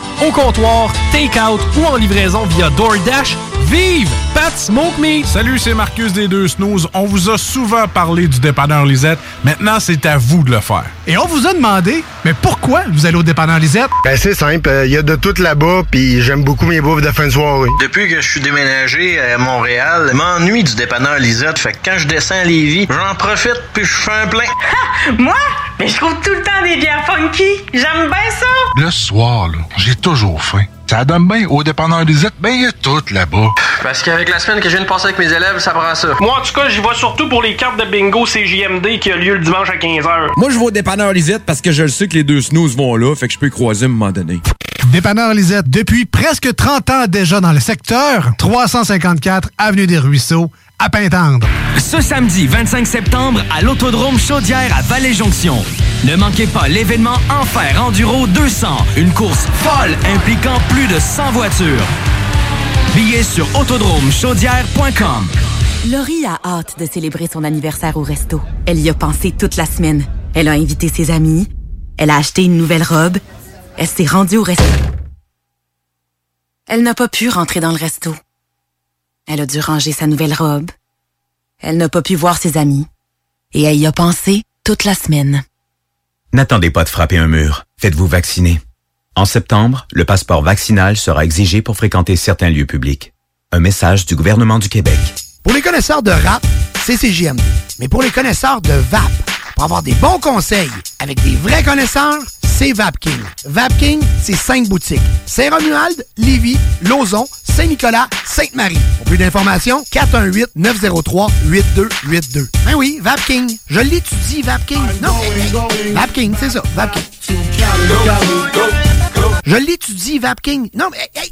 au comptoir, take-out ou en livraison via DoorDash. Vive Pat Smoke Meat! Salut, c'est Marcus des Deux Snooze. On vous a souvent parlé du dépanneur Lisette. Maintenant, c'est à vous de le faire. Et on vous a demandé, mais pourquoi vous allez au dépanneur Lisette? Ben c'est simple, il y a de tout là-bas, puis j'aime beaucoup mes bouffes de fin de soirée. Depuis que je suis déménagé à Montréal, je m'ennuie du dépanneur Lisette. Fait que quand je descends à Lévis, j'en profite puis je fais un plein. [laughs] Moi? Mais je trouve tout le temps des bières funky. J'aime bien ça. Le soir, là, j'ai toujours faim. Ça donne bien au dépanneur Lisette, ben il y a tout là-bas. Parce qu'avec la semaine que je viens de passer avec mes élèves, ça prend ça. Moi, en tout cas, j'y vais surtout pour les cartes de bingo CJMD qui a lieu le dimanche à 15h. Moi, je vais au dépanneur Lisette parce que je le sais que les deux snooze vont là, fait que je peux y croiser à un moment donné. Dépanneur Lisette, depuis presque 30 ans déjà dans le secteur, 354 Avenue des Ruisseaux, à Pintendre. Ce samedi 25 septembre à l'Autodrome Chaudière à Vallée-Jonction. Ne manquez pas l'événement Enfer Enduro 200, une course folle impliquant plus de 100 voitures. Billets sur autodromechaudière.com. Laurie a hâte de célébrer son anniversaire au resto. Elle y a pensé toute la semaine. Elle a invité ses amis. Elle a acheté une nouvelle robe. Elle s'est rendue au resto. Elle n'a pas pu rentrer dans le resto. Elle a dû ranger sa nouvelle robe. Elle n'a pas pu voir ses amis. Et elle y a pensé toute la semaine. N'attendez pas de frapper un mur. Faites-vous vacciner. En septembre, le passeport vaccinal sera exigé pour fréquenter certains lieux publics. Un message du gouvernement du Québec. Pour les connaisseurs de rap, c'est CJMD. Mais pour les connaisseurs de VAP, pour avoir des bons conseils avec des vrais connaisseurs, c'est VapKing. VapKing, c'est cinq boutiques. Saint-Romuald, Lévis, Lauson, Saint-Nicolas, Sainte-Marie. Pour plus d'informations, 418-903-8282. Ben oui, VapKing. Je l'étudie, VapKing. Non, VapKing, c'est ça, VapKing. Je l'étudie, VapKing. Non, mais... hey,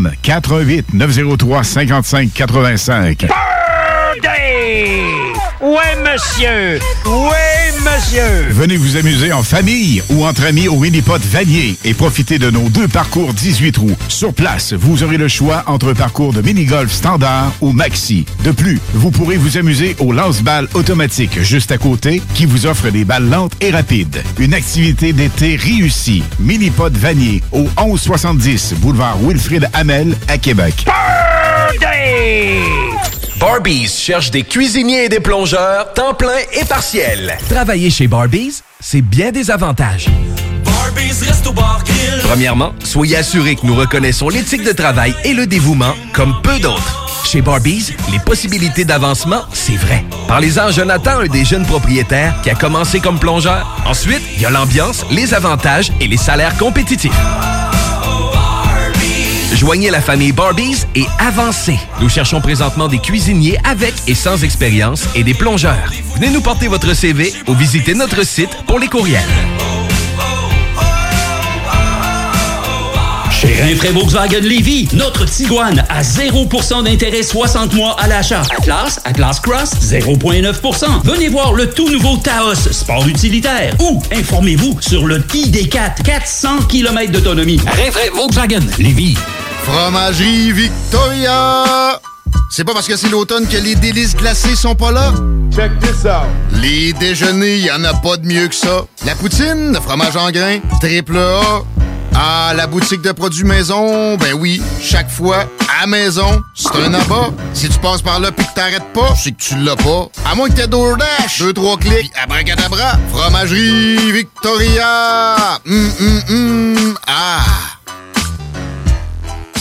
418 903 55 85. Birthday! Ouais, monsieur! Ouais, monsieur! Venez vous amuser en famille ou entre amis au Minipod Vanier et profitez de nos deux parcours 18 trous. Sur place, vous aurez le choix entre un parcours de mini-golf standard ou maxi. De plus, vous pourrez vous amuser au lance-balles automatique juste à côté qui vous offre des balles lentes et rapides. Une activité d'été réussie. Minipod Vanier au 1170 boulevard Wilfrid Hamel à Québec. Barbies cherche des cuisiniers et des plongeurs, temps plein et partiel. Travailler chez Barbies, c'est bien des avantages. Barbies, Resto Bar Grill. Premièrement, soyez assurés que nous reconnaissons l'éthique de travail et le dévouement comme peu d'autres. Chez Barbies, les possibilités d'avancement, c'est vrai. Parlez-en à Jonathan, un des jeunes propriétaires qui a commencé comme plongeur. Ensuite, il y a l'ambiance, les avantages et les salaires compétitifs. Joignez la famille Barbies et avancez. Nous cherchons présentement des cuisiniers avec et sans expérience et des plongeurs. Venez nous porter votre CV ou visitez notre site pour les courriels. Chez Rinfraie Volkswagen Lévy, notre Tiguan à 0% d'intérêt 60 mois à l'achat. Atlas, Atlas Cross, 0,9%. Venez voir le tout nouveau Taos, sport utilitaire. Ou informez-vous sur le ID4, 400 km d'autonomie. Rinfraie Volkswagen Lévy. Fromagerie Victoria! C'est pas parce que c'est l'automne que les délices glacées sont pas là? Check this out! Les déjeuners, y en a pas de mieux que ça. La poutine, le fromage en grains, triple A. Ah, la boutique de produits maison, ben oui, chaque fois, à maison, c'est un abat. Si tu passes par là pis que t'arrêtes pas, c'est que tu l'as pas. À moins que t'aies DoorDash, deux, trois clics, abracadabra, fromagerie Victoria! Hum, hum, hum, ah!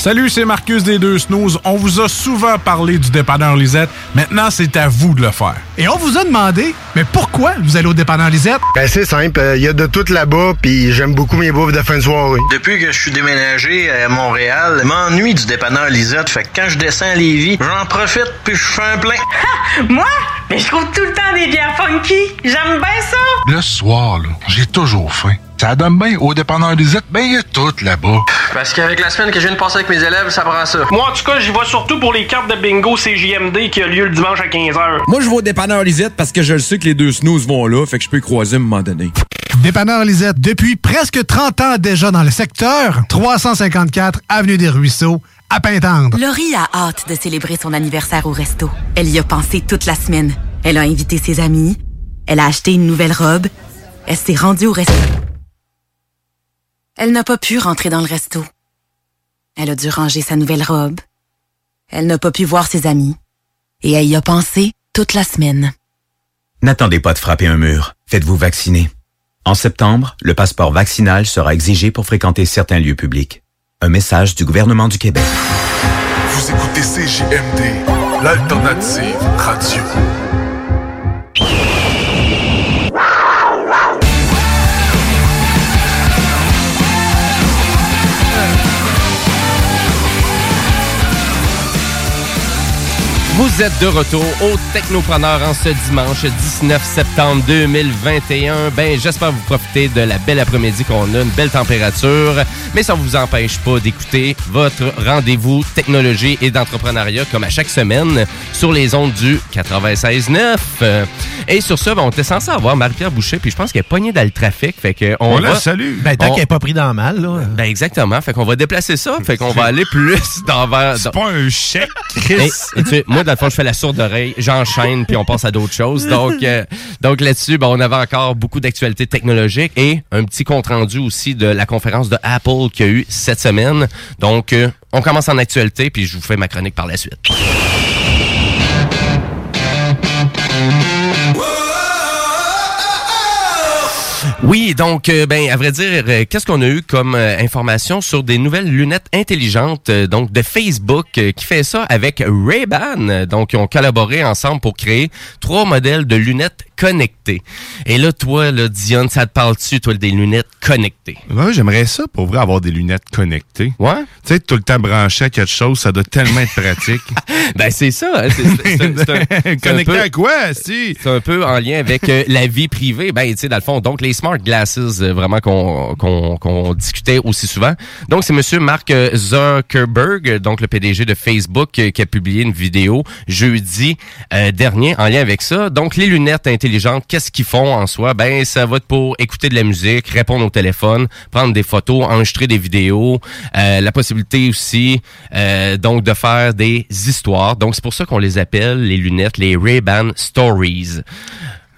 Salut, c'est Marcus des Deux Snooze. On vous a souvent parlé du dépanneur Lisette. Maintenant, c'est à vous de le faire. Et on vous a demandé, mais pourquoi vous allez au dépanneur Lisette? Ben c'est simple, il y a de tout là-bas, puis j'aime beaucoup mes bouffes de fin de soirée. Depuis que je suis déménagé à Montréal, je m'ennuie du dépanneur Lisette. Fait que quand je descends à Lévis, j'en profite puis je fais un plein. [laughs] Moi? Mais je trouve tout le temps des bières funky. J'aime bien ça. Le soir, là, j'ai toujours faim. Ça donne bien au dépanneur Lisette, ben il y a tout là-bas. Parce qu'avec la semaine que je viens de passer avec mes élèves, ça prend ça. Moi, en tout cas, j'y vais surtout pour les cartes de bingo CJMD qui a lieu le dimanche à 15h. Moi, je vais au dépanneur Lisette parce que je le sais que les deux snooze vont là, fait que je peux y croiser à un moment donné. Dépanneur Lisette, depuis presque 30 ans déjà dans le secteur, 354 Avenue des Ruisseaux, à Pintendre. Laurie a hâte de célébrer son anniversaire au resto. Elle y a pensé toute la semaine. Elle a invité ses amis. Elle a acheté une nouvelle robe. Elle s'est rendue au resto. Elle n'a pas pu rentrer dans le resto. Elle a dû ranger sa nouvelle robe. Elle n'a pas pu voir ses amis. Et elle y a pensé toute la semaine. N'attendez pas de frapper un mur. Faites-vous vacciner. En septembre, le passeport vaccinal sera exigé pour fréquenter certains lieux publics. Un message du gouvernement du Québec. Vous écoutez CJMD, l'alternative radio. Vous êtes de retour au Technopreneur en ce dimanche 19 septembre 2021. Ben, j'espère que vous profitez de la belle après-midi qu'on a, une belle température, mais ça ne vous empêche pas d'écouter votre rendez-vous technologie et d'entrepreneuriat comme à chaque semaine sur les ondes du 96.9. Euh, Et sur ça, ben, on était censé avoir Marie-Pierre Boucher, puis je pense qu'elle est pognée dans le trafic, fait que on, On la va- salue. Ben, tant on- qu'elle est pas pris dans le mal, là. Ben, exactement. Fait qu'on va déplacer ça, fait qu'on va aller plus dans vers... C'est pas un chèque, et, Chris. et tu sais, moi, dans le je fais la sourde oreille, j'enchaîne, puis on passe à d'autres choses. Donc, euh, donc là-dessus, ben, on avait encore beaucoup d'actualités technologiques et un petit compte-rendu aussi de la conférence de Apple qu'il y a eu cette semaine. Donc, euh, on commence en actualité, puis je vous fais ma chronique par la suite. Oui, donc, euh, ben, à vrai dire, euh, qu'est-ce qu'on a eu comme euh, information sur des nouvelles lunettes intelligentes, donc de Facebook, qui fait ça avec Ray-Ban? Donc, ils ont collaboré ensemble pour créer trois modèles de lunettes connectées. Et là, toi, là, Dion, ça te parle-tu, toi, des lunettes connectées? Ouais, j'aimerais ça pour vrai avoir des lunettes connectées. Ouais? Tu sais, tout le temps branché à quelque chose, ça doit tellement être pratique. [laughs] ben, c'est ça. hein, c'est- [laughs] Connecté peu- à quoi, si? C'est un peu en lien avec la vie privée. Ben, tu sais, dans le fond, donc les smart glasses, euh, vraiment qu'on discutait aussi souvent. Donc, c'est Monsieur Mark Zuckerberg, donc le PDG de Facebook, euh, qui a publié une vidéo jeudi euh, dernier en lien avec ça. Donc, les lunettes intelligentes, qu'est-ce qu'ils font en soi? Ben, ça va être pour écouter de la musique, répondre au téléphone, prendre des photos, enregistrer des vidéos, euh, la possibilité aussi, euh, donc, de faire des histoires. Donc, c'est pour ça qu'on les appelle les lunettes, les Ray-Ban Stories.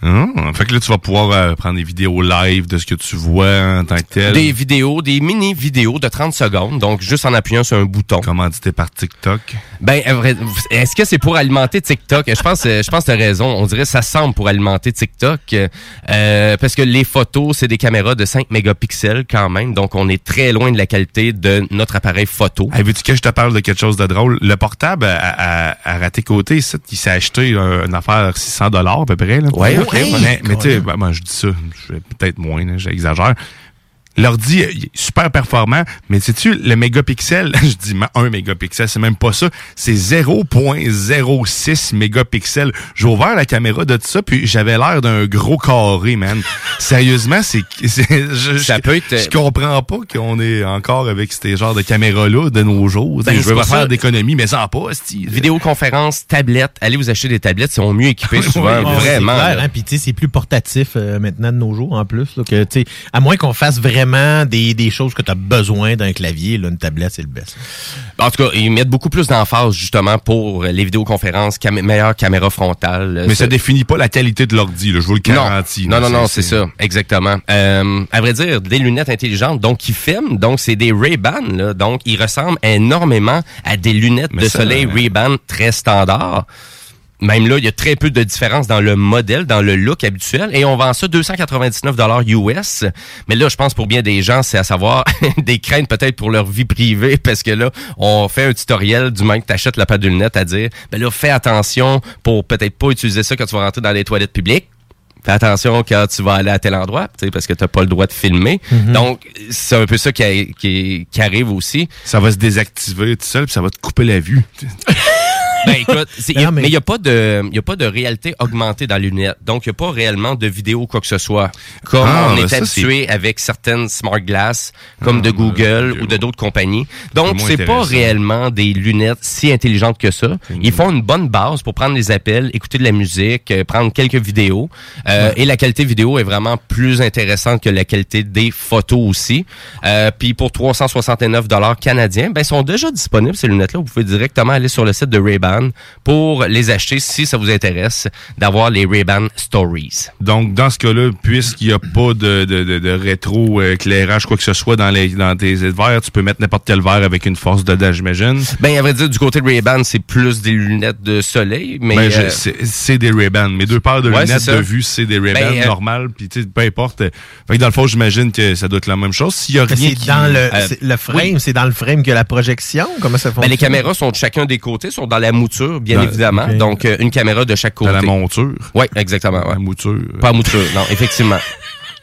Ah, fait que là, tu vas pouvoir euh, prendre des vidéos live de ce que tu vois en tant que tel. Des vidéos, des mini-vidéos de 30 secondes, donc juste en appuyant sur un bouton. Commandité par TikTok? Ben, vrai- est-ce que c'est pour alimenter TikTok? Je pense, euh, je pense que t'as raison. On dirait que ça semble pour alimenter TikTok. euh, parce que les photos, c'est des caméras de 5 mégapixels quand même. Donc, on est très loin de la qualité de notre appareil photo. Hey, veux-tu que je te parle de quelque chose de drôle? Le portable à, à, à raté côté, il s'est acheté euh, une affaire 600 dollars à peu près. Là. Ouais, ok. Mais, mais tu sais, ben, moi, je dis ça, je fais peut-être moins, j'exagère. L'ordi euh, est super performant, mais sais-tu, le mégapixel, [laughs] je dis un mégapixel, c'est même pas ça, c'est 0.06 mégapixels. J'ai ouvert la caméra de tout ça, puis j'avais l'air d'un gros carré, man. [laughs] Sérieusement, c'est... [laughs] Je, Ça je- peut être- Je comprends pas qu'on est encore avec ces genres de caméras-là de nos jours. Ben, je veux pour faire d'économies, mais sans pas, esti. Vidéoconférence, tablette. Allez vous acheter des tablettes, ils sont mieux équipés souvent. Vraiment. clair, hein, Puis tu sais, c'est plus portatif euh, maintenant de nos jours en plus. Là, que, tu sais, à moins qu'on fasse vraiment des, des choses que tu as besoin d'un clavier, là, une tablette, c'est le best. En tout cas, ils mettent beaucoup plus d'emphase justement pour les vidéoconférences, cam meilleure caméra frontale. Mais ça définit pas la qualité de l'ordi, je vous le garantis. Non, non, non, c'est ça, exactement. Euh, à vrai dire, des lunettes intelligentes, donc qui filment, donc c'est des Ray-Ban, donc ils ressemblent énormément à des lunettes Mais de ça, soleil euh, Ray-Ban très standard. Même là, il y a très peu de différence dans le modèle, dans le look habituel, et on vend ça 299 dollars US. Mais là, je pense pour bien des gens, c'est à savoir [laughs] des craintes peut-être pour leur vie privée, parce que là, on fait un tutoriel du même que t'achètes la paire de lunettes à dire, ben là, fais attention pour peut-être pas utiliser ça quand tu vas rentrer dans les toilettes publiques. Fais attention quand tu vas aller à tel endroit, tu sais, parce que t'as pas le droit de filmer. Mhm. Donc, c'est un peu ça qui, qui, qui arrive aussi. Ça va se désactiver tout seul, puis ça va te couper la vue. [laughs] Ben écoute, Non, mais- mais il n'y a pas de il y a pas de réalité augmentée dans la lunette. Donc il n'y a pas réellement de vidéo ou quoi que ce soit. Comme Ah, on ben est habitué avec certaines smart glass comme Ah, de ben, Google ou de d'autres compagnies. Donc c'est pas réellement des lunettes si intelligentes que ça. Ils font une bonne base pour prendre les appels, écouter de la musique, euh, prendre quelques vidéos Euh, et la qualité vidéo est vraiment plus intéressante que la qualité des photos aussi. Euh, puis pour 369 dollars canadiens, ben ils sont déjà disponibles ces lunettes là, vous pouvez directement aller sur le site de Ray-Ban pour les acheter si ça vous intéresse d'avoir les Ray-Ban Stories. Donc, dans ce cas-là, puisqu'il n'y a pas de, de, de, de rétro-éclairage, quoi que ce soit dans, les, dans tes verres, tu peux mettre n'importe quel verre avec une force dedans, j'imagine. Ben, à vrai dire, du côté de Ray-Ban, c'est plus des lunettes de soleil, mais... Ben, euh, c'est- des Ray-Ban. Mes deux paires de Ouais, lunettes de vue, c'est des Ray-Ban Ben, euh, normales. Puis, tu sais, peu importe. Fait que dans le fond, j'imagine que ça doit être la même chose. S'il y a rien C'est qui... dans le, Euh, frame, oui. c'est dans le frame que la projection? Comment ça fonctionne? ben, les caméras sont de chacun des côtés, sont dans la mouture, bien Dans- évidemment. Donc, euh, une caméra de chaque côté. Dans la monture. Oui, exactement. ouais. La mouture. Pas à mouture, non, effectivement.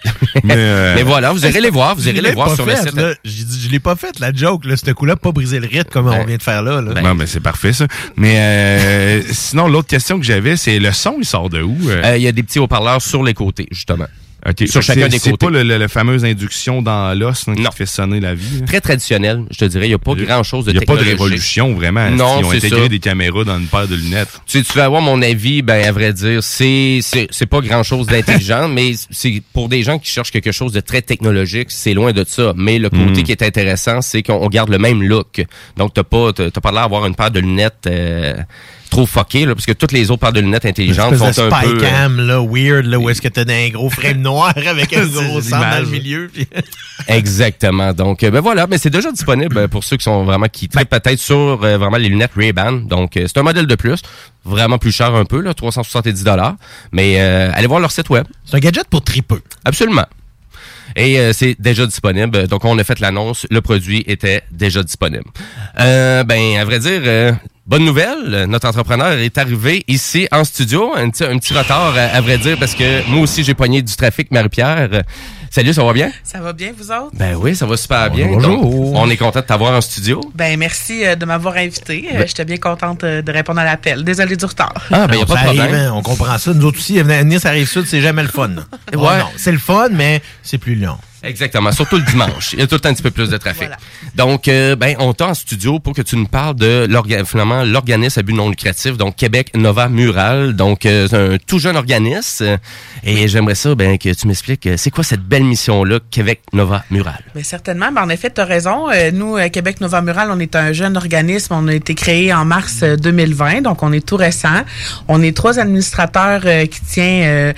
[laughs] Mais, euh, Mais voilà, vous irez les voir, vous Je irez les voir sur le fait, site. là. J'ai dit, je l'ai pas fait, la joke, là. Ce coup-là, pas briser le rythme comme on vient de faire là. là. non, mais c'est parfait, ça. Mais euh, [laughs] sinon, l'autre question que j'avais, c'est le son, il sort de où? Euh, Il y a des petits haut-parleurs sur les côtés, justement. OK. sur chacun c'est- des C'est côtés. pas le, le- la fameuse induction dans l'os là, qui Non. fait sonner la vie. là? Très traditionnel, je te dirais. Il n'y a pas grand-chose de Il n'y a pas de révolution, vraiment. Non, Ils ont c'est intégré ça. des caméras dans une paire de lunettes. Tu, sais, tu vas avoir mon avis, ben à vrai dire, c'est c'est c'est pas grand chose d'intelligent, [laughs] mais c'est pour des gens qui cherchent quelque chose de très technologique, c'est loin de ça. Mais le côté Mm. qui est intéressant, c'est qu'on on garde le même look. Donc t'as pas t'as t'as pas l'air d'avoir une paire de lunettes euh, trop fuckées là, parce que toutes les autres paires de lunettes Une intelligentes sont de un spy peu. euh, cam, là, weird, là, où est-ce que t'as un gros frame noir [laughs] avec un gros centre dans le milieu. puis- [laughs] Exactement. Donc, euh, ben voilà, mais c'est déjà disponible euh, pour ceux qui sont vraiment qui peut-être sur euh, vraiment les lunettes Ray-Ban. Donc, euh, c'est un modèle de plus, vraiment plus cher un peu, là, 370 dollars. Mais euh, allez voir leur site web. C'est un gadget pour tripeux. Absolument. Et euh, c'est déjà disponible. Donc, on a fait l'annonce. Le produit était déjà disponible. Euh, ben, à vrai dire, euh, bonne nouvelle. Notre entrepreneur est arrivé ici en studio. Un petit, un petit retard, à, à vrai dire, parce que moi aussi, j'ai pogné du trafic, Marie-Pierre. Salut, ça va bien? Ça va bien, vous autres? Ben oui, ça va super bien. Bonjour. Donc, on est content de t'avoir en studio. Ben, merci euh, de m'avoir invité. Euh, Ben- J'étais bien contente euh, de répondre à l'appel. Désolée du retard. Ah, ben, y a pas de problème. arrive, hein, on comprend ça. Nous autres aussi, venir ça arrive sud, c'est jamais le fun. Oh Ouais. non, c'est le fun, mais c'est plus long. Exactement, surtout le dimanche. Il y a tout le temps un petit peu plus de trafic. Donc, euh, ben, on t'a en studio pour que tu nous parles de finalement l'organisme à but non lucratif, donc Québec Nova Mural. Donc, euh, c'est un tout jeune organisme. Et j'aimerais ça, ben, que tu m'expliques, euh, c'est quoi cette belle mission-là, Québec Nova Mural? Mais certainement. Ben, en effet, tu as raison. Nous, à Québec Nova Mural, on est un jeune organisme. On a été créé en mars euh, 2020, donc on est tout récent. On est trois administrateurs euh, qui tient euh,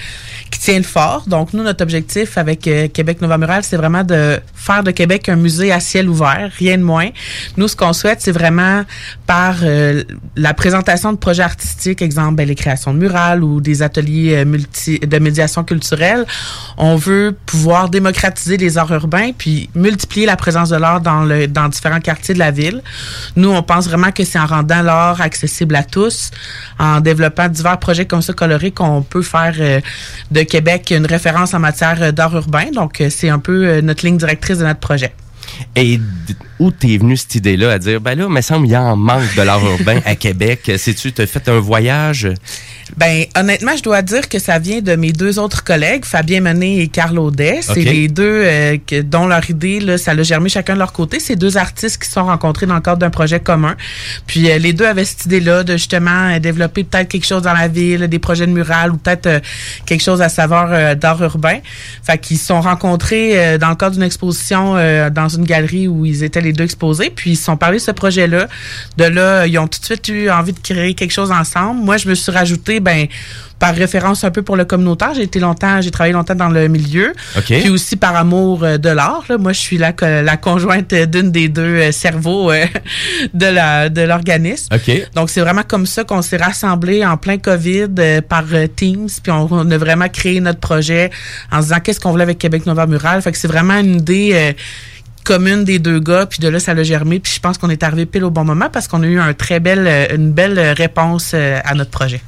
qui tient le fort. Donc nous, notre objectif avec Québec Nova Mural, c'est vraiment de faire de Québec un musée à ciel ouvert, rien de moins. Nous, ce qu'on souhaite, c'est vraiment par euh, la présentation de projets artistiques, exemple ben, les créations de murales ou des ateliers euh, multi de médiation culturelle. On veut pouvoir démocratiser les arts urbains puis multiplier la présence de l'art dans le dans différents quartiers de la ville. Nous, on pense vraiment que c'est en rendant l'art accessible à tous, en développant divers projets comme ça colorés qu'on peut faire euh, de Québec une référence en matière d'art urbain. Donc, c'est un peu euh, notre ligne directrice de notre projet. Où t'es venu cette idée-là à dire, ben là, me semble il y en manque de l'art urbain à [laughs] Québec. Sais-tu, t'as fait un voyage? Ben, honnêtement, je dois dire que ça vient de mes deux autres collègues, Fabien Menet et Carl Audet. C'est les deux euh, que, dont leur idée, là, ça l'a germé chacun de leur côté. C'est deux artistes qui se sont rencontrés dans le cadre d'un projet commun. Puis euh, les deux avaient cette idée-là de justement euh, développer peut-être quelque chose dans la ville, des projets de murales ou peut-être quelque chose à euh, d'art urbain. Fait qu'ils se sont rencontrés dans le cadre d'une exposition dans une galerie où ils étaient les deux exposés. Puis ils se sont parlé de ce projet-là. De là, ils ont tout de suite eu envie de créer quelque chose ensemble. Moi, je me suis rajouté, ben, par référence un peu pour le communautaire. J'ai été longtemps, j'ai travaillé longtemps dans le milieu. Puis aussi par amour euh, de l'art. là. Moi, je suis la, la conjointe d'une des deux euh, cerveaux euh, [laughs] de la de l'organisme. Donc, c'est vraiment comme ça qu'on s'est rassemblés en plein COVID par Teams. Puis on, on a vraiment créé notre projet en se disant qu'est-ce qu'on voulait avec Québec Nova Mural. Fait que c'est vraiment une idée euh, commune des deux gars. Puis de là, ça l'a germé. Puis je pense qu'on est arrivé pile au bon moment parce qu'on a eu un très belle, une belle réponse euh, à notre projet.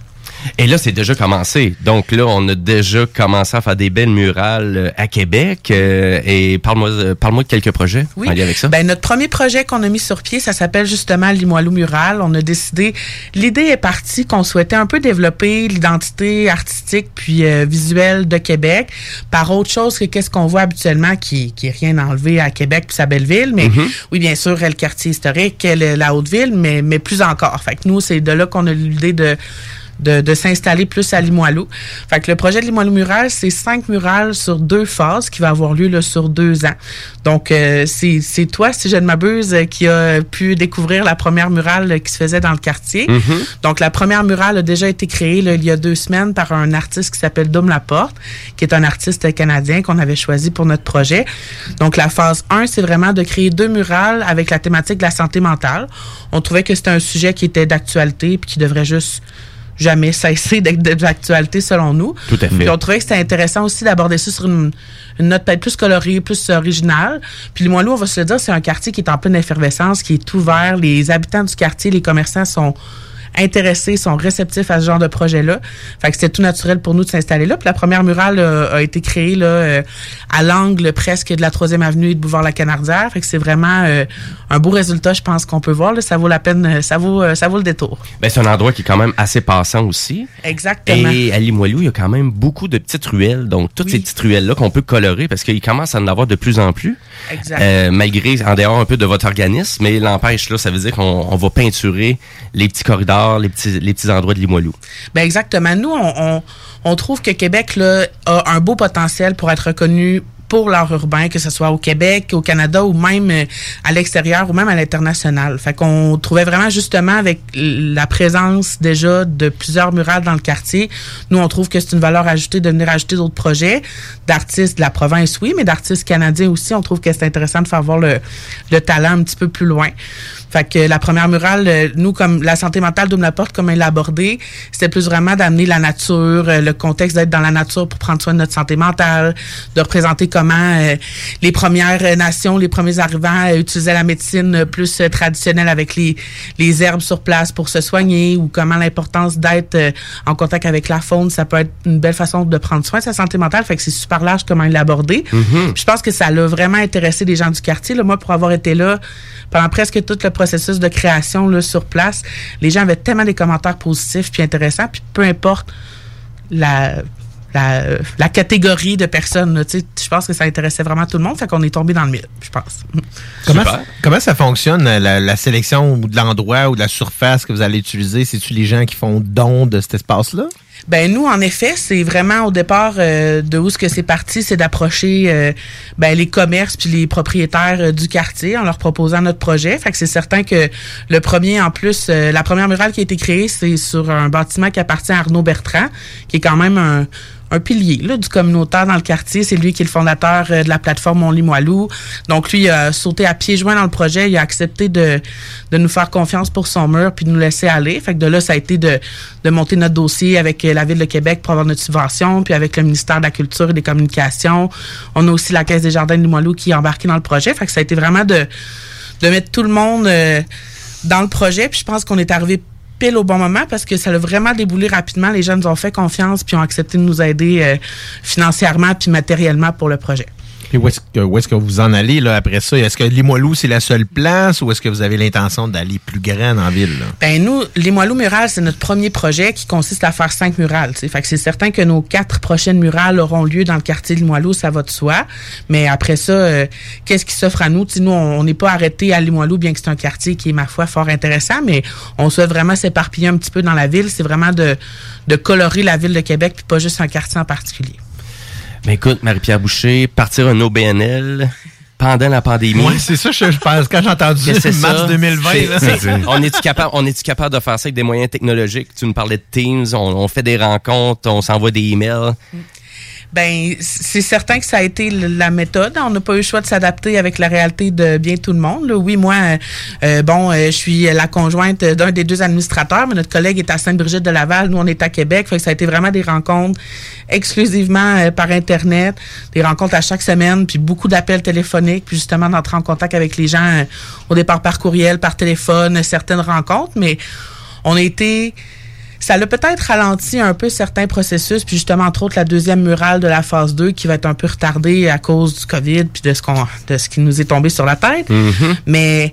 Et là, c'est déjà commencé. Donc là, on a déjà commencé à faire des belles murales euh, à Québec. Euh, et parle-moi euh, parle-moi de quelques projets Oui. en lien avec ça. Ben, notre premier projet qu'on a mis sur pied, ça s'appelle justement Limoilou Mural. On a décidé, l'idée est partie qu'on souhaitait un peu développer l'identité artistique puis euh, visuelle de Québec par autre chose que qu'est-ce qu'on voit habituellement qui, qui est rien enlevé à Québec puis sa belle ville. Mais Mhm. oui, bien sûr, le quartier historique, la haute ville, mais, mais plus encore. Fait que nous, c'est de là qu'on a eu l'idée de de, de s'installer plus à Limoilou. Fait que le projet de Limoilou Mural, c'est cinq murales sur deux phases qui va avoir lieu là, sur deux ans. Donc, euh, c'est toi, si je ne m'abuse, qui a pu découvrir la première murale qui se faisait dans le quartier. Mhm. Donc, la première murale a déjà été créée là, il y a deux semaines par un artiste qui s'appelle Dom Laporte, qui est un artiste canadien qu'on avait choisi pour notre projet. Donc, la phase 1, c'est vraiment de créer deux murales avec la thématique de la santé mentale. On trouvait que c'était un sujet qui était d'actualité puis qui devrait juste jamais cesser d'être d'actualité selon nous. Tout à fait. Puis on trouvait que c'était intéressant aussi d'aborder ça sur une, une note peut-être plus colorée, plus originale. Puis Limoilou, on va se le dire, c'est un quartier qui est en pleine effervescence, qui est ouvert. Les habitants du quartier, les commerçants sont intéressés, sont réceptifs à ce genre de projet-là. Fait que c'était tout naturel pour nous de s'installer là. Puis la première murale euh, a été créée là euh, à l'angle presque de la troisième avenue et de boulevard La Canardière. Fait que c'est vraiment euh, un beau résultat, je pense qu'on peut voir. Là. Ça vaut la peine, ça vaut, ça vaut le détour. Ben, c'est un endroit qui est quand même assez passant aussi. Exactement. Et à Limoilou, il y a quand même beaucoup de petites ruelles. Donc, toutes ces petites ruelles-là qu'on peut colorer parce qu'il commence à en avoir de plus en plus. Exact. Euh, malgré, en dehors un peu de votre organisme, mais l'empêche, là, ça veut dire qu'on on va peinturer les petits corridors, les petits, les petits endroits de Limoilou. Ben exactement. Nous, on, on, on trouve que Québec là, a un beau potentiel pour être reconnu pour l'art urbain, que ce soit au Québec, au Canada ou même euh, à l'extérieur ou même à l'international. Fait qu'on trouvait vraiment justement avec la présence déjà de plusieurs murales dans le quartier, nous on trouve que c'est une valeur ajoutée de venir ajouter d'autres projets d'artistes de la province, oui, mais d'artistes canadiens aussi. On trouve que c'est intéressant de faire voir le, le talent un petit peu plus loin. Fait que la première murale, euh, nous, comme la santé mentale d'Oum Laporte, comme elle l'a abordé, c'était plus vraiment d'amener la nature, euh, le contexte d'être dans la nature pour prendre soin de notre santé mentale, de représenter comment euh, les premières nations, les premiers arrivants euh, utilisaient la médecine plus euh, traditionnelle avec les, les herbes sur place pour se soigner ou comment l'importance d'être en contact avec la faune, ça peut être une belle façon de prendre soin de sa santé mentale. Fait que c'est super large comment il l'a abordé. Mhm. Puis Je pense que ça l'a vraiment intéressé les gens du quartier. Là. Moi, pour avoir été là pendant presque tout le processus de création là, sur place, les gens avaient tellement des commentaires positifs puis intéressants. Puis peu importe la la, la catégorie de personnes. là. Tu sais, Je pense que ça intéressait vraiment tout le monde, fait qu'on est tombé dans le mille, je pense. [laughs] Comment, comment ça fonctionne, euh, la, la sélection ou de l'endroit ou de la surface que vous allez utiliser? C'est-tu les gens qui font don de cet espace-là? Ben nous, en effet, c'est vraiment au départ euh, de où ce que c'est parti, c'est d'approcher euh, ben, les commerces puis les propriétaires euh, du quartier en leur proposant notre projet. Fait que c'est certain que le premier, en plus, euh, la première murale qui a été créée, c'est sur un bâtiment qui appartient à Arnaud Bertrand, qui est quand même un un pilier là, du communautaire dans le quartier. C'est lui qui est le fondateur euh, de la plateforme Mon Limoilou. Donc, lui, il a sauté à pieds joints dans le projet. Il a accepté de, nous faire confiance pour son mur puis de nous laisser aller. Fait que de là, ça a été de, de monter notre dossier avec euh, la Ville de Québec pour avoir notre subvention, puis avec le ministère de la Culture et des Communications. On a aussi la Caisse des Jardins de Limoilou qui est embarquée dans le projet. Fait que ça a été vraiment de, de mettre tout le monde euh, dans le projet. Puis je pense qu'on est arrivé au bon moment parce que ça a vraiment déboulé rapidement. Les gens nous ont fait confiance puis ont accepté de nous aider euh, financièrement puis matériellement pour le projet. Où est-ce que, vous en allez là, après ça? Est-ce que Limoilou, c'est la seule place ou est-ce que vous avez l'intention d'aller plus grand en ville? là? Ben nous, les Moileaux Murales, c'est notre premier projet qui consiste à faire cinq murales. Fait que c'est certain que nos quatre prochaines murales auront lieu dans le quartier de Limoilou, ça va de soi. Mais après ça, euh, qu'est-ce qui s'offre à nous? Tu sais, nous, on on n'est pas arrêté à Limoilou, bien que c'est un quartier qui est, ma foi, fort intéressant, mais on souhaite vraiment s'éparpiller un petit peu dans la ville. C'est vraiment de, de colorer la ville de Québec, puis pas juste un quartier en particulier. Mais écoute, Marie-Pierre Boucher, partir un OBNL pendant la pandémie. Ouais, c'est ça, je, je pense. Quand j'ai entendu mars ça. 2020, C'est- là. c'est- on est-tu capable, on est capable de faire ça avec des moyens technologiques? Tu nous parlais de Teams, on, on fait des rencontres, on s'envoie des emails. Ben, c'est certain que ça a été la méthode. On n'a pas eu le choix de s'adapter avec la réalité de bien tout le monde. Oui, moi, euh, euh, bon, euh, je suis la conjointe d'un des deux administrateurs, mais notre collègue est à Sainte-Brigitte de Laval. Nous, on est à Québec. Fait que ça a été vraiment des rencontres exclusivement par Internet, des rencontres à chaque semaine, puis beaucoup d'appels téléphoniques, puis justement d'entrer en contact avec les gens au départ par courriel, par téléphone, certaines rencontres, mais on a été ça l'a peut-être ralenti un peu certains processus, puis justement, entre autres, la deuxième murale de la phase 2 qui va être un peu retardée à cause du COVID puis de ce, qu'on, de ce qui nous est tombé sur la tête. Mais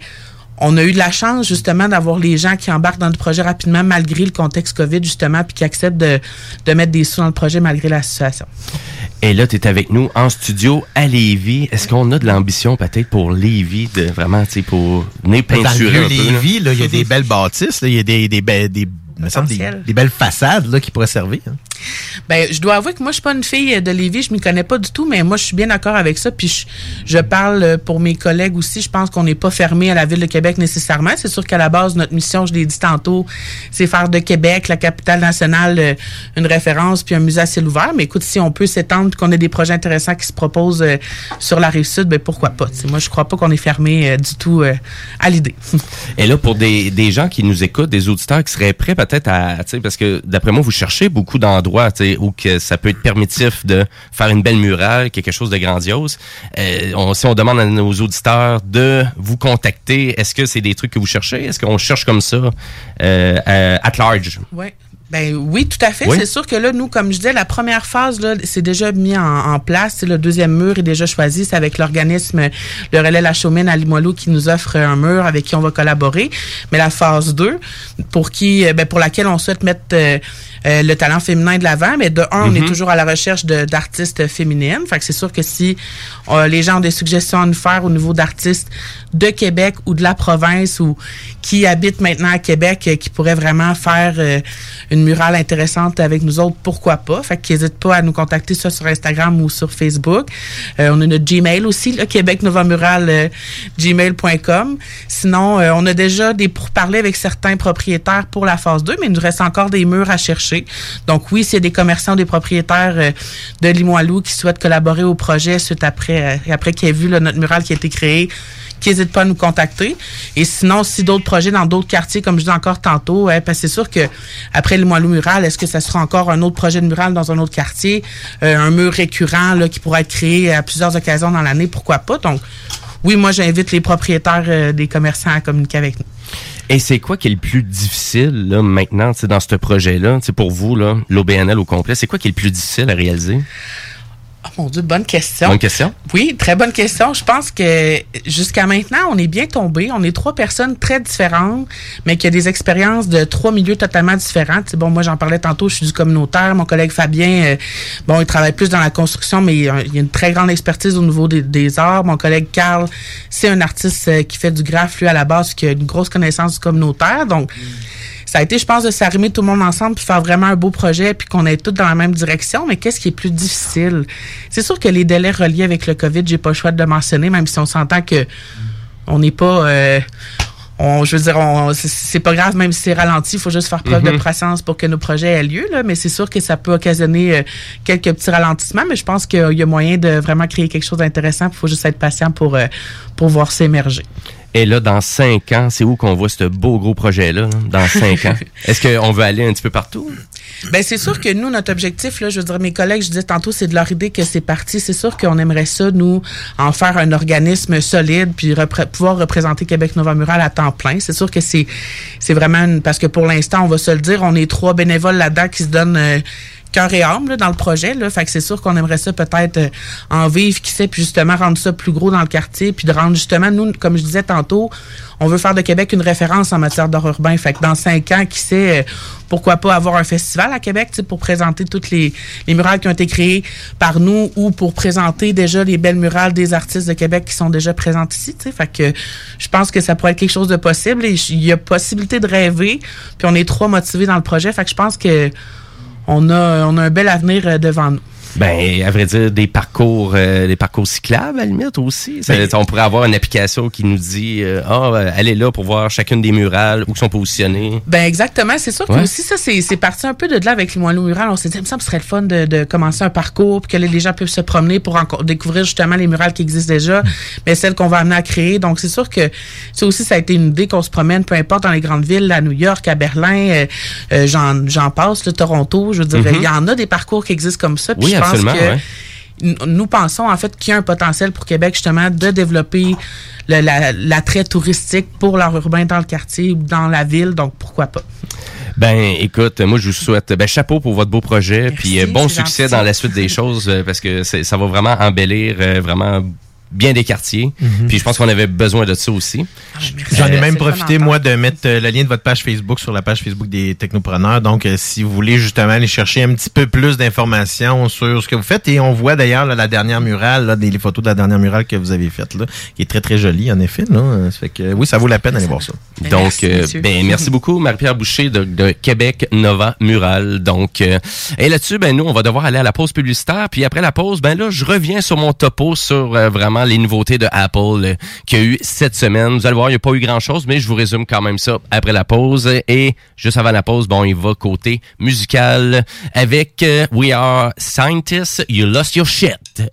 on a eu de la chance, justement, d'avoir les gens qui embarquent dans le projet rapidement, malgré le contexte COVID, justement, puis qui acceptent de, de mettre des sous dans le projet malgré la situation. Et là, tu es avec nous en studio à Lévis. Est-ce qu'on a de l'ambition peut-être pour Lévis, de vraiment, tu sais, pour venir Dans le peinturer vieux un peu? là? Lévis, là, il y a des belles bâtisses, là, il y a des, des, be- des, me semble des belles façades là, qui pourraient servir. hein. Ben, je dois avouer que moi, je suis pas une fille de Lévis, je m'y connais pas du tout, mais moi, je suis bien d'accord avec ça. Puis je, je parle pour mes collègues aussi. Je pense qu'on n'est pas fermé à la ville de Québec nécessairement. C'est sûr qu'à la base, notre mission, je l'ai dit tantôt, c'est faire de Québec, la capitale nationale, euh, une référence puis un musée à ciel ouvert. Mais écoute, si on peut s'étendre, qu'on ait des projets intéressants qui se proposent euh, sur la rive sud, ben pourquoi pas? Tu sais, moi, je crois pas qu'on est fermé euh, du tout à l'idée. [laughs] Et là, pour des, des gens qui nous écoutent, des auditeurs qui seraient prêts peut-être à, parce que d'après moi, vous cherchez beaucoup d'endroits, où que ça peut être permissif de faire une belle murale, quelque chose de grandiose. Euh, on, si on demande à nos auditeurs de vous contacter, est-ce que c'est des trucs que vous cherchez? Est-ce qu'on cherche comme ça, euh, à- at large? Ouais. Ben oui, tout à fait. Oui. C'est sûr que là, nous, comme je disais, la première phase, là, c'est déjà mis en, en place. Le deuxième mur est déjà choisi. C'est avec l'organisme Le Relais La Chaumine à Limoilou qui nous offre un mur avec qui on va collaborer. Mais la phase 2, pour qui, euh, ben, pour laquelle on souhaite mettre euh, euh, le talent féminin de l'avant, mais de un, on est Mhm. toujours à la recherche de- d'artistes féminines. Fait que c'est sûr que si euh, les gens ont des suggestions à nous faire au niveau d'artistes de Québec ou de la province ou qui habitent maintenant à Québec, euh, qui pourraient vraiment faire euh, une murale intéressante avec nous autres, pourquoi pas? Fait qu'ils n'hésitent pas à nous contacter soit sur Instagram ou sur Facebook. Euh, on a notre Gmail aussi, le Québec Nova Mural, gmail.com. Sinon, euh, on a déjà des pourparlers avec certains propriétaires pour la phase 2, mais il nous reste encore des murs à chercher. Donc oui, c'est des commerçants, des propriétaires euh, de Limoilou qui souhaitent collaborer au projet suite après, euh, qu'ils aient vu notre mural qui a été créé qui n'hésitent pas à nous contacter. Et sinon, si d'autres projets dans d'autres quartiers, comme je dis encore tantôt, hein, parce c'est sûr que après le Moilou mural, est-ce que ça sera encore un autre projet de mural dans un autre quartier, euh, un mur récurrent qui pourra être créé à plusieurs occasions dans l'année, pourquoi pas? Donc, oui, moi, j'invite les propriétaires des commerçants à communiquer avec nous. Et c'est quoi qui est le plus difficile là, maintenant dans ce projet-là, pour vous, l'OBNL au complet, c'est quoi qui est le plus difficile à réaliser? Mon Dieu, bonne question. Bonne question. Oui, très bonne question. Je pense que jusqu'à maintenant, on est bien tombé. On est trois personnes très différentes, mais qui ont des expériences de trois milieux totalement différents. Tu sais, bon, moi, j'en parlais tantôt, je suis du communautaire. Mon collègue Fabien, euh, bon, il travaille plus dans la construction, mais il a il a une très grande expertise au niveau des, des arts. Mon collègue Carl, c'est un artiste euh, qui fait du graphe, lui, à la base, qui a une grosse connaissance du communautaire. Donc, ça a été, je pense, de s'arrimer tout le monde ensemble puis faire vraiment un beau projet puis qu'on aille tous dans la même direction. Mais qu'est-ce qui est plus difficile? C'est sûr que les délais reliés avec le COVID, j'ai pas le choix de le mentionner, même si on s'entend que on n'est pas... euh, on, je veux dire, c'est- pas grave, même si c'est ralenti, il faut juste faire preuve de Mhm. patience pour que nos projets aient lieu. Là, mais c'est sûr que ça peut occasionner euh, quelques petits ralentissements, mais je pense qu'il y a moyen de vraiment créer quelque chose d'intéressant. Il faut juste être patient pour, euh, pour voir ça émerger. Et là, dans cinq ans, c'est où qu'on voit ce beau gros projet-là, là, dans cinq ans? [laughs] Est-ce qu'on veut aller un petit peu partout? Ben c'est sûr que nous notre objectif là, je veux dire mes collègues, je disais tantôt c'est de leur idée que c'est parti, c'est sûr qu'on aimerait ça nous en faire un organisme solide puis repré- pouvoir représenter Québec Nova Mural à temps plein. C'est sûr que c'est c'est vraiment une- parce que pour l'instant, on va se le dire, on est trois bénévoles là-dedans qui se donnent euh, cœur et âme là, dans le projet là, fait que c'est sûr qu'on aimerait ça peut-être euh, en vivre qui sait puis justement rendre ça plus gros dans le quartier puis de rendre justement nous comme je disais tantôt, on veut faire de Québec une référence en matière d'art urbain. Fait que dans cinq ans, qui sait, euh, pourquoi pas avoir un festival à Québec pour présenter toutes les, les murales qui ont été créées par nous ou pour présenter déjà les belles murales des artistes de Québec qui sont déjà présentes ici. tu sais. Fait que je pense que ça pourrait être quelque chose de possible et il y a possibilité de rêver. Puis on est trois motivés dans le projet. Fait que je pense que on a, un bel avenir euh, devant nous. Ben, à vrai dire, des parcours, euh, des parcours cyclables à la limite aussi. Ça- Ben- on pourrait avoir une application qui nous dit, euh, ah, euh, allez là pour voir chacune des murales où sont positionnés. Ben exactement, c'est sûr que Ouais. aussi ça c'est c'est parti un peu de là avec les moellons murales. On s'est dit, il me semble que ce serait le fun de, de commencer un parcours puis que les gens peuvent se promener pour encore découvrir justement les murales qui existent déjà, mais celles qu'on va amener à créer. Donc c'est sûr que ça aussi ça a été une idée qu'on se promène, peu importe dans les grandes villes, à New York, à Berlin, euh, euh, j'en j'en passe, le Toronto. Je veux dire, Mhm. il y en a des parcours qui existent comme ça. Puis Oui, je pense absolument, que ouais. nous pensons en fait qu'il y a un potentiel pour Québec justement de développer la- l'attrait touristique pour l'art urbain dans le quartier ou dans la ville. Donc pourquoi pas. Ben, écoute, moi, je vous souhaite ben, chapeau pour votre beau projet, puis euh, bon succès gentil. dans la suite des choses, euh, parce que ça va vraiment embellir euh, vraiment bien des quartiers. Mhm. Puis je pense qu'on avait besoin de ça aussi. J'en ai Euh, même profité, moi, de mettre euh, le lien de votre page Facebook sur la page Facebook des technopreneurs. Donc, euh, si vous voulez justement aller chercher un petit peu plus d'informations sur ce que vous faites, et on voit d'ailleurs là, la dernière murale, là, des les photos de la dernière murale que vous avez faite, là, qui est très, très jolie, en effet. Là. Euh, Ça fait que, oui, ça vaut la peine d'aller voir ça. Donc, euh, ben, merci beaucoup, Marie-Pierre Boucher de, de Québec Nova Mural. Donc, euh, et là-dessus, ben, nous, on va devoir aller à la pause publicitaire. Puis après la pause, ben là, je reviens sur mon topo sur euh, les nouveautés de Apple euh, qu'il y a eu cette semaine. Vous allez voir, il n'y a pas eu grand-chose, mais je vous résume quand même ça après la pause. Et juste avant la pause, bon, il va côté musical avec euh, We Are Scientists, You Lost Your Shit.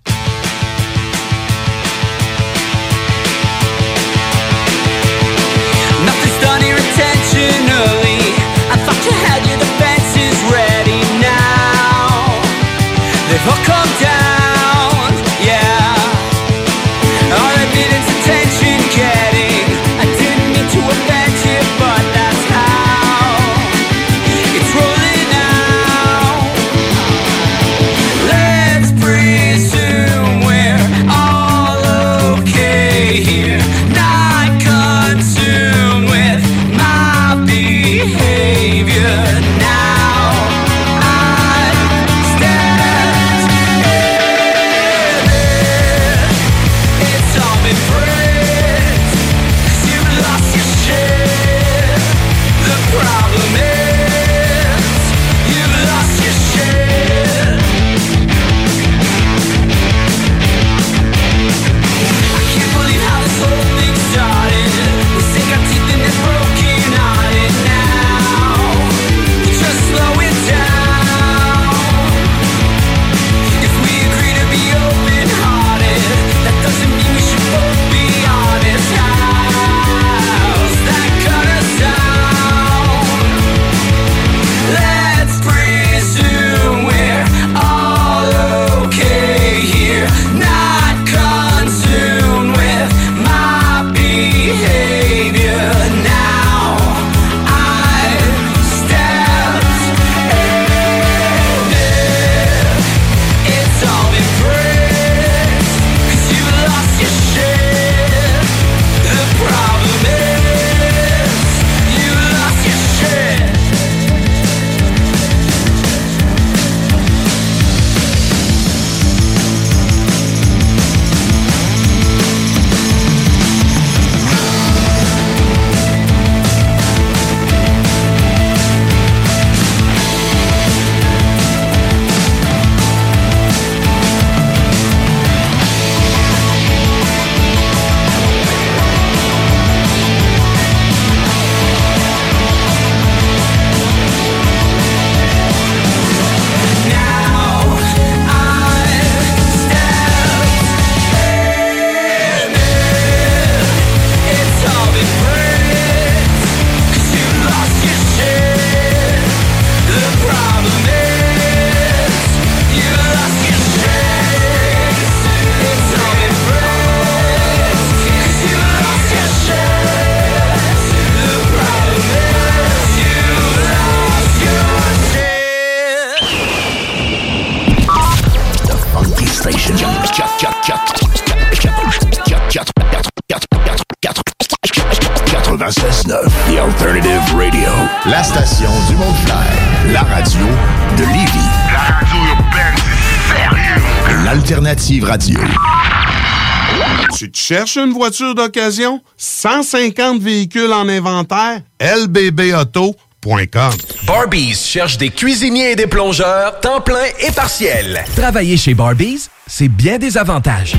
Cherches une voiture d'occasion? 150 véhicules en inventaire? lbbauto.com Barbies cherche des cuisiniers et des plongeurs, temps plein et partiel. Travailler chez Barbies, c'est bien des avantages.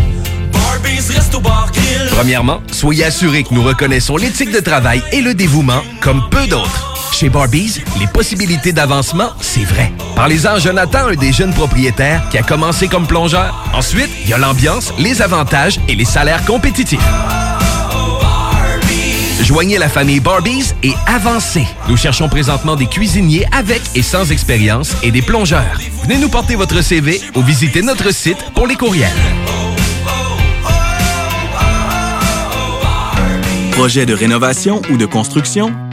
Premièrement, soyez assurés que nous reconnaissons l'éthique de travail et le dévouement comme peu d'autres. Chez Barbies, les possibilités d'avancement, c'est vrai. Parlez-en à Jonathan, un des jeunes propriétaires qui a commencé comme plongeur. Ensuite, il y a l'ambiance, les avantages et les salaires compétitifs. Joignez la famille Barbies et avancez. Nous cherchons présentement des cuisiniers avec et sans expérience et des plongeurs. Venez nous porter votre CV ou visitez notre site pour les courriels. Projet de rénovation ou de construction?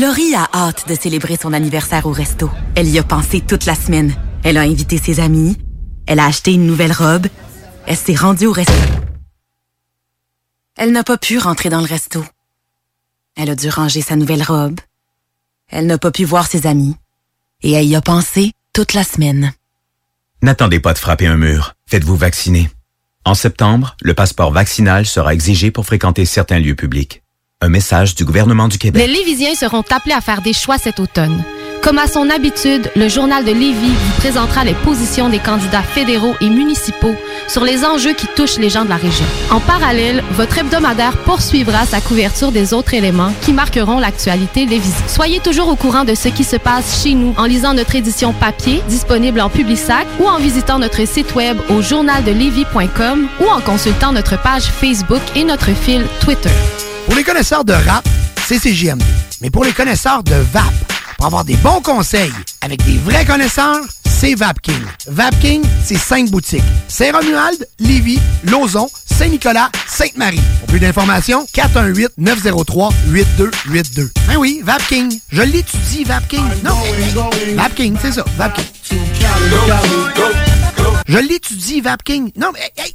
Laurie a hâte de célébrer son anniversaire au resto. Elle y a pensé toute la semaine. Elle a invité ses amis. Elle a acheté une nouvelle robe. Elle s'est rendue au resto. Elle n'a pas pu rentrer dans le resto. Elle a dû ranger sa nouvelle robe. Elle n'a pas pu voir ses amis. Et elle y a pensé toute la semaine. N'attendez pas de frapper un mur. Faites-vous vacciner. En septembre, le passeport vaccinal sera exigé pour fréquenter certains lieux publics. Un message du gouvernement du Québec. Les Lévisiens seront appelés à faire des choix cet automne. Comme à son habitude, le journal de Lévis vous présentera les positions des candidats fédéraux et municipaux sur les enjeux qui touchent les gens de la région. En parallèle, votre hebdomadaire poursuivra sa couverture des autres éléments qui marqueront l'actualité lévisienne. Soyez toujours au courant de ce qui se passe chez nous en lisant notre édition papier disponible en Publisac ou en visitant notre site web au journaldelevis.com ou en consultant notre page Facebook et notre fil Twitter. Pour les connaisseurs de rap, c'est CJMD. Mais pour les connaisseurs de VAP, pour avoir des bons conseils avec des vrais connaisseurs, c'est VapKing. VapKing, c'est cinq boutiques. Saint-Romuald, Lévis, Lauson, Saint-Nicolas, Sainte-Marie. Pour plus d'informations, 418-903-8282. Ben oui, VapKing. Je l'étudie, VapKing. Non, VapKing, c'est ça, VapKing. Je l'étudie, VapKing. Non, mais... hey,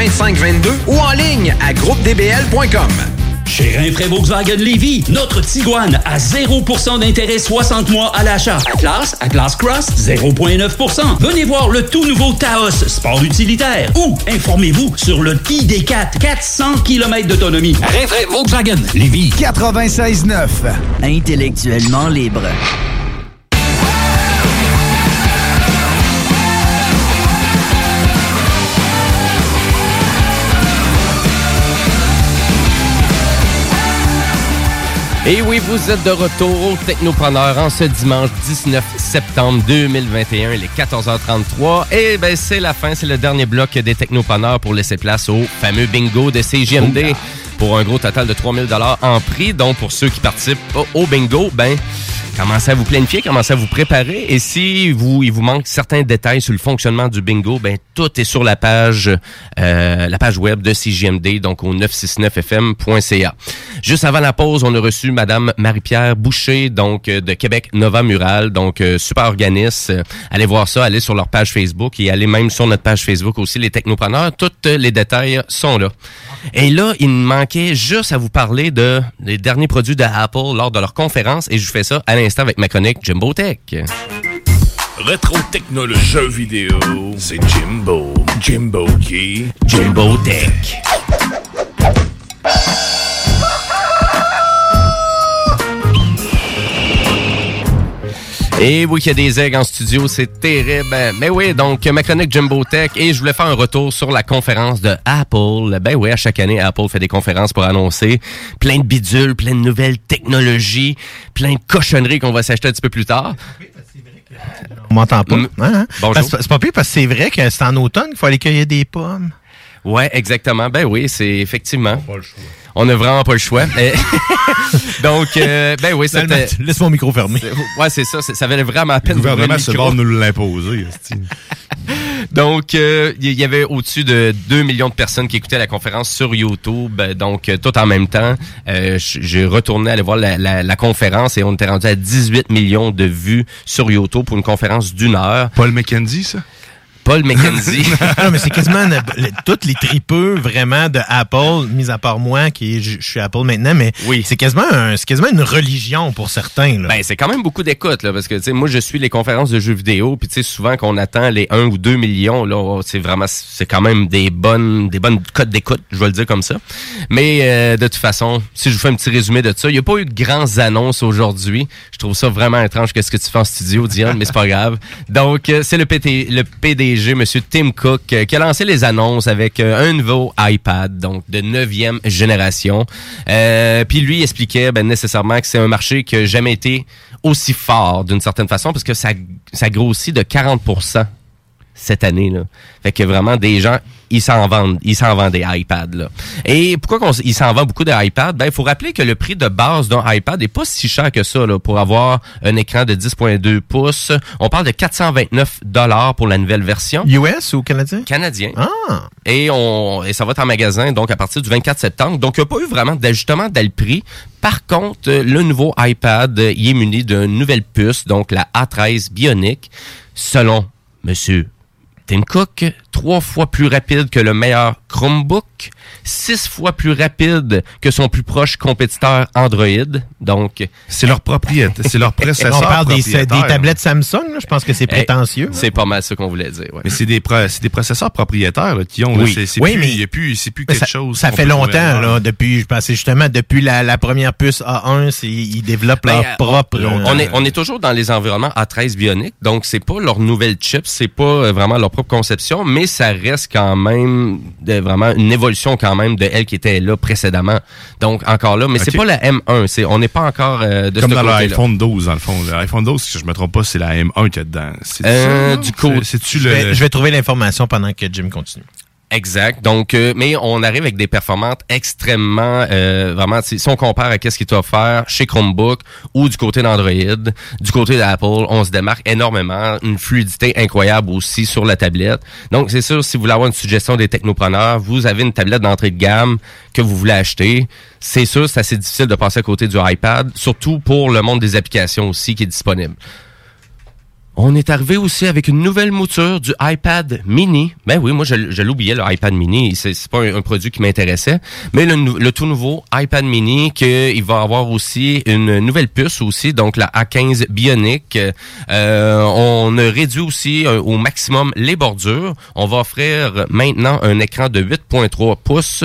418-681-2522 ou en ligne à groupedbl.com. Chez Rinfraie Volkswagen Lévy, notre Tiguan à 0% d'intérêt 60 mois à l'achat. Atlas, Atlas Cross, 0,9%. Venez voir le tout nouveau Taos, sport utilitaire. Ou informez-vous sur le ID4, 400 km d'autonomie. Rinfraie Volkswagen Lévy. 96.9. Intellectuellement libre. Et oui, vous êtes de retour au Technopreneur en ce dimanche 19 septembre 2021, il est 14h33. Et ben c'est la fin, c'est le dernier bloc des Technopreneurs pour laisser place au fameux bingo de CGMD pour un gros total de 3000 dollars en prix. Donc pour ceux qui participent au bingo, ben commencez à vous planifier, commencez à vous préparer. Et si vous, il vous manque certains détails sur le fonctionnement du bingo, ben tout est sur la page, euh, la page web de CGMD, donc au 969fm.ca. Juste avant la pause, on a reçu Madame Marie-Pierre Boucher, donc euh, de Québec Nova Mural, donc euh, super organisme. Euh, allez voir ça, allez sur leur page Facebook et allez même sur notre page Facebook aussi, les technopreneurs. Tous euh, les détails sont là. Et là, il manquait juste à vous parler de les derniers produits de Apple lors de leur conférence et je vous fais ça à l'instant avec ma chronique Jimbo Tech. Rétro technologie jeux vidéo, c'est Jimbo. Jimbo qui? Jimbo Tech. Et oui, qu'il y a des aigles en studio, c'est terrible. Mais oui, donc ma chronique Jumbo Tech et je voulais faire un retour sur la conférence de Apple. Ben oui, à chaque année, Apple fait des conférences pour annoncer plein de bidules, plein de nouvelles technologies, plein de cochonneries qu'on va s'acheter un petit peu plus tard. On m'entend pas. Hein? Parce que C'est pas pire parce que c'est vrai que c'est en automne qu'il faut aller cueillir des pommes. Ouais, exactement. Ben oui, c'est effectivement. On n'a vraiment pas le choix. [laughs] Donc, euh, ben oui, c'était... [laughs] Laisse mon micro fermé. Ouais, c'est ça. Ça valait vraiment la Le peine. gouvernement se le barre micro. de nous l'imposer. [laughs] Donc, euh, il y avait au-dessus de 2 millions de personnes qui écoutaient la conférence sur YouTube. Euh, Donc, euh, tout en même temps, euh, j'ai retourné aller voir la, la- la conférence et on était rendu à 18 millions de vues sur YouTube pour une conférence d'une heure. Paul McKenzie, ça? Paul McKenzie. [laughs] non, mais c'est quasiment le- tous les tripeux vraiment de Apple, mis à part moi, qui je, je suis Apple maintenant, mais c'est quasiment un- c'est quasiment une religion pour certains. Là. Ben, c'est quand même beaucoup d'écoute, là, parce que, tu sais, moi, je suis les conférences de jeux vidéo, puis, tu sais, souvent qu'on attend les 1 ou 2 millions, là, oh, c'est vraiment, c'est quand même des bonnes, des bonnes cotes d'écoute, je vais le dire comme ça. Mais, euh, de toute façon, si je vous fais un petit résumé de ça, il n'y a pas eu de grandes annonces aujourd'hui. Je trouve ça vraiment étrange qu'est-ce que tu fais en studio, Diane, mais c'est pas grave. Donc, euh, c'est le, PT le PDG, Monsieur Tim Cook, euh, qui a lancé les annonces avec euh, un nouveau iPad, donc de neuvième génération. Euh, Puis lui expliquait ben, nécessairement que c'est un marché qui n'a jamais été aussi fort d'une certaine façon, parce que ça, ça grossit de 40 cette année. Là. Fait que vraiment, des gens, ils s'en vendent. Ils s'en vendent des iPads. Là. Et pourquoi ils s'en vendent beaucoup des iPads? Ben, il faut rappeler que le prix de base d'un iPad n'est pas si cher que ça là, pour avoir un écran de 10.2 pouces. On parle de 429 dollars pour la nouvelle version. US ou canadien? Canadien. Ah! Et, on, et ça va être en magasin donc à partir du 24 septembre. Donc, il n'y a pas eu vraiment d'ajustement dans le prix. Par contre, le nouveau iPad, il est muni d'une nouvelle puce, donc la A13 Bionic, selon Monsieur Tim Cook, trois fois plus rapide que le meilleur Chromebook, six fois plus rapide que son plus proche compétiteur Android. Donc, c'est leur propriété, c'est leur [laughs] On parle des, des tablettes Samsung, là, je pense que c'est prétentieux. Eh, C'est pas mal ce qu'on voulait dire. ouais. Mais c'est des, des processeurs propriétaires là, qui ont. là, Oui. c'est, Oui, plus, mais- il y a plus, c'est plus quelque ça, chose. ça fait longtemps, là, depuis, je pensais justement, depuis la, la première puce A1, c'est, ils développent Ben, leur euh, propre... on, euh, on est, on est toujours dans les environnements A13 Bionic, donc c'est pas leur nouvelle chip, c'est pas euh, vraiment leur propre conception, mais ça reste quand même de, vraiment une évolution quand même de elle qui était là précédemment. Donc encore là, mais c'est Ok. pas la M1, c'est on n'est pas encore euh, de Comme ce dans l'iPhone 12, dans le fond. L'iPhone 12, si je me trompe pas, c'est la M1 qu'il y a dedans. C'est Euh, du coup, C'est- je, le. vais, je vais trouver l'information pendant que Jim continue. Exact. Donc, euh, mais on arrive avec des performances extrêmement, euh, vraiment, si on compare à qu'est-ce qui est offert chez Chromebook ou du côté d'Android, du côté d'Apple, on se démarque énormément, une fluidité incroyable aussi sur la tablette. Donc, c'est sûr, si vous voulez avoir une suggestion des technopreneurs, vous avez une tablette d'entrée de gamme que vous voulez acheter. C'est sûr, c'est assez difficile de passer à côté du iPad, surtout pour le monde des applications aussi qui est disponible. On est arrivé aussi avec une nouvelle mouture du iPad mini. Ben oui, moi je, l'oubliais le iPad mini, c'est pas un, produit qui m'intéressait, mais le, tout nouveau iPad mini que il va avoir aussi une nouvelle puce aussi, donc la A15 Bionic. Euh, on a réduit aussi euh, au maximum les bordures. On va offrir maintenant un écran de 8.3 pouces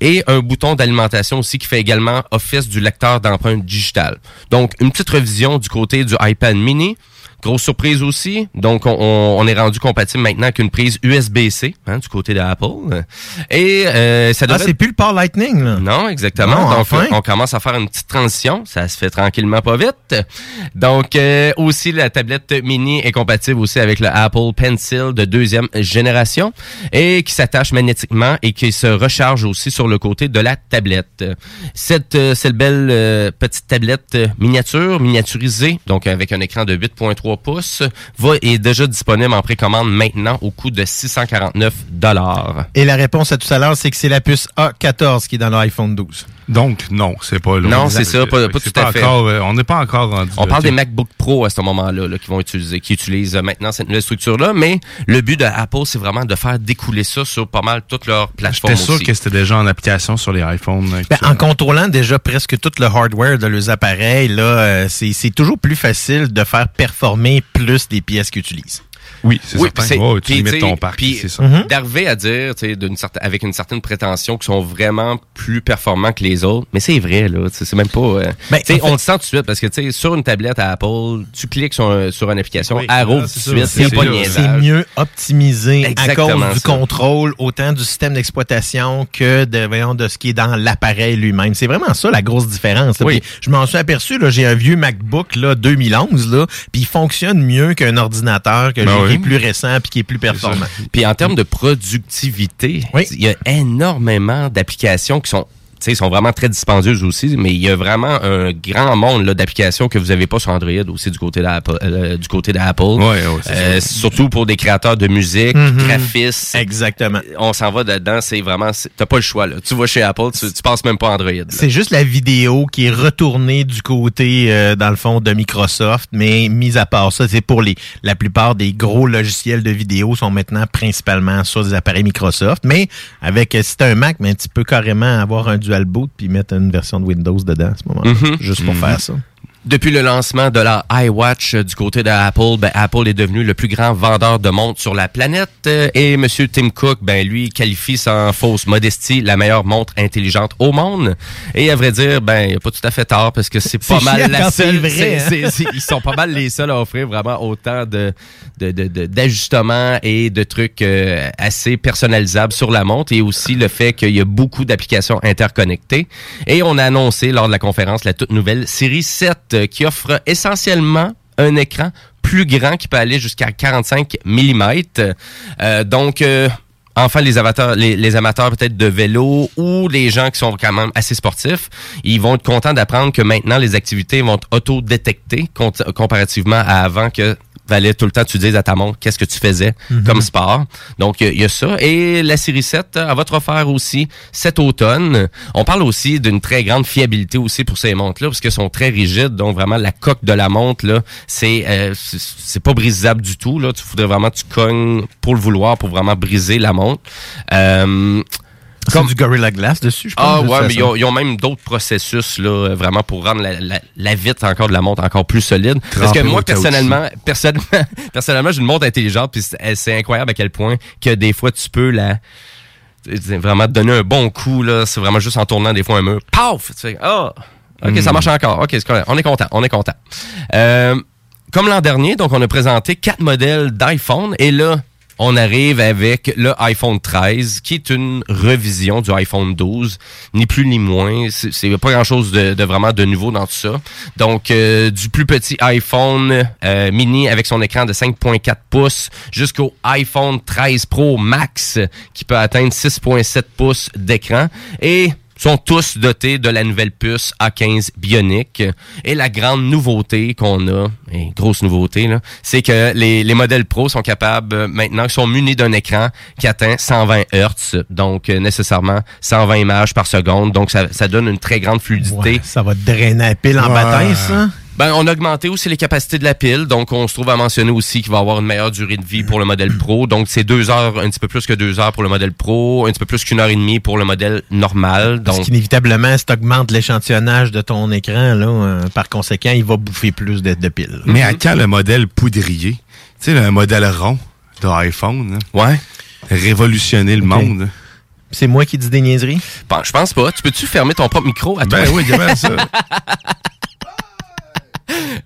et un bouton d'alimentation aussi qui fait également office du lecteur d'empreintes digitales. Donc une petite revision du côté du iPad mini. Grosse surprise aussi. Donc, on, on est rendu compatible maintenant avec une prise USB-C hein, du côté d'Apple. Et euh, ça Ah, devrait... c'est plus le port Lightning, là. Non, exactement. Non, Donc, enfin. on commence à faire une petite transition. Ça se fait tranquillement, pas vite. Donc, euh, aussi, la tablette mini est compatible aussi avec le Apple Pencil de deuxième génération et qui s'attache magnétiquement et qui se recharge aussi sur le côté de la tablette. Cette, euh, cette belle euh, petite tablette miniature, miniaturisée, donc avec un écran de 8.3 pouces, va, est déjà disponible en précommande maintenant au coût de 649 dollars. Et la réponse à tout à l'heure, c'est que c'est la puce A14 qui est dans l'iPhone 12. Donc, non, c'est pas là. Non, c'est ça, pas, tout à fait. encore, euh, on n'est pas encore rendu. On là, parle des. MacBook Pro à ce moment-là là, qui vont utiliser, qui utilisent euh, maintenant cette nouvelle structure-là, mais le but de Apple, c'est vraiment de faire découler ça sur pas mal toutes leurs plateformes J'étais sûr aussi. que c'était déjà en application sur les iPhones. Ben, en contrôlant déjà presque tout le hardware de leurs appareils, là, euh, c'est c'est toujours plus facile de faire performer plus les pièces qu'ils utilisent. Oui, c'est Oui, certain. Ouais, tu limites ton parc, c'est ça. Mhm. D'arriver à dire, tu sais, d'une certaine, avec une certaine prétention, qu'ils sont vraiment plus performants que les autres, mais c'est vrai là, tu sais, c'est même pas. euh, Ben, tu sais, en fait- on le sent tout de suite parce que tu sais, sur une tablette à Apple, tu cliques sur, un- sur une application, Oui, arrow tout de c'est suite, C'est mieux optimisé à cause du ça. contrôle, autant du système d'exploitation que de, voyons, de ce qui est dans l'appareil lui-même. C'est vraiment ça la grosse différence. là. Oui. Puis je m'en suis aperçu, là, j'ai un vieux MacBook là, 2011, là, puis il fonctionne mieux qu'un ordinateur que Ben j'ai oui. Qui est plus récent puis qui est plus performant. Puis en termes de productivité, il y a énormément d'applications qui sont sais, sont vraiment très dispendieuses aussi, mais il y a vraiment un grand monde là, d'applications que vous n'avez pas sur Android aussi du côté d'Apple. euh, du côté d'Apple. Euh, surtout pour des créateurs de musique, Mhm. graphistes. Exactement. On s'en va dedans, c'est vraiment, t'as pas le choix là. Tu vas chez Apple, tu, tu passes même pas Android. C'est juste la vidéo qui est retournée du côté, euh, dans le fond, de Microsoft, mais mis à part ça, c'est pour les la plupart des gros logiciels de vidéo sont maintenant principalement sur des appareils Microsoft. Mais avec euh, si t'as un Mac, mais tu peux carrément avoir un boot puis mettre une version de Windows dedans à ce moment-là, Mhm. juste pour Mhm. faire ça. Depuis le lancement de la iWatch euh, du côté d'Apple, ben, Apple est devenu le plus grand vendeur de montres sur la planète euh, et Monsieur Tim Cook, ben lui qualifie sans fausse modestie la meilleure montre intelligente au monde. Et à vrai dire, ben il a pas tout à fait tort parce que c'est [laughs] pas mal la seule. vrai, hein? ils sont pas mal les seuls à offrir vraiment autant de de- de- de- d'ajustements et de trucs euh, assez personnalisables sur la montre et aussi le fait qu'il y a beaucoup d'applications interconnectées. Et on a annoncé lors de la conférence la toute nouvelle série 7 euh, qui offre essentiellement un écran plus grand qui peut aller jusqu'à 45 mm. Euh, donc euh, Enfin, les amateurs, les, amateurs peut-être de vélo ou les gens qui sont quand même assez sportifs, ils vont être contents d'apprendre que maintenant les activités vont être auto-détectées comparativement à avant que fallait tout le temps que tu dises à ta montre qu'est-ce que tu faisais Mhm. comme sport. Donc, il y a- il y, a ça. Et la série 7, euh, elle va te refaire aussi cet automne. On parle aussi d'une très grande fiabilité aussi pour ces montres-là, parce qu'elles sont très rigides. Donc, vraiment, la coque de la montre, là, c'est euh, c'est c'est pas brisable du tout. Là. Tu voudrais vraiment que tu cognes pour le vouloir, pour vraiment briser la montre. Euh, C'est du Gorilla Glass dessus, je pense. ah ouais, mais ils ont, ils ont même d'autres processus là, vraiment pour rendre la, la, la vitre encore de la montre encore plus solide. Parce que moi personnellement, personnellement, [laughs] personnellement, j'ai une montre intelligente puis c'est incroyable à quel point que des fois tu peux la vraiment te donner un bon coup là, c'est vraiment juste en tournant des fois un mur. Paf, tu fais ah OK, Hmm. ça marche encore. OK, c'est. On est content, on est content. Euh, comme l'an dernier, donc on a présenté quatre modèles d'iPhone et là on arrive avec le iPhone 13, qui est une revision du iPhone 12, ni plus ni moins. C'est pas grand-chose de, de vraiment de nouveau dans tout ça. Donc, euh, du plus petit iPhone euh, mini avec son écran de 5.4 pouces jusqu'au iPhone 13 Pro Max, qui peut atteindre 6.7 pouces d'écran. Et sont tous dotés de la nouvelle puce A15 Bionic. Et la grande nouveauté qu'on a, et grosse nouveauté, là, c'est que les, les modèles Pro sont capables, euh, maintenant, sont munis d'un écran qui atteint 120 Hz, donc euh, nécessairement 120 images par seconde. Donc, ça, ça donne une très grande fluidité. Ouais, ça va te drainer la pile en Ouais. bataille, ça? Ben, on a augmenté aussi les capacités de la pile, donc on se trouve à mentionner aussi qu'il va avoir une meilleure durée de vie pour le modèle Pro. Donc c'est deux heures, un petit peu plus que deux heures pour le modèle Pro, un petit peu plus qu'une heure et demie pour le modèle normal. Parce Donc qu'inévitablement, si tu augmentes l'échantillonnage de ton écran, là, euh, par conséquent, il va bouffer plus de, de piles. Mais à quand le modèle poudrier? Tu sais, le modèle rond de iPhone. Ouais. Révolutionner le monde. C'est moi qui dis des niaiseries? Bon, je pense pas. Tu peux-tu fermer ton propre micro à toi? Ben oui, il y avait ça. [laughs]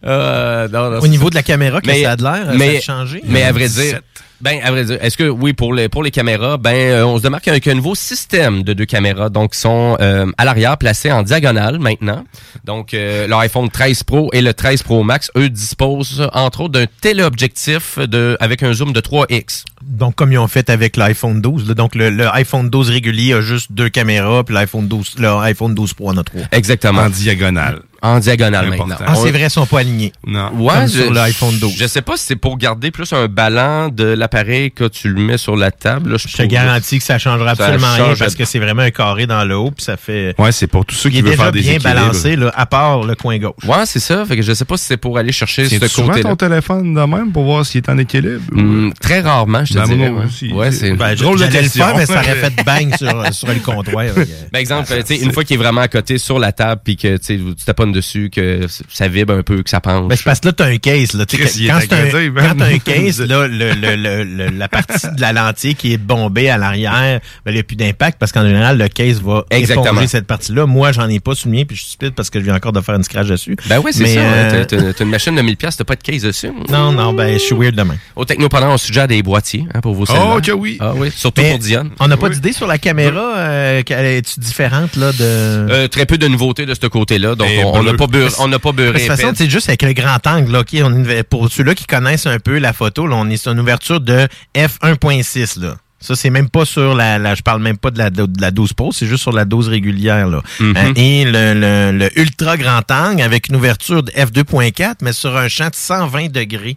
Euh, non, non, Au niveau de la caméra, que ça a de l'air, ça a changé? Mais à vrai 17. dire, ben à vrai dire, est-ce que oui pour les pour les caméras, ben euh, on se démarque avec un nouveau système de deux caméras, donc qui sont euh, à l'arrière placées en diagonale maintenant. Donc euh, l'iPhone 13 Pro et le 13 Pro Max, eux disposent entre autres d'un téléobjectif de avec un zoom de 3x. Donc, comme ils ont fait avec l'iPhone 12. là. donc, le, le iPhone 12 régulier a juste deux caméras, puis l'iPhone 12, le iPhone 12 Pro en a trois. Exactement. En diagonale. En diagonale maintenant. Ah, c'est vrai, ils sont pas alignés. Non. Ouais, Comme je- sur l'iPhone 12. Je sais pas si c'est pour garder plus un ballon de l'appareil que tu le mets sur la table. là, je Je te garantis que ça changera Ça absolument rien parce que c'est vraiment un carré dans le haut puis ça fait. Ouais, c'est pour tous ceux Il qui est veulent déjà faire des bien équilibres. balancé là, à part le coin gauche. Ouais, c'est ça. Fait que je sais pas si c'est pour aller chercher ce souvent côté-là. ton téléphone de même pour voir s'il est en équilibre? Hmm, très rarement, je te Ben, dirais. moi ouais. aussi. Ouais, c'est Ben, Drôle de le faire, mais ça aurait fait [laughs] bang sur, sur le comptoir. Par [laughs] Ben, exemple, sais, une fois qu'il est vraiment à côté sur la table, puis que tu sais, tu taponnes dessus, que ça vibre un peu, que ça penche. Ben, c'est parce que là, t'as un case. Là, quand c'est un- quand t'as un case, [laughs] là, le, le, le, le- la partie de la lentille qui est bombée à l'arrière, ben, il n'y a plus d'impact parce qu'en général, le case va Exactement. éponger cette partie-là. Moi, j'en ai pas mien, puis je suis stupide parce que je viens encore de faire une scratch dessus. Ben oui, c'est Mais, ça. euh, T'as- T'as t'as une machine de 1000 pièces, t'as pas de case dessus. Non, non, ben, je suis weird demain. Au Technopreneur, on suggère des boîtiers hein, pour vos cellulaires. Oh, que oui. Ah oui, surtout Mais pour Diane. On n'a pas d'idée sur la caméra. Euh, qu'elle est différente là, de. Euh, très peu de nouveautés de ce côté-là, donc Et on- on n'a bleu. pas beurré, on n'a pas De beurré. toute façon, épais. c'est juste avec le grand angle. Là, ok, on a une- pour ceux-là qui connaissent un peu la photo, là, on est sur une ouverture de f1.6. Là. Ça, c'est même pas sur la, la- Je parle même pas de la, de la 12 pouces, c'est juste sur la 12 régulière. Là. Mhm. Euh, et le, le- le ultra grand angle avec une ouverture de f2.4, mais sur un champ de 120 degrés.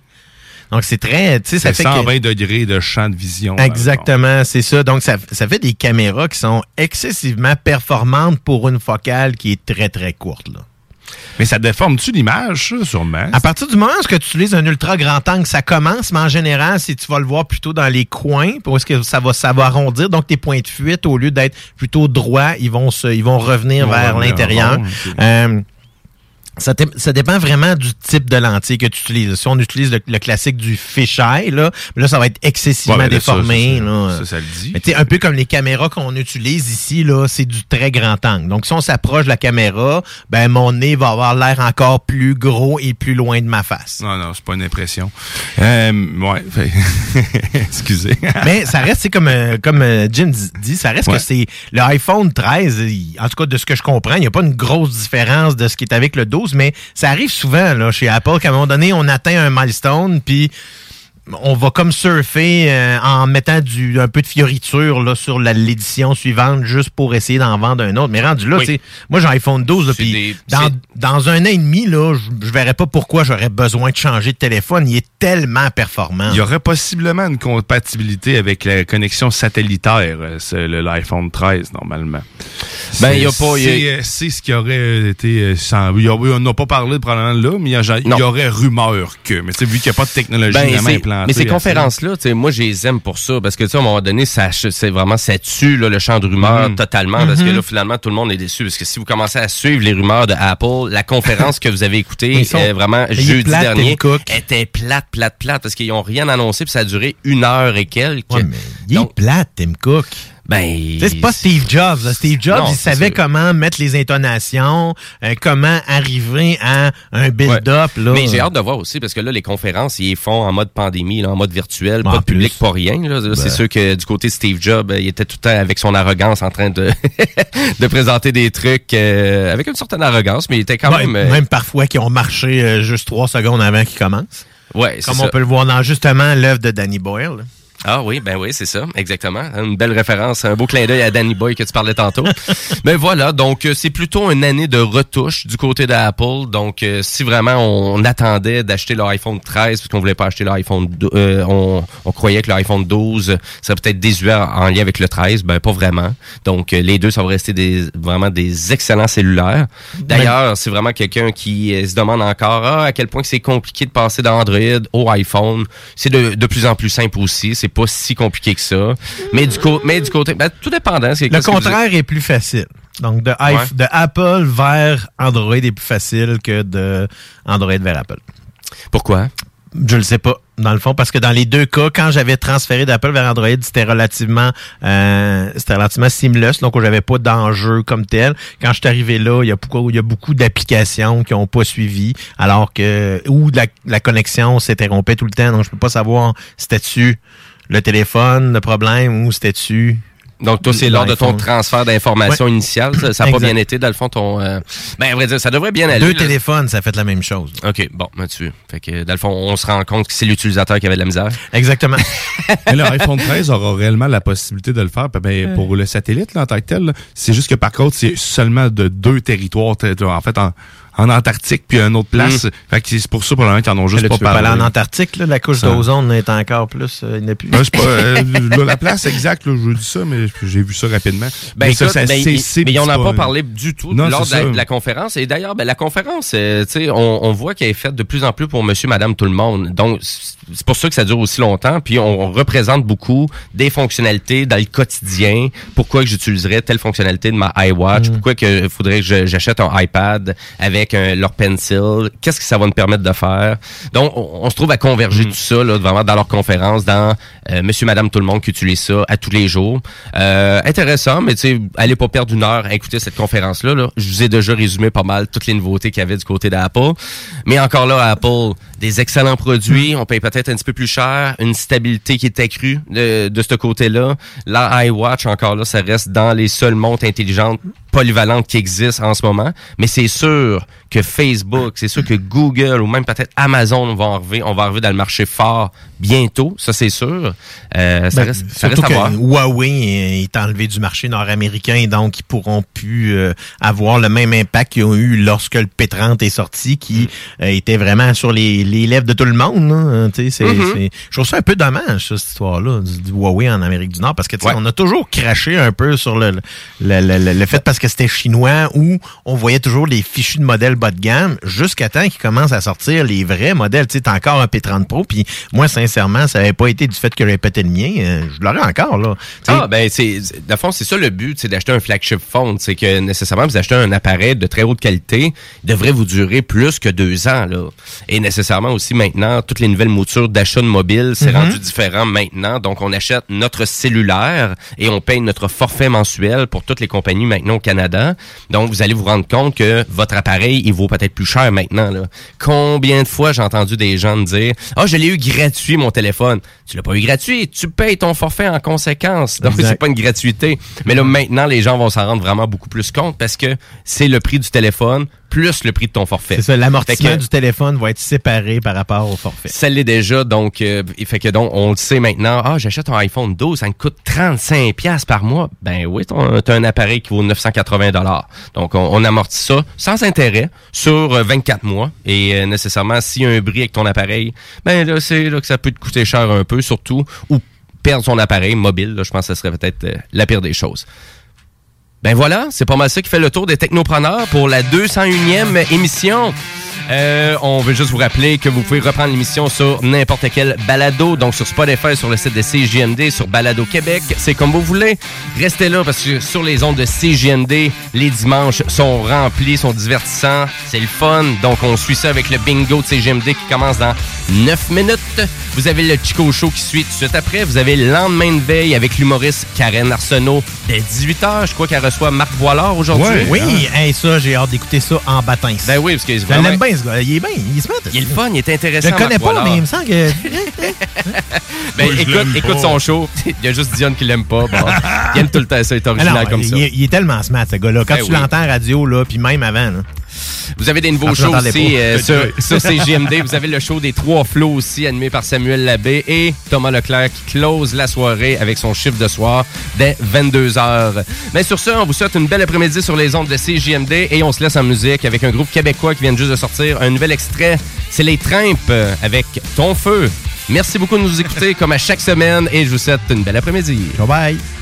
Donc, c'est très. Tu sais, ça C'est fait que- 120 degrés de champ de vision. Exactement, c'est ça. Donc, ça, ça fait des caméras qui sont excessivement performantes pour une focale qui est très, très courte. Là. Mais ça déforme-tu l'image, sûrement? À partir du moment où tu utilises un ultra grand angle, ça commence, mais en général, si tu vas le voir plutôt dans les coins, est-ce que ça va, ça va arrondir, donc tes points de fuite, au lieu d'être plutôt droits, ils vont se, ils vont revenir vers l'intérieur. Euh, ça, dé- ça dépend vraiment du type de lentille que tu utilises. Si on utilise le, le classique du fisheye, là, là, ça va être excessivement Ouais, déformé. ça, là. ça, ça le dit. Mais tu sais, un peu comme les caméras qu'on utilise ici, là, c'est du très grand angle. Donc, si on s'approche de la caméra, ben mon nez va avoir l'air encore plus gros et plus loin de ma face. Non, non, c'est pas une impression. Euh, ouais, fait- [laughs] excusez. Mais ça reste, c'est comme, euh, comme euh, Jim dit- ça reste Ouais. que c'est le iPhone 13, il- en tout cas de ce que je comprends, il n'y a pas une grosse différence de ce qui est avec le 12, mais ça arrive souvent là, chez Apple qu'à un moment donné, on atteint un milestone, puis on va comme surfer euh, en mettant du un peu de fioriture là, sur la- l'édition suivante juste pour essayer d'en vendre un autre. Mais rendu là, Oui. tu sais, moi j'ai un iPhone 12, là, C'est puis des- dans, dans un an et demi, là, je je verrais pas pourquoi j'aurais besoin de changer de téléphone. Il est tellement performant. Il y aurait possiblement une compatibilité avec la connexion satellitaire, euh, c'est le- l'iPhone 13, normalement. Ben, il y a pas- il y a- C'est euh, c'est ce qui aurait été... sans- il y a- on n'a pas parlé probablement là, mais il y, aurait rumeur que... Mais tu sais, vu qu'il n'y a pas de technologie Ben, vraiment c'est- implantée... mais ces conférences-là, moi, je les aime pour ça. Parce que, tu sais, à un moment donné, ça, c'est vraiment, ça tue là, le champ de rumeurs Mhm. totalement. Parce que là, finalement, tout le monde est déçu. Parce que si vous commencez à suivre les rumeurs de Apple, la conférence que vous avez écoutée, sont- euh, vraiment, jeudi plate, dernier, Tim Cook. était plate, plate, plate. Parce qu'ils ont rien annoncé, puis ça a duré une heure et quelques. Ouais, mais il est plate, Tim Cook. Ben, c'est pas Steve Jobs. là. Steve Jobs, Non, il c'est savait comment mettre les intonations, euh, comment arriver à un build-up. là. Mais j'ai hâte de voir aussi, parce que là, les conférences, ils les font en mode pandémie, là, en mode virtuel, En pas de public, pas rien. là. Ben. C'est sûr que du côté Steve Jobs, euh, il était tout le temps avec son arrogance en train de, [laughs] de présenter des trucs euh, avec une certaine arrogance, mais il était quand Ouais, même... euh, même parfois qui ont marché euh, juste trois secondes avant qu'ils commencent. ouais, c'est Comme ça. on peut le voir dans justement l'œuvre de Danny Boyle. Ah oui, ben oui, c'est ça, exactement. Une belle référence, un beau clin d'œil à Danny Boy que tu parlais tantôt. [laughs] ben voilà, donc euh, c'est plutôt une année de retouche du côté d'Apple. Donc euh, si vraiment on attendait d'acheter l'iPhone 13 parce qu'on voulait pas acheter l'iPhone, dou- euh, on, on croyait que l'iPhone 12 serait peut-être désuet en en lien avec le 13, ben pas vraiment. Donc les deux ça va rester des vraiment des excellents cellulaires. D'ailleurs, c'est vraiment quelqu'un qui se demande encore ah, à quel point c'est compliqué de passer d'Android au iPhone. C'est de, de plus en plus simple aussi. C'est pas si compliqué que ça. Mais du, mais du côté, ben, tout dépendant. c'est Le contraire est plus facile. Donc, de, iPh- Ouais. de Apple vers Android est plus facile que de Android vers Apple. Pourquoi? Je le sais pas, dans le fond, parce que dans les deux cas, quand j'avais transféré d'Apple vers Android, c'était relativement euh, c'était relativement seamless, donc j'avais pas d'enjeu comme tel. Quand je suis arrivé là, il y a beaucoup, il y a beaucoup d'applications qui ont pas suivi, alors que ou la, la connexion s'interrompait tout le temps, donc je peux pas savoir c'était-tu le téléphone, le problème, ou c'était-tu? Donc, toi, c'est lors de ton transfert d'informations Ouais. initial. Ça n'a pas bien été, dans le fond, ton... euh, Ben, à vrai dire, ça devrait bien aller. Deux là. téléphones, ça fait la même chose. OK, bon, tu Fait que, dans le fond, on se rend compte que c'est l'utilisateur qui avait de la misère. Exactement. [laughs] Mais le iPhone 13 aura réellement la possibilité de le faire. Ben, pour le satellite, là, en tant que tel, là, c'est juste que par contre, c'est seulement de deux territoires. En fait, en, en Antarctique puis à une autre place. Fait que c'est pour ça probablement qu'ils en ont juste Là, pas tu peux pas parlé. aller en Antarctique, là, la couche Ça. d'ozone est encore plus. euh, il n'est plus. Ben, pas euh, [laughs] là, la place exacte, là, je vous dis ça, mais j'ai vu ça rapidement. Ben, Mais ça, écoute, ça, ben, c'est- il- c'est- mais ils n'en ont pas parlé du tout Non, lors de la, ça. de la conférence. Et d'ailleurs, ben, la conférence, euh, tu sais, on, on voit qu'elle est faite de plus en plus pour monsieur, madame, tout le monde. Donc, c'est pour ça que ça dure aussi longtemps. Puis, on, on représente beaucoup des fonctionnalités dans le quotidien. Pourquoi que j'utiliserais telle fonctionnalité de ma iWatch? Pourquoi que faudrait que j'achète un iPad avec un, leur pencil? Qu'est-ce que ça va me permettre de faire? Donc, on, on se trouve à converger tout ça, là, vraiment dans leur conférence, dans euh, monsieur, madame, tout le monde qui utilise ça à tous les jours. Euh, intéressant, mais tu sais, allez pas perdre une heure à écouter cette conférence-là. Là. Je vous ai déjà résumé pas mal toutes les nouveautés qu'il y avait du côté d'Apple. Mais encore là, Apple, des excellents produits. On paye peut-être un petit peu plus cher. Une stabilité qui est accrue de, de ce côté-là. La iWatch, encore là, ça reste dans les seules montres intelligentes polyvalentes qui existent en ce moment. Mais c'est sûr que Facebook, c'est sûr que Google ou même peut-être Amazon vont arriver, on va arriver dans le marché fort bientôt. Ça, c'est sûr. Euh, ça Ben, reste, ça surtout reste à voir. que Huawei est enlevé du marché nord-américain, donc ils pourront plus euh, avoir le même impact qu'ils ont eu lorsque le P30 est sorti, qui euh, était vraiment sur les, les lèvres de tout le monde. c'est- Mhm. c'est- Je trouve ça un peu dommage, ça, cette histoire-là, du, du Huawei en Amérique du Nord, parce que tu sais, on a toujours craché un peu sur le, le, le- le- le fait parce que c'était chinois où on voyait toujours les fichus de modèles bas de gamme jusqu'à temps qu'ils commencent à sortir les vrais modèles. Tu sais, encore un P30 Pro, puis moi, sincèrement, ça n'avait pas été du fait que j'avais pété le mien. euh, je l'aurais encore, là. Ah, ben, c'est, de fond, c'est ça le but, c'est d'acheter un flagship phone. C'est que nécessairement, vous achetez un appareil de très haute qualité, il devrait vous durer plus que deux ans, là. Et nécessairement aussi maintenant, toutes les nouvelles moutures d'achat de mobile, c'est Mhm. rendu différent maintenant. Donc, on achète notre cellulaire et on paye notre forfait mensuel pour toutes les compagnies maintenant au Canada. Donc, vous allez vous rendre compte que votre appareil, il vaut peut-être plus cher maintenant, là. Combien de fois j'ai entendu des gens me dire, ah, je l'ai eu gratuit, mon téléphone. Tu l'as pas eu gratuit, tu payes ton forfait en conséquence. Donc, c'est pas une gratuité. Mais là, maintenant, les gens vont s'en rendre vraiment beaucoup plus compte parce que c'est le prix du téléphone plus le prix de ton forfait. C'est ça, l'amortissement du téléphone va être séparé par rapport au forfait. ça l'est déjà, donc euh, il fait que donc on le sait maintenant. Ah, j'achète un iPhone 12, ça me coûte 35 pièces par mois. Ben oui, t'as un appareil qui vaut 980 dollars. Donc on, on amortit ça sans intérêt sur euh, 24 mois et euh, nécessairement s'il y a un bris avec ton appareil, ben là c'est là que ça peut te coûter cher un peu surtout ou perdre son appareil mobile, là, je pense que ce serait peut-être euh, la pire des choses. Ben voilà, c'est pas mal ça qui fait le tour des technopreneurs pour la 201e émission. Euh, on veut juste vous rappeler que vous pouvez reprendre l'émission sur n'importe quel balado, donc sur Spotify, sur le site de CJMD, sur Balado Québec. C'est comme vous voulez. Restez là parce que sur les ondes de CJMD, les dimanches sont remplis, sont divertissants. C'est le fun. Donc on suit ça avec le bingo de CJMD qui commence dans 9 minutes. Vous avez le Chico Show qui suit tout de suite après. Vous avez le lendemain de veille avec l'humoriste Karen Arsenault dès 18h. Je crois qu'elle reçoit Marc Boilard aujourd'hui. Oui, hey, ça, j'ai hâte d'écouter ça en baptême. Ben oui, parce que bien, ce gars. Il est bien, il se met. Il est le fun, il est intéressant. Je le connais pas, Boilard. mais il me semble que. [laughs] Ben, Moi, je écoute, l'aime écoute pas. son show. Il y a juste Dion qui l'aime pas. Bon, il aime tout le temps ça, il est original non, comme il, ça. est- il est tellement smart, ce gars-là. Quand Ben tu oui. l'entends à radio, là, puis même avant, là. Vous avez des nouveaux Ah, shows aussi euh, sur, [laughs] sur CGMD. Vous avez le show des Trois Flots aussi, animé par Samuel Labbé et Thomas Leclerc qui close la soirée avec son chiffre de soir dès 22h. Mais sur ce, on vous souhaite une belle après-midi sur les ondes de CGMD et on se laisse en musique avec un groupe québécois qui vient juste de sortir un nouvel extrait. C'est Les Trimpes avec Ton Feu. Merci beaucoup de nous écouter comme à chaque semaine et je vous souhaite une belle après-midi. Bye bye.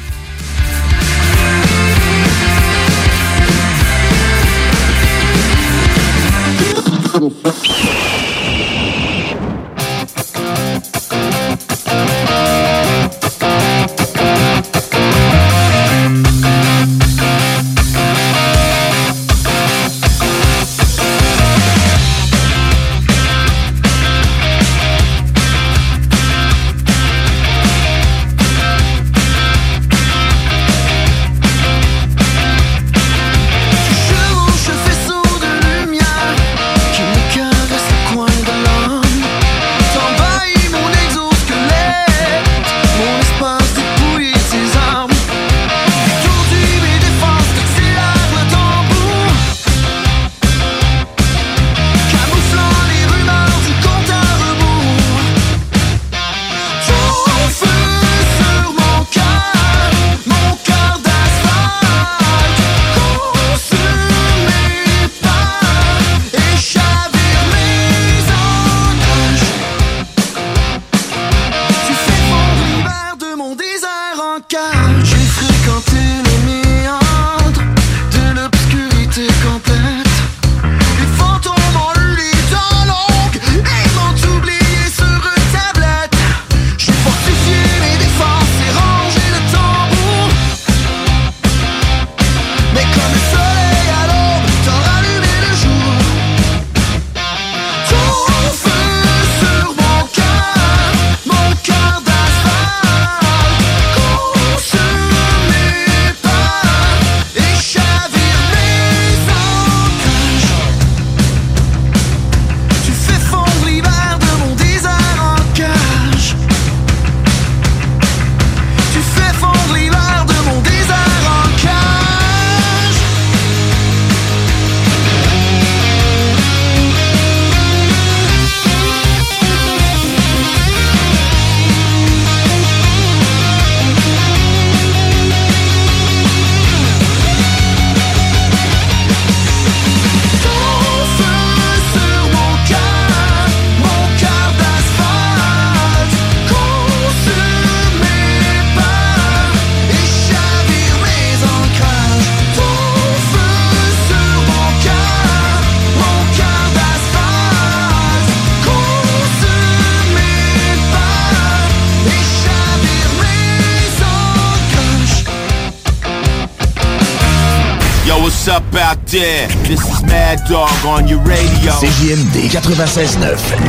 There? This is Mad Dog on your radio. CJMD 96.9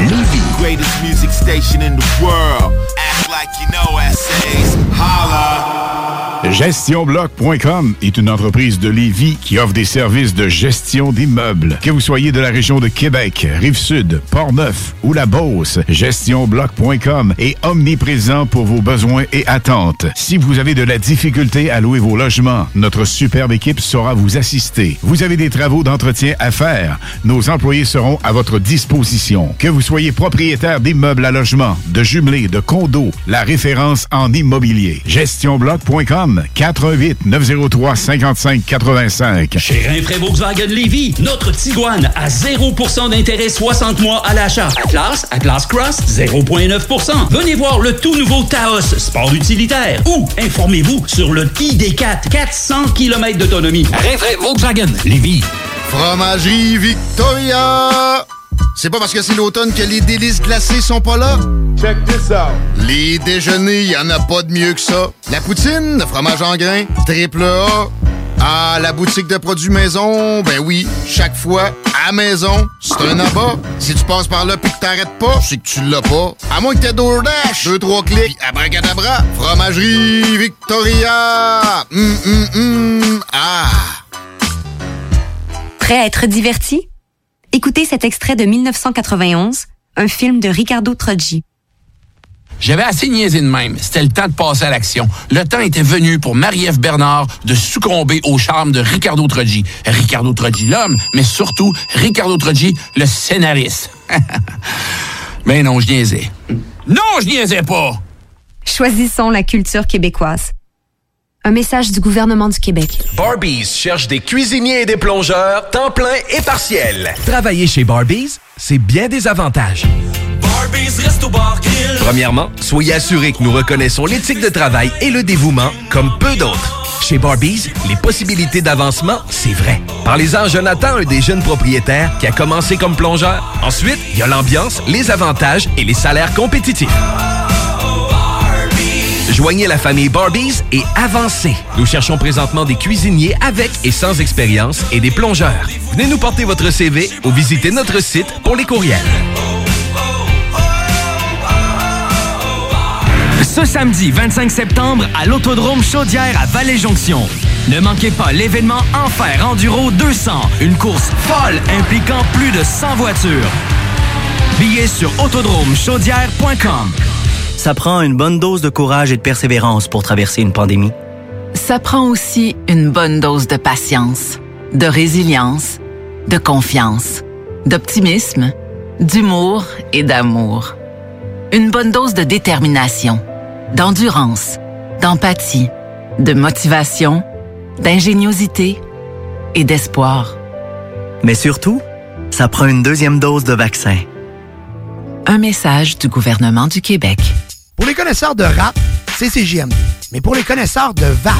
Lévis. Greatest music station in the world. Act like you know essays. Holla. GestionBloc.com est une entreprise de Lévis qui offre des services de gestion d'immeubles. Que vous soyez de la région de Québec, Rive-Sud, Port-Neuf ou la Beauce, GestionBloc.com est omniprésent pour vos besoins et attentes. Si vous avez de la difficulté à louer vos logements, notre superbe équipe saura vous assister. Vous avez des travaux d'entretien à faire, nos employés seront à votre disposition. Que vous soyez propriétaire d'immeubles à logement, de jumelés, de condos, la référence en immobilier. GestionBloc.com 88 903 55 85. Chez Volkswagen notre Tiguan à 0% d'intérêt 60 mois à l'achat. Atlas, Atlas Cross, 0,9%. Venez voir le tout nouveau Taos, sport utilitaire. Ou informez-vous sur le ID4, 400 km d'autonomie. Rinfraie Volkswagen Lévy. Fromagerie Victoria! C'est pas parce que c'est l'automne que les délices glacées sont pas là? Check this out! Les déjeuners, y en a pas de mieux que ça. La poutine, le fromage en grains, triple A. Ah, la boutique de produits maison, ben oui, chaque fois, à maison, c'est un abat. Si tu passes par là pis que t'arrêtes pas, c'est que tu l'as pas. À moins que t'aies DoorDash, deux, trois clics, abracadabra, fromagerie Victoria! Hum, hum, hum, ah! Prêt à être diverti? Écoutez cet extrait de 1991, un film de Ricardo Troggi. J'avais assez niaisé de même. C'était le temps de passer à l'action. Le temps était venu pour Marie-Ève Bernard de succomber au charme de Ricardo Troggi. Ricardo Troggi, l'homme, mais surtout Ricardo Troggi, le scénariste. [laughs] mais non, je niaisais. Non, je niaisais pas! Choisissons la culture québécoise. Un message du gouvernement du Québec. Barbies cherche des cuisiniers et des plongeurs, temps plein et partiel. Travailler chez Barbies, c'est bien des avantages. Premièrement, soyez assurés que nous reconnaissons l'éthique de travail et le dévouement comme peu d'autres. Chez Barbies, les possibilités d'avancement, c'est vrai. Parlez-en à Jonathan, un des jeunes propriétaires qui a commencé comme plongeur. Ensuite, il y a l'ambiance, les avantages et les salaires compétitifs. Joignez la famille Barbies et avancez. Nous cherchons présentement des cuisiniers avec et sans expérience et des plongeurs. Venez nous porter votre CV ou visitez notre site pour les courriels. Ce samedi 25 septembre à l'Autodrome Chaudière à Vallée-Jonction. Ne manquez pas l'événement Enfer Enduro 200, une course folle impliquant plus de 100 voitures. Billets sur autodromechaudière.com. Ça prend une bonne dose de courage et de persévérance pour traverser une pandémie. Ça prend aussi une bonne dose de patience, de résilience, de confiance, d'optimisme, d'humour et d'amour. Une bonne dose de détermination, d'endurance, d'empathie, de motivation, d'ingéniosité et d'espoir. Mais surtout, ça prend une deuxième dose de vaccin. Un message du gouvernement du Québec. Pour les connaisseurs de rap, c'est CJMD. Mais pour les connaisseurs de VAP,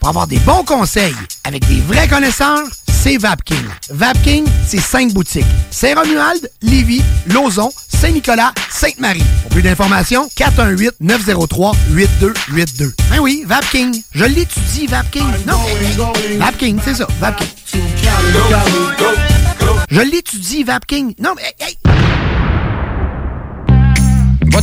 pour avoir des bons conseils avec des vrais connaisseurs, c'est VapKing. VapKing, c'est cinq boutiques. Saint-Romuald, Lévis, Lauson, Saint-Nicolas, Sainte-Marie. Pour plus d'informations, 418-903-8282. Ben oui, VapKing. Je l'étudie, VapKing. Non, VapKing, c'est ça, VapKing. Je l'étudie, VapKing. Non, mais... hey.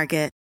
Market.